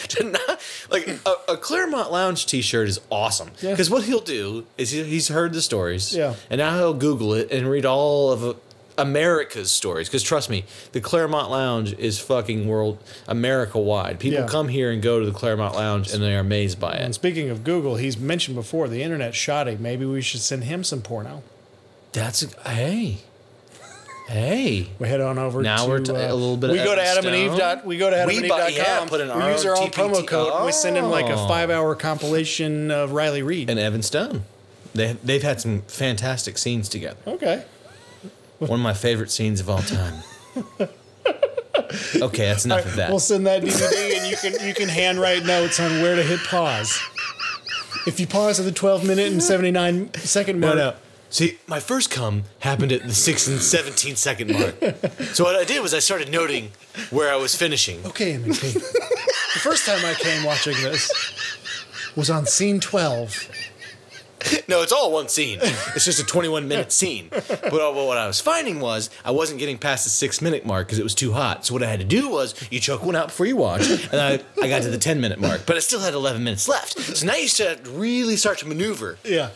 to not like a, a Clermont Lounge T-shirt is awesome Yeah. because what he'll do is he, he's heard the stories, Yeah. and now he'll Google it and read all of America's stories. Because trust me, the Clermont Lounge is fucking world America wide. People Yeah. come here and go to the Clermont Lounge and they are amazed by it. And speaking of Google, he's mentioned before the internet shoddy. Maybe we should send him some porno. That's a, hey, hey. We head on over. Now to, we're t- uh, a little bit We go to Evan Adam and Eve. Stone. Dot, we go to We buy- yeah, AdamandEve.com. put in we use our own promo TPT. code. We send him like a Oh. five-hour compilation of Riley Reid. and Evan Stone. They they've had some fantastic scenes together. okay. One of my favorite scenes of all time. Okay, that's enough of that. We'll send that DVD, and you can you can handwrite notes on where to hit pause. If you pause at the 12 minute and 79 second mark, no. See, my first come happened at the six and seventeen second mark. So what I did was I started noting where I was finishing. Okay, the first time I came watching this was on scene 12. No, it's all one scene. It's just a 21 minute scene. But uh, what I was finding was I wasn't getting past the six minute mark because it was too hot. So what I had to do was you choke one out before you watch, and I, I got to the 10 minute mark. But I still had 11 minutes left. So now you start to really start to maneuver. Yeah.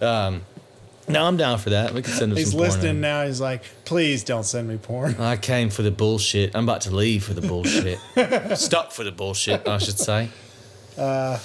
Now I'm down for that. We can send him He's some porno. listening now. He's like, please don't send me porn. I came for the bullshit. I'm about to leave for the bullshit. Stuck for the bullshit, I should say. Uh,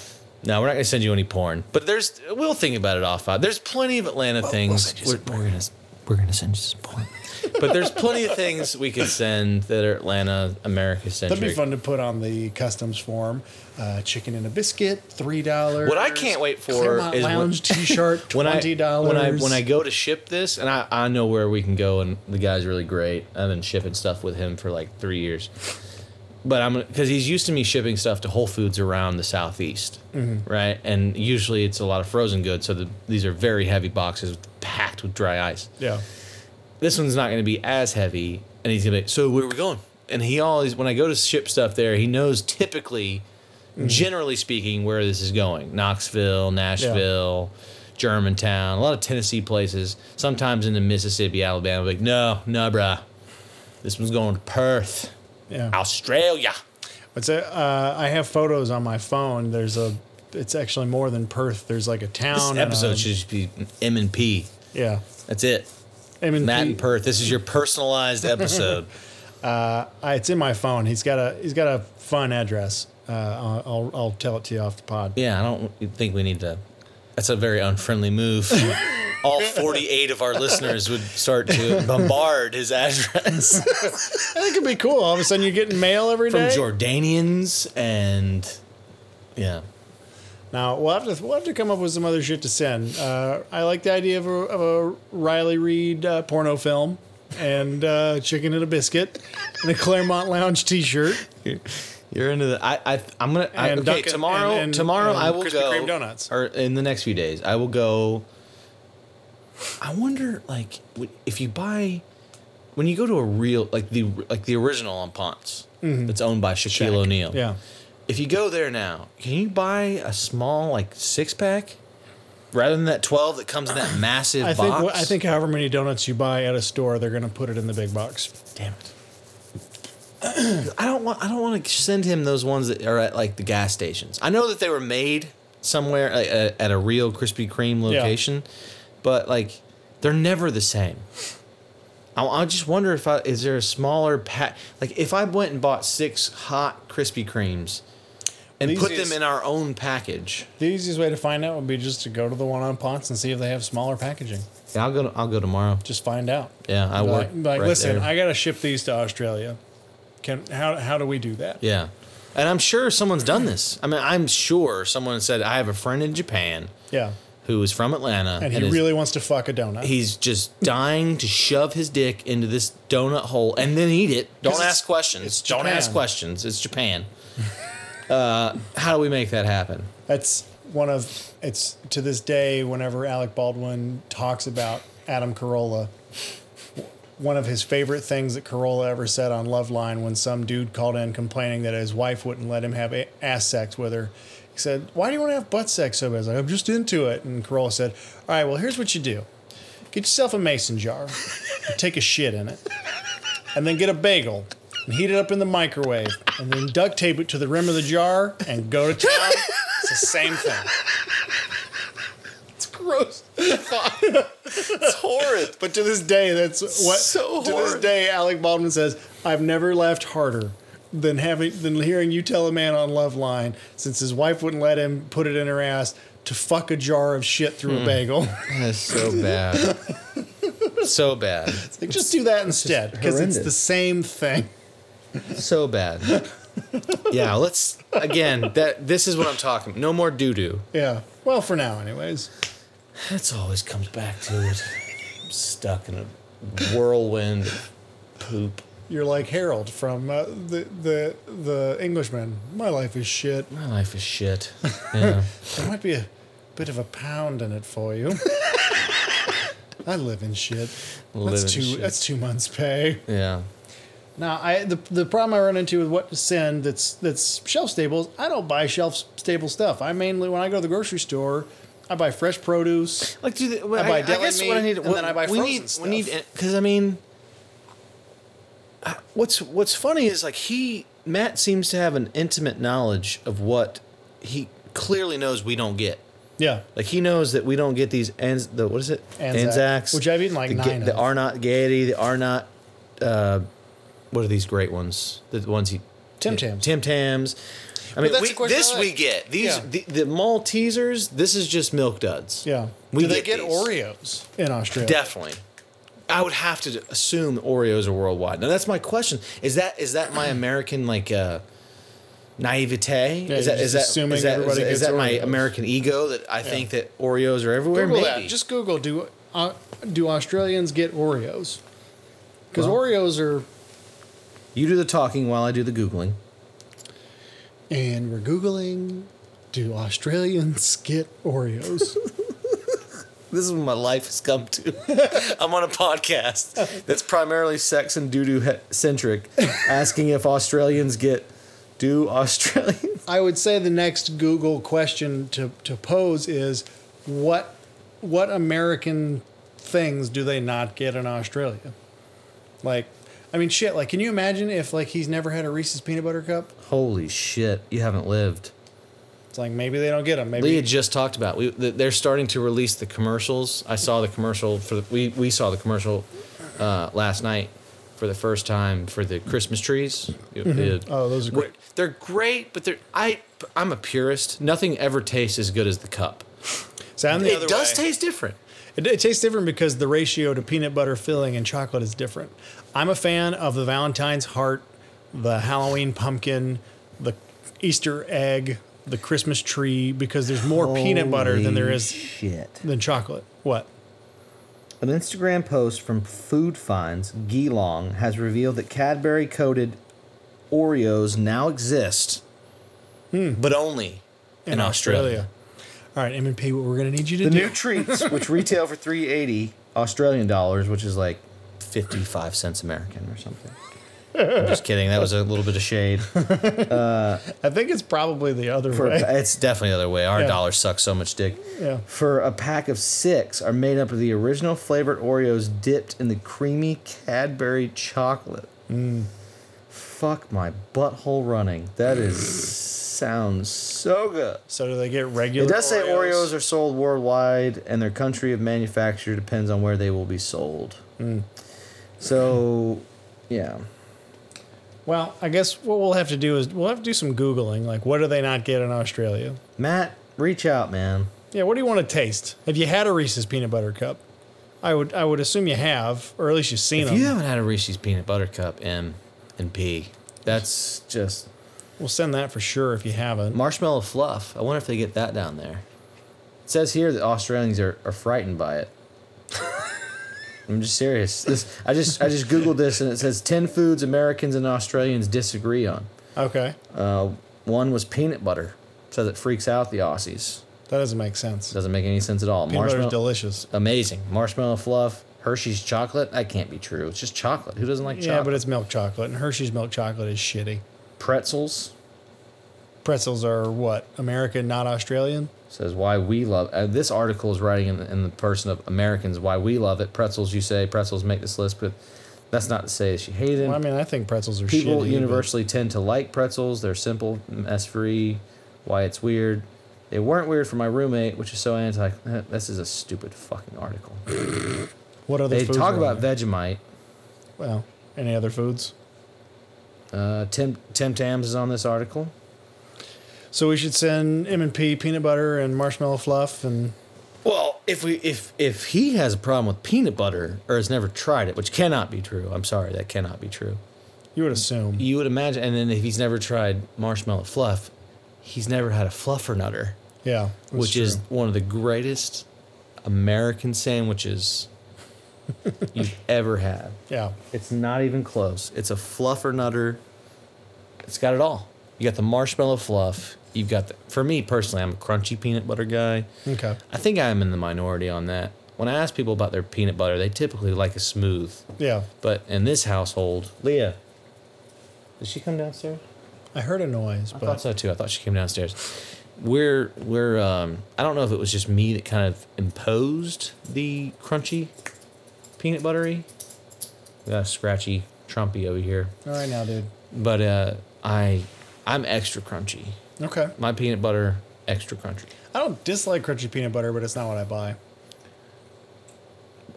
no, we're not gonna send you any porn. But there's we'll think about it off. There's plenty of Atlanta things. send you we're, we're gonna we're gonna send you some porn. but there's plenty of things we could send that are Atlanta, America centric. That'd be fun to put on the customs form. Uh, chicken and a biscuit, three dollars. What I can't wait for Clermont is when- Lounge T-shirt, when I twenty dollars. when I when I go to ship this, and I, I know where we can go, and the guy's really great. I've been shipping stuff with him for like three years, but I'm because he's used to me shipping stuff to Whole Foods around the southeast, mm-hmm. right? And usually it's a lot of frozen goods, so the, these are very heavy boxes packed with dry ice. yeah, This one's not going to be as heavy, and he's gonna be. So where are we going? And he always when I go to ship stuff there, he knows typically, mm-hmm. generally speaking, where this is going. Knoxville, Nashville. Germantown, a lot of Tennessee places, sometimes into Mississippi, Alabama. Like, no, no, bruh. This one's going to Perth, yeah. Australia. It's a, uh, I have photos on my phone. There's a. It's actually more than Perth. There's like a town. This and episode a- should be M and P. Yeah. That's it. I mean, Matt he- and Perth. This is your personalized episode. Uh, it's in my phone. He's got a. He's got a fun address. Uh, I'll, I'll I'll tell it to you off the pod. yeah, I don't think we need to. That's a very unfriendly move. All 48 of our listeners would start to bombard his address I think it'd be cool. All of a sudden, you're getting mail every from day. Jordanians and yeah. Now we'll have to we'll have to come up with some other shit to send. Uh, I like the idea of a, of a Riley Reid uh, porno film and uh, chicken and a biscuit and a Clermont Lounge T-shirt You're into the. I. I. I'm gonna. I, okay, Dunkin' tomorrow. and- and- tomorrow and I will Krispy go. Kreme donuts. Or in the next few days, I will go. I wonder, like, if you buy, when you go to a real, like the like the original on Ponce, that's owned by Shaquille O'Neal. Mm-hmm. Yeah, If you go there now, can you buy a small like six pack, rather than that twelve that comes in that massive I think box? I think however many donuts you buy at a store, they're gonna put it in the big box. Damn it. I don't want. I don't want to send him those ones that are at like the gas stations. I know that they were made somewhere like, at at a real Krispy Kreme location, but like they're never the same. I, I just wonder if I is there a smaller pack? Like if I went and bought six hot Krispy Kremes and The put them in our own package. The easiest way to find out would be just to go to the one on Ponce and see if they have smaller packaging. Yeah, I'll go. I'll go tomorrow. Just find out. Yeah, I work. Like, like right listen, there. I gotta ship these to Australia. Can how how do we do that? Yeah. And I'm sure someone's done this. I mean, I'm sure someone said, I have a friend in Japan Yeah, who is from Atlanta. and he is- really wants to fuck a donut. He's just dying to shove his dick into this donut hole and then eat it. Don't ask questions. it's Don't ask questions. It's Japan. uh, how do we make that happen? That's one of it's to this day. Whenever Alec Baldwin talks about Adam Carolla, one of his favorite things that Carolla ever said on Loveline when some dude called in complaining that his wife wouldn't let him have a- ass sex with her. Said, "Why do you want to have butt sex so bad?" He's like, "I'm just into it." And Carolla said, "All right, well, here's what you do: get yourself a mason jar, take a shit in it, and then get a bagel." And heat it up in the microwave, and then duct tape it to the rim of the jar, and go to town. It's the same thing. It's gross. it's horrid. But to this day, that's what. So to this day, Alec Baldwin says, "I've never laughed harder than having than hearing you tell a man on Loveline, since his wife wouldn't let him put it in her ass, to fuck a jar of shit through a hmm. bagel. That's so bad. so bad. It's like, just do that instead, because it's the same thing. So bad. yeah, let's again. That this is what I'm talking. No more doo doo. Yeah. Well, for now, anyways. That's always comes back to it. I'm stuck in a whirlwind of poop. You're like Harold from uh, the the the Englishman. My life is shit. My life is shit. Yeah. There might be a bit of a pound in it for you. I live in shit. Live That's in two. shit. That's two months' pay. yeah. Now, I the, the problem I run into with what to send that's that's shelf stable. is I don't buy shelf stable stuff. I mainly when I go to the grocery store, I buy fresh produce. Like, do the, I buy deli guess meat, what I need, and what, then I buy we frozen need, stuff. We need because I mean, what's what's funny is like he Matt seems to have an intimate knowledge of what he clearly knows we don't get. Yeah, Like he knows that we don't get these Anz, the what is it Anzac, Anzacs, which I've eaten like the, nine the of. are not Gaiety, the are not. Uh, what are these great ones? The ones he Tim Tams. Tim Tams. I mean, that's we, this I we get. These Yeah. the, the Maltesers. This is just milk duds. yeah. We Do they get get these. Oreos in Australia? Definitely. I would have to assume Oreos are worldwide. Now that's my question. Is that is that my American like uh, naivete? Yeah, is that is that is that, is that my Oreos. American ego that I think that Oreos are everywhere? Google Maybe. that. Just Google do uh, do Australians get Oreos? Because Well- Oreos are, you do the talking while I do the googling. and we're googling. Do Australians get Oreos? This is what my life has come to. I'm on a podcast that's primarily sex and doo doo centric, asking if Australians get do Australians. I would say the next Google question to, to pose is what what American things do they not get in Australia? Like, I mean, shit. Like, can you imagine if like he's never had a Reese's peanut butter cup? Holy shit! You haven't lived. Like maybe they don't get them. Maybe Leah just talked about we th- they're starting to release the commercials. I saw the commercial for the, we we saw the commercial uh, last night for the first time for the Christmas trees. It- it- Oh, those are great. They're great, but they're I I'm a purist. Nothing ever tastes as good as the cup. So I'm the It does way. taste different. It, it tastes different because the ratio to peanut butter filling and chocolate is different. I'm a fan of the Valentine's heart, the Halloween pumpkin, the Easter egg, the Christmas tree because there's more peanut butter than there is shit. than chocolate. What? An Instagram post from Food Finds, Geelong, has revealed that Cadbury coated Oreos now exist, hmm. but only in, Australia. All right, M&P, what we're going to need you to The do. The new treats, which retail for 380 Australian dollars, which is like 55 cents American or something. I'm just kidding. That was a little bit of shade. I think it's probably the other For way. it's definitely the other way. Our Yeah. dollar sucks so much dick. Yeah. For a pack of six are made up of the original flavored Oreos dipped in the creamy Cadbury chocolate. Mm. Fuck my butthole running. That is sounds so good. So do they get regular It does say Oreos are sold worldwide, and their country of manufacture depends on where they will be sold. Mm. So, yeah. Well, I guess what we'll have to do is we'll have to do some Googling. Like, what do they not get in Australia? Matt, reach out, man. Yeah, what do you want to taste? Have you had a Reese's peanut butter cup? I would I would assume you have, or at least you've seen If them. you haven't had a Reese's peanut butter cup, M and P, that's just We'll send that for sure if you haven't. marshmallow fluff. I wonder if they get that down there. It says here that Australians are, are frightened by it. I'm just serious. This I just I just googled this and it says ten foods Americans and Australians disagree on. Okay, Uh, one was peanut butter. Says it freaks out the Aussies. that doesn't make sense. Doesn't make any sense at all. Peanut butter's Marshmallow, delicious. amazing. Marshmallow fluff. Hershey's chocolate. That can't be true. It's just chocolate. Who doesn't like chocolate? Yeah, but it's milk chocolate, and Hershey's milk chocolate is shitty. pretzels. Pretzels are what? American, not Australian. Says why we love. Uh, this article is writing in the, in the person of Americans why we love it. Pretzels. You say pretzels make this list, but that's not to say that you hate them. Well, I mean, I think pretzels are People shitty. but- universally tend to like pretzels. They're simple, mess free. Why it's weird. They weren't weird for my roommate, which is so anti. This is a stupid fucking article. What other They foods talk about there? Vegemite. Well, any other foods? Uh, Tim Tim Tams is on this article. So we should send M and P peanut butter and marshmallow fluff, and Well, if we if if he has a problem with peanut butter or has never tried it, which cannot be true. I'm sorry, that cannot be true. you would assume. You would imagine, and then if he's never tried marshmallow fluff, he's never had a fluffer nutter, Yeah, which is one of the greatest American sandwiches you've ever had. yeah. It's not even close. It's a fluffer nutter. It's got it all. You got the marshmallow fluff. You've got the. For me personally, I'm a crunchy peanut butter guy. Okay. I think I'm in the minority on that. When I ask people about their peanut butter, they typically like a smooth. Yeah, But in this household, Leah, did she come downstairs? I heard a noise, I but thought so too. I thought she came downstairs. We're we're um I don't know if it was just me that kind of imposed the crunchy peanut buttery. We got a scratchy Trumpy over here. all right now, dude. But uh I I'm extra crunchy. Okay. My peanut butter extra crunchy. I don't dislike crunchy peanut butter, but it's not what I buy.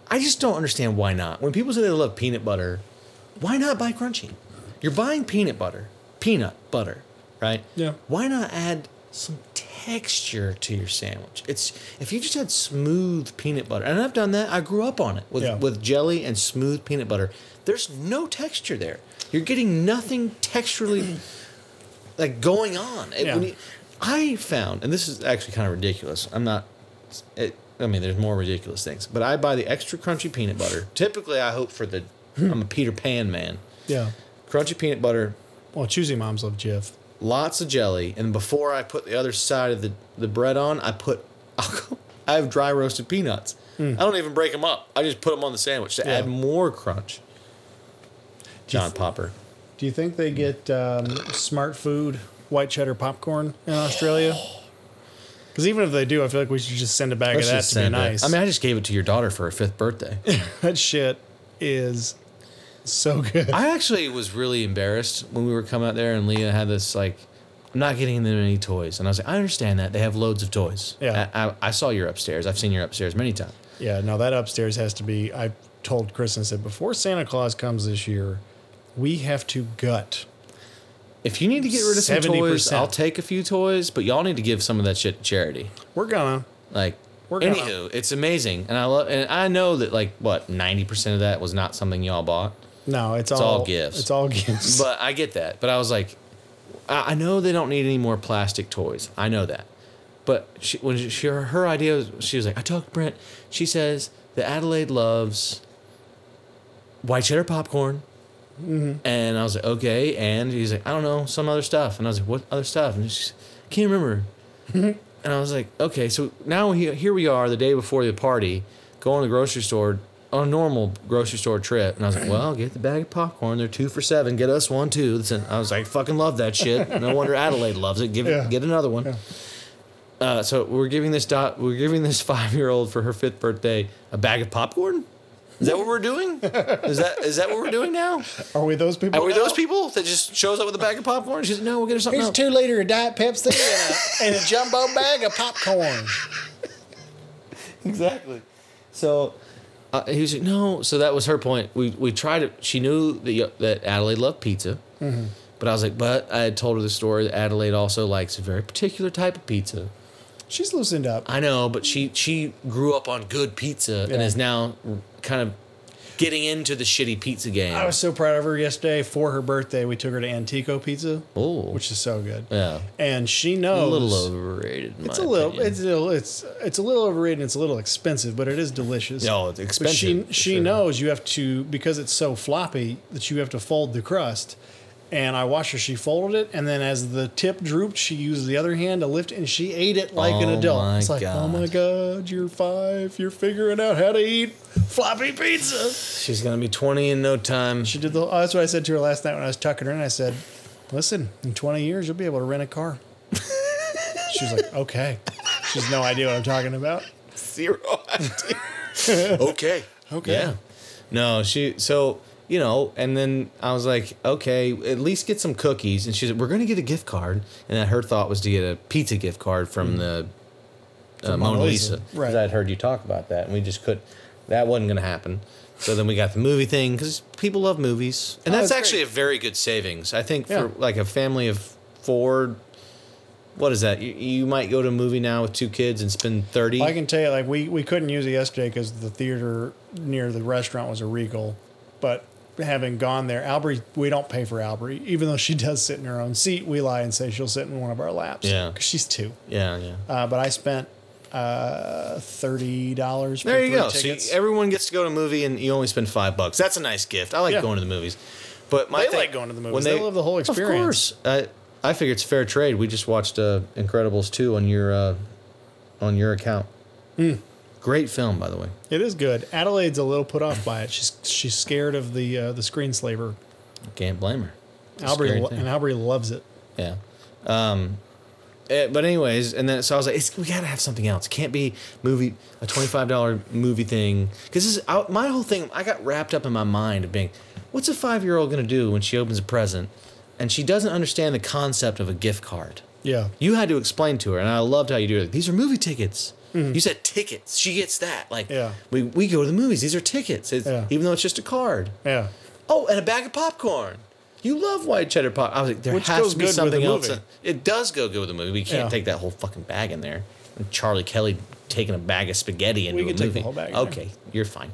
I just don't understand why not. When people say they love peanut butter, why not buy crunchy? You're buying peanut butter, peanut butter, right? Yeah. Why not add some texture to your sandwich. It's if you just had smooth peanut butter, and I've done that. I grew up on it with Yeah. with jelly and smooth peanut butter. There's no texture there. You're getting nothing texturally like going on. It- Yeah. you- I found, and this is actually kind of ridiculous. I'm not. It, I mean, there's more ridiculous things, but I buy the extra crunchy peanut butter. Typically, I hope for the. I'm a Peter Pan man. Yeah. Crunchy peanut butter, Well, choosy moms love Jif. lots of jelly, and before I put the other side of the, the bread on, I put I have dry roasted peanuts. Hmm. I don't even break them up. I just put them on the sandwich to add more crunch. John Popper. Do you think they get um, smart food white cheddar popcorn in Australia? Because even if they do, I feel like we should just send a bag Let's of that just to be send it. nice. I mean, I just gave it to your daughter for her fifth birthday. that shit is so good. I actually was really embarrassed when we were coming out there and Leah had this like, I'm not getting them any toys, and I was like, I understand that they have loads of toys. Yeah. I, I, I saw your upstairs. I've seen your upstairs many times. Yeah, no, that upstairs has to be. I told Kristen, I said, before Santa Claus comes this year, we have to gut. If you need to get rid of some 70%. toys, I'll take a few toys, but y'all need to give some of that shit to charity. We're gonna. Like, We're gonna- anywho, it's amazing, and I love, and I know that like what ninety percent of that was not something y'all bought, No, it's, all all, gifts. It's all gifts. but I get that. But I was like, I, I know they don't need any more plastic toys. I know that, but she, when she her, her idea, was, she was like, I talked to Brent. She says that Adelaide loves white cheddar popcorn. And I was like, okay. And he's like, I don't know, some other stuff. And I was like, what other stuff? And she's, can't remember. and I was like, okay. So now he, here we are, the day before the party, going to the grocery store on a normal grocery store trip. And I was like, well, get the bag of popcorn. They're two for seven. Get us one too. Listen, I was like, fucking love that shit. No wonder Adelaide loves it. Give Yeah. it, get another one. Uh, so we're giving this dot, we're giving this five year old for her fifth birthday a bag of popcorn. Is that what we're doing? Is that is that what we're doing now? Are we those people? Are we now? those people that just shows up with a bag of popcorn? She's like, no, we'll get her something Here's else. two liter of Diet Pepsi and a, and a jumbo bag of popcorn. exactly. So uh, he was like, no. So that was her point. We we tried it. She knew that that Adelaide loved pizza, but I was like, but I had told her the story that Adelaide also likes a very particular type of pizza. She's loosened up. I know, but she she grew up on good pizza and is now kind of getting into the shitty pizza game. I was so proud of her yesterday for her birthday. We took her to Antico Pizza, oh, which is so good. yeah, And she knows a little overrated. It's a little, opinion. it's a little, it's it's a little overrated. and It's a little expensive, but it is delicious. No, it's But expensive. she she sure. knows you have to because it's so floppy that you have to fold the crust. And I watched her. She folded it, and then as the tip drooped, she used the other hand to lift, it, and she ate it like an Oh adult. It's like, oh my god, you're five. You're figuring out how to eat floppy pizza. She's gonna be twenty in no time. She did the. Oh, that's what I said to her last night when I was tucking her in. I said, "Listen, in 20 years, you'll be able to rent a car." She's like, "Okay." She has no idea what I'm talking about. Zero idea. okay. Okay. Yeah. No, she. So you know, and then I was like, okay, at least get some cookies. And she said, we're gonna get a gift card. And then her thought was to get a pizza gift card from the uh, Mona Mona Lisa. Lisa. Because Right. I'd heard you talk about that, and we just could. That wasn't gonna happen. So then we got the movie thing because people love movies, and Oh, that's that's actually a very good savings. I think Yeah. for like a family of four. What is that? You, you might go to a movie now with two kids and spend thirty. I can tell you, like we we couldn't use it yesterday because the theater near the restaurant was a Regal, but having gone there, Albry, we don't pay for Albry, even though she does sit in her own seat. We lie and say she'll sit in one of our laps. Yeah. because she's two. yeah, yeah. Uh, but I spent uh, thirty dollars. There for you go. Tickets. So everyone gets to go to a movie and you only spend five bucks. That's a nice gift. I like Yeah. going to the movies. But my They thing- like going to the movies. when They love the whole experience. Of course. I I figure it's fair trade. We just watched uh, Incredibles 2 on your uh, on your account. Hmm. Great film, by the way. It is good. Adelaide's a little put off by it. She's she's scared of the uh, the screen slaver. Can't blame her. It's a lo- and Albry loves it. Yeah. Um, eh, but anyways, and then so I was like, it's, we gotta have something else. It can't be movie a twenty five dollar movie thing because this is I, my whole thing. I got wrapped up in my mind of being, what's a five year old gonna do when she opens a present, and she doesn't understand the concept of a gift card. Yeah. You had to explain to her, and I loved how you do it. These are movie tickets. You said tickets. She gets that. Like, Mm-hmm. Yeah. we, we go to the movies. These are tickets. It's, Yeah. Even though it's just a card. Yeah. Oh, and a bag of popcorn. You love white cheddar pop. I was like, there Which has to be something else. movie. It does go good with the movie. We can't Yeah. take that whole fucking bag in there. And Charlie Kelly taking a bag of spaghetti into We a can take the whole bag okay, you're fine.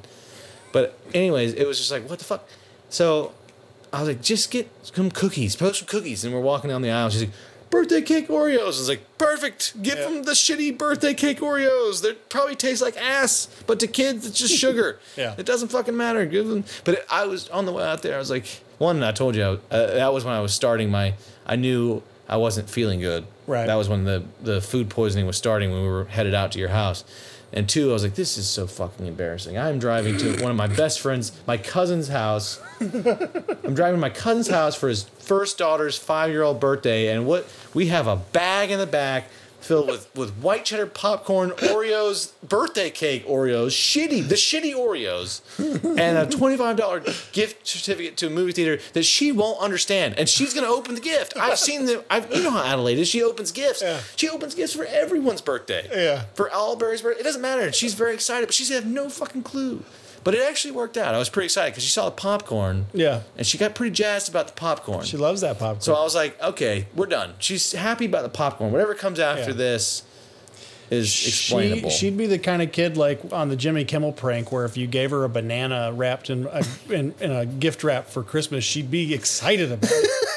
But anyways, it was just like, what the fuck? So I was like, just get some cookies, post some cookies. And we're walking down the aisle. She's like, birthday cake Oreos. I was like, perfect. Give Yeah. them the shitty birthday cake Oreos. They probably taste like ass, but to kids, it's just sugar. Yeah. It doesn't fucking matter. Give them. But it, I was on the way out there. I was like, one, I told you, I, uh, that was when I was starting my, I knew I wasn't feeling good. Right. That was when the, the food poisoning was starting when we were headed out to your house. And two, I was like, this is so fucking embarrassing. I'm driving to one of my best friends, my cousin's house. I'm driving to my cousin's house for his first daughter's five year old birthday, and what we have a bag in the back filled with, with white cheddar popcorn, Oreos, birthday cake Oreos, shitty, the shitty Oreos, and a $25 gift certificate to a movie theater that she won't understand. And she's gonna open the gift. I've seen the, I've, you know how Adelaide is. She opens gifts. Yeah. She opens gifts for everyone's birthday. Yeah. For Alberry's birthday. It doesn't matter. She's very excited, but she's had no fucking clue. But it actually worked out. I was pretty excited because she saw the popcorn. Yeah. And she got pretty jazzed about the popcorn. She loves that popcorn. so I was like, okay, we're done. She's happy about the popcorn. Whatever comes after Yeah. this is explainable. She, she'd be the kind of kid like on the Jimmy Kimmel prank where if you gave her a banana wrapped in a, in, in a gift wrap for Christmas, she'd be excited about it.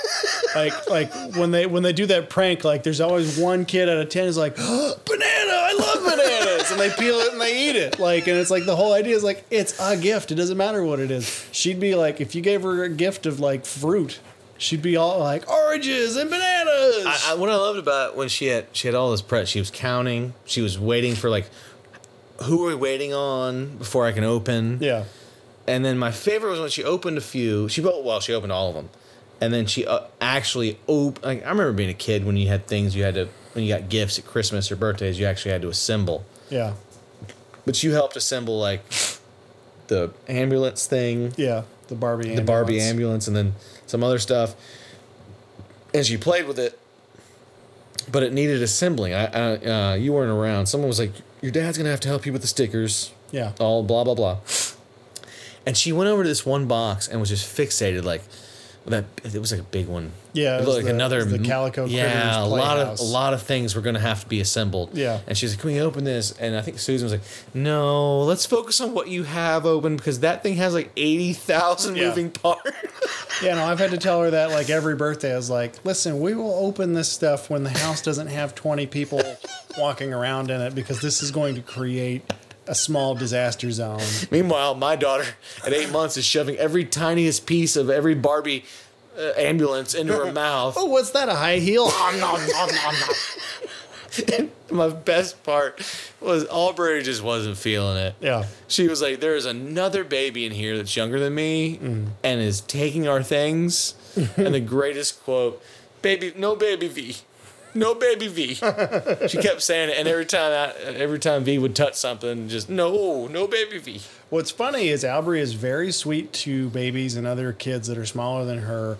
like like when they when they do that prank, like there's always one kid out of ten is like banana, I love and they peel it and they eat it. Like and it's like the whole idea is like it's a gift. It doesn't matter what it is. She'd be like if you gave her a gift of like fruit. She'd be all like oranges and bananas. I, I, what I loved about when she had she had all this prep, she was counting. She was waiting for like, who are we waiting on before I can open? yeah, And then my favorite was when she opened a few. She well, well she opened all of them, and then she uh, actually op- like, I remember being a kid when you had things you had to when you got gifts at Christmas or birthdays, you actually had to assemble. Yeah, But you helped assemble like the ambulance thing, yeah. The Barbie. the Barbie ambulance, and then some other stuff. And she played with it, but it needed assembling. I, I uh, you weren't around. Someone was like, "Your dad's gonna have to help you with the stickers." Yeah. all blah blah blah. And she went over to this one box and was just fixated, like that. It was like a big one. Yeah, it it like the- another the Calico Yeah, a lot of a lot of things were going to have to be assembled. Yeah. and she's like, "Can we open this?" And I think Susan was like, "No, let's focus on what you have open because that thing has like eighty thousand Yeah. moving parts." Yeah, no, I've had to tell her that like every birthday. I was like, listen, we will open this stuff when the house doesn't have 20 people walking around in it because this is going to create a small disaster zone. Meanwhile, my daughter at eight months is shoving every tiniest piece of every Barbie uh, ambulance into her mouth. Oh, what's that? A high heel? And my best part was Aubrey just wasn't feeling it. Yeah. She was like, "There is another baby in here that's younger than me and is taking our things." and the greatest quote, "Baby, no baby V, no baby V." she kept saying it, and every time, I, every time V would touch something, just no, no baby V. What's funny is Albry is very sweet to babies and other kids that are smaller than her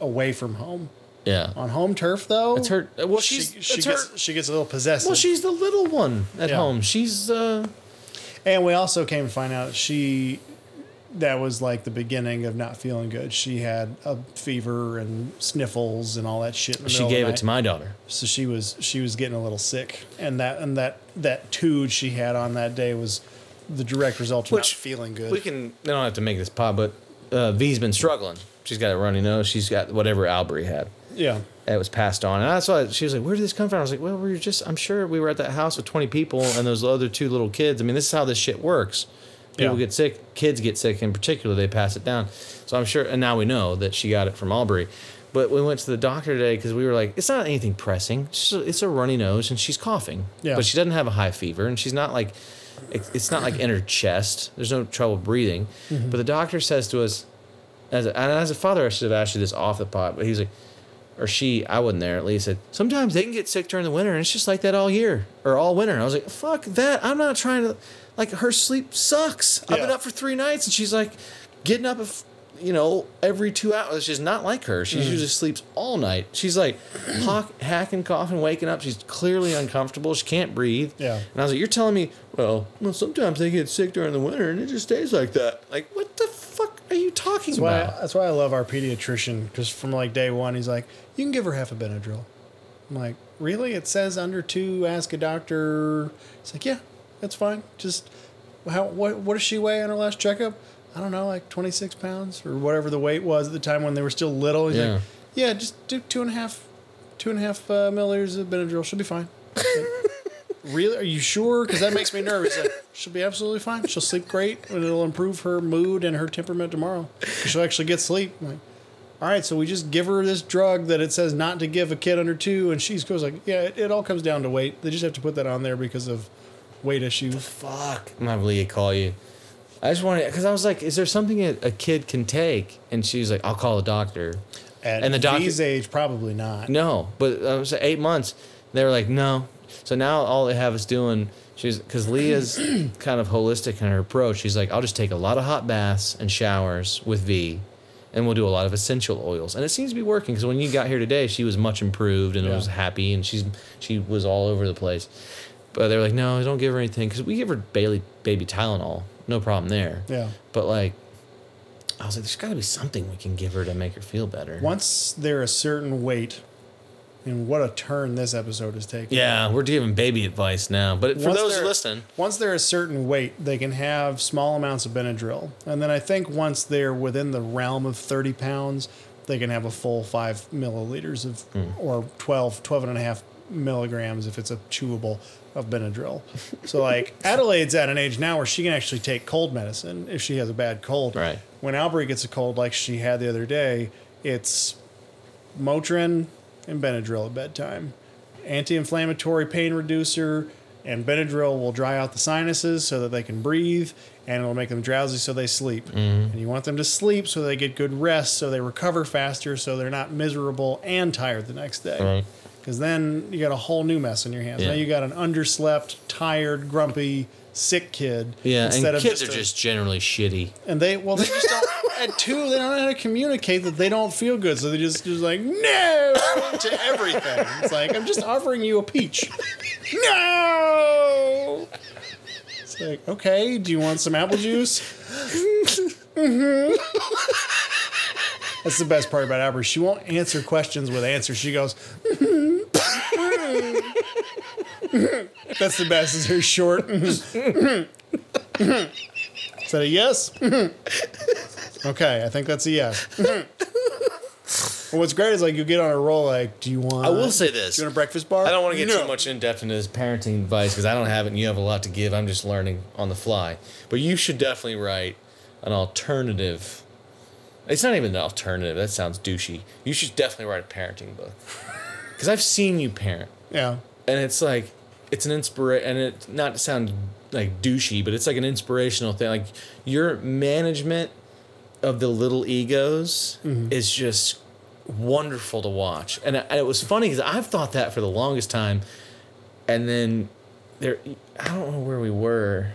away from home. Yeah, On home turf, though, it's her. Well, she, she's she, it's gets, her. she gets a little possessive. Well, she's the little one at Yeah. home. She's uh, And we also came to find out she that was like the beginning of not feeling good. She had a fever and sniffles and all that shit. In the she middle of gave it night. to my daughter. So she was she was getting a little sick, and that and that that tood she had on that day was the direct result of Which not feeling good. We can. We don't have to make this pod, but uh, V's been struggling. She's got a runny nose. She's got whatever Albury had. yeah, That was passed on, and that's why she was like, "Where did this come from?" I was like, "Well, we were just. I'm sure we were at that house with 20 people and those other two little kids. I mean, this is how this shit works. People Yeah. get sick. Kids get sick in particular. They pass it down. So I'm sure. And now we know that she got it from Aubrey. But we went to the doctor today because we were like, it's not anything pressing. It's, just a, it's a runny nose and she's coughing. Yeah. But she doesn't have a high fever and she's not like, it's not like in her chest. There's no trouble breathing. Mm-hmm. But the doctor says to us, as a, and as a father, I should have asked you this off the pot, but he's like, or she, I wasn't there at least, said, sometimes they can get sick during the winter and it's just like that all year or all winter. And I was like, fuck that. I'm not trying to, like, her sleep sucks. I've been up for three nights and she's like getting up, you know, every two hours. It's just not like her. She Mm-hmm. usually sleeps all night. She's like hawk, hacking, coughing, waking up. She's clearly uncomfortable. She can't breathe. Yeah. And I was like, you're telling me, well, well, sometimes they get sick during the winter and it just stays like that. Like, what the fuck are you talking That's why, about? that's why I love our pediatrician because from like day one, he's like, you can give her half a Benadryl. I'm like, really? It says under two, ask a doctor. He's like, yeah, that's fine. Just how what what does she weigh on her last checkup? I don't know, like 26 pounds or whatever the weight was at the time when they were still little. He's Yeah. like, yeah, just do two and a half, two and a half uh, milliliters of Benadryl. She'll be fine. really? Are you sure? Because that makes me nervous. Like, she'll be absolutely fine. She'll sleep great, and it'll improve her mood and her temperament tomorrow. She'll actually get sleep. I'm like, all right, so we just give her this drug that it says not to give a kid under two, and she goes like, yeah, it, it all comes down to weight. They just have to put that on there because of weight issues. Fuck. I'm not gonna have Leah call you. I just wanted because I was like, is there something a, a kid can take? And she was like, I'll call the doctor. At And the doctor- V's age, probably not. No, but uh, I was eight months. They were like, no. So now all they have is doing. She's because Leah's kind of holistic in her approach. She's like, I'll just take a lot of hot baths and showers with V, and we'll do a lot of essential oils. And it seems to be working because when you got here today, she was much improved and Yeah. was happy, and she's she was all over the place. But they're like, no, don't give her anything because we give her Bailey baby Tylenol, no problem there. Yeah. But like, I was like, there's got to be something we can give her to make her feel better. Once they're a certain weight, and what a turn this episode is taking. Yeah, we're giving baby advice now. But for Once those listening, Once they're a certain weight, they can have small amounts of Benadryl. And then I think once they're within the realm of 30 pounds, they can have a full five milliliters of, hmm. or 12, 12 and a half milligrams if it's a chewable of Benadryl. So, like, Adelaide's at an age now where she can actually take cold medicine if she has a bad cold. Right. When Albrie gets a cold like she had the other day, it's Motrin and Benadryl at bedtime. Anti-inflammatory pain reducer and Benadryl will dry out the sinuses so that they can breathe and it'll make them drowsy so they sleep. Mm-hmm. And you want them to sleep so they get good rest so they recover faster so they're not miserable and tired the next day. Right. Because then you got a whole new mess in your hands. Now you got an underslept, tired, grumpy, sick kid. yeah, instead and of kids are a- just generally shitty. and they well they just don't at two they don't know how to communicate that they don't feel good so they just just like no to everything it's like i'm just offering you a peach no it's like okay do you want some apple juice hmm that's the best part about Albert. She won't answer questions with answers. She goes. That's the best. Is her short. Is that a yes? okay, I think that's a yes. Well, what's great is like you get on a roll. Like, do you want? I will say this. Do you want a breakfast bar? I don't want to get No. too much in depth into this parenting advice because I don't have it and you have a lot to give. I'm just learning on the fly. But you should definitely write an alternative. It's not even an alternative. That sounds douchey. You should definitely write a parenting book. Because I've seen you parent. Yeah, and it's like it's an inspiration and it not to sound like douchey but it's like an inspirational thing. Like your management of the little egos mm-hmm. is just wonderful to watch. And, and it was funny because i've thought that for the longest time. And then there i don't know where we were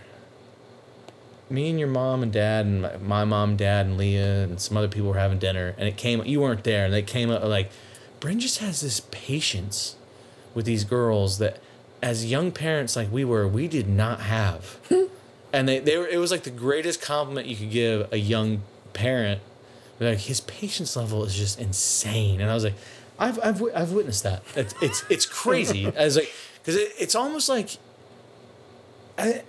me and your mom and dad and my, my mom dad and leah and some other people were having dinner and it came you weren't there and they came up like Brent just has this patience with these girls that as young parents like we were we did not have. And they, they were it was like the greatest compliment you could give a young parent. Like his patience level is just insane. And i was like i've i've, I've witnessed that. It's it's, it's crazy. I was like because it, it's almost like I,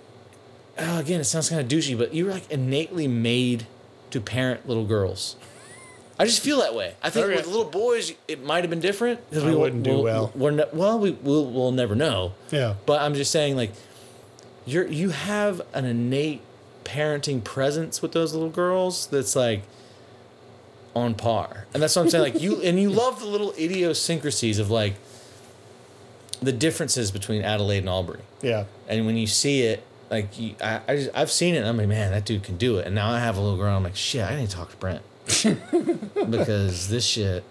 oh, again it sounds kind of douchey but you're like innately made to parent little girls I just feel that way. I think Okay. with little boys, it might have been different because I wouldn't do well. We're ne- well, we will we'll never know. yeah. But I'm just saying, like, you're you have an innate parenting presence with those little girls that's like on par, and that's what I'm saying. Like you and you love the little idiosyncrasies of like the differences between Adelaide and Albury, Yeah. and when you see it. Like you, I, I just, I've seen it. And I'm like, man, that dude can do it. And now I have a little girl. I'm like, shit, I need to talk to Brent because this shit.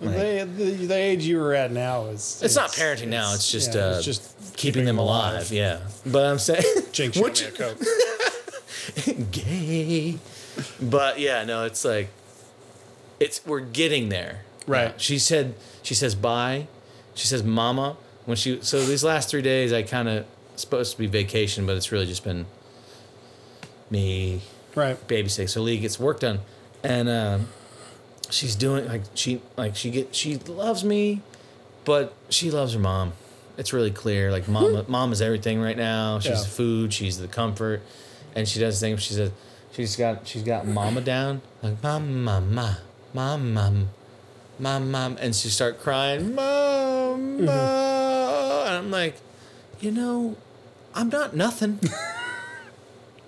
Like, the, the, the age you were at now is. it's not parenting now. It's just yeah, uh, it's just keeping them alive. Yeah, but I'm saying Jinx, What show me a Coke. gay. But yeah, no, it's like it's we're getting there. Right. She said she says bye. She says mama when she so these last 3 days I kind of supposed to be vacation, but it's really just been me Right. babysitting. So Lee gets work done. and um, she's doing like she like she get she loves me, but she loves her mom. It's really clear. Like mom, mom is everything right now. She's Yeah. the food. She's the comfort, and she does things. She says she's got she's got mama down like mom, mama, mom, mom, mom, mom, and she start crying, mom, mom. and I'm like, you know, I'm not nothing.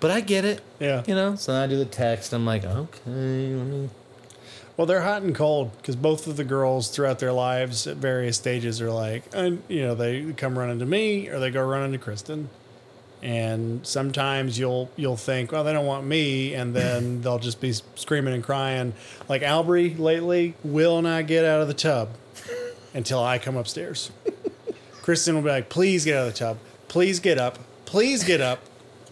But I get it. Yeah. You know, so I do the text. I'm like, okay, let me. Well, they're hot and cold because both of the girls throughout their lives at various stages are like, and you know, they come running to me or they go running to Kristen. And sometimes you'll you'll think, well, they don't want me, and then they'll just be screaming and crying. Like Albry lately will not get out of the tub until I come upstairs. Kristen will be like, please get out of the tub. Please get up. Please get up.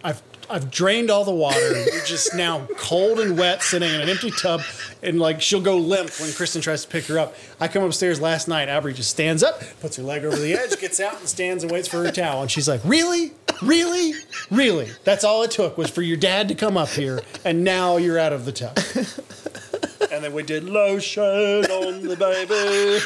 I've I've drained all the water. You're just now cold and wet, sitting in an empty tub, and like she'll go limp when Kristen tries to pick her up. I come upstairs last night. Aubrey just stands up, puts her leg over the edge, gets out, and stands and waits for her towel. And she's like, "Really, really, really? That's all it took was for your dad to come up here, and now you're out of the tub." And then we did lotion on the baby.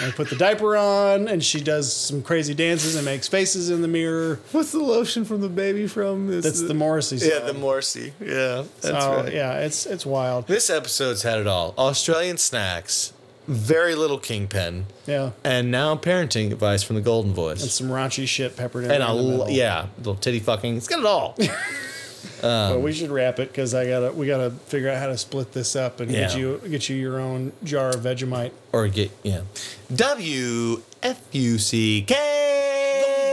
And I put the diaper on, and she does some crazy dances and makes faces in the mirror. What's the lotion from the baby from? It's That's the Morrissey song. Yeah, the Morrissey. Yeah, that's Oh, right. yeah, it's it's wild. This episode's had it all: Australian snacks, very little kingpin, Yeah, and now parenting advice from the Golden Voice. and some raunchy shit peppered in. and in a the l- yeah, little titty fucking. It's got it all. But um, we should wrap it because I gotta we gotta figure out how to split this up and get you get you your own jar of Vegemite. or get yeah. W F U C K.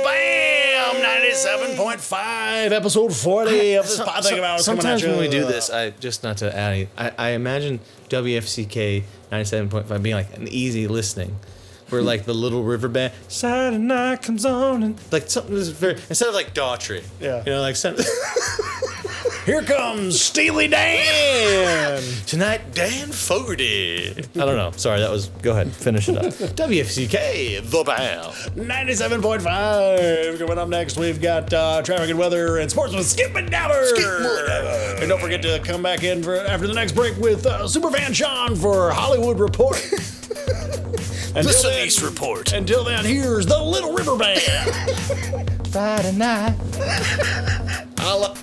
Bam! Ninety-seven point five, episode forty of this pod thing about Sometimes when we do this, I just not to add, I, I imagine WFCK ninety seven point five being like an easy listening, where like the little river band Saturday night comes on and like something is very instead of like Daughtry, Yeah. you know, like some- Here comes Steely Dan. tonight Dan Fogarty. I don't know. Sorry, that was. Go ahead, finish it up. WFCK the band. 97.5. Coming up next, we've got uh, traffic and weather and sports with Skip and Dabber. And don't forget to come back in for after the next break with uh, Superfan Sean for Hollywood Report. Until then, report. until then, here's the Little River Band. Friday night. Holla.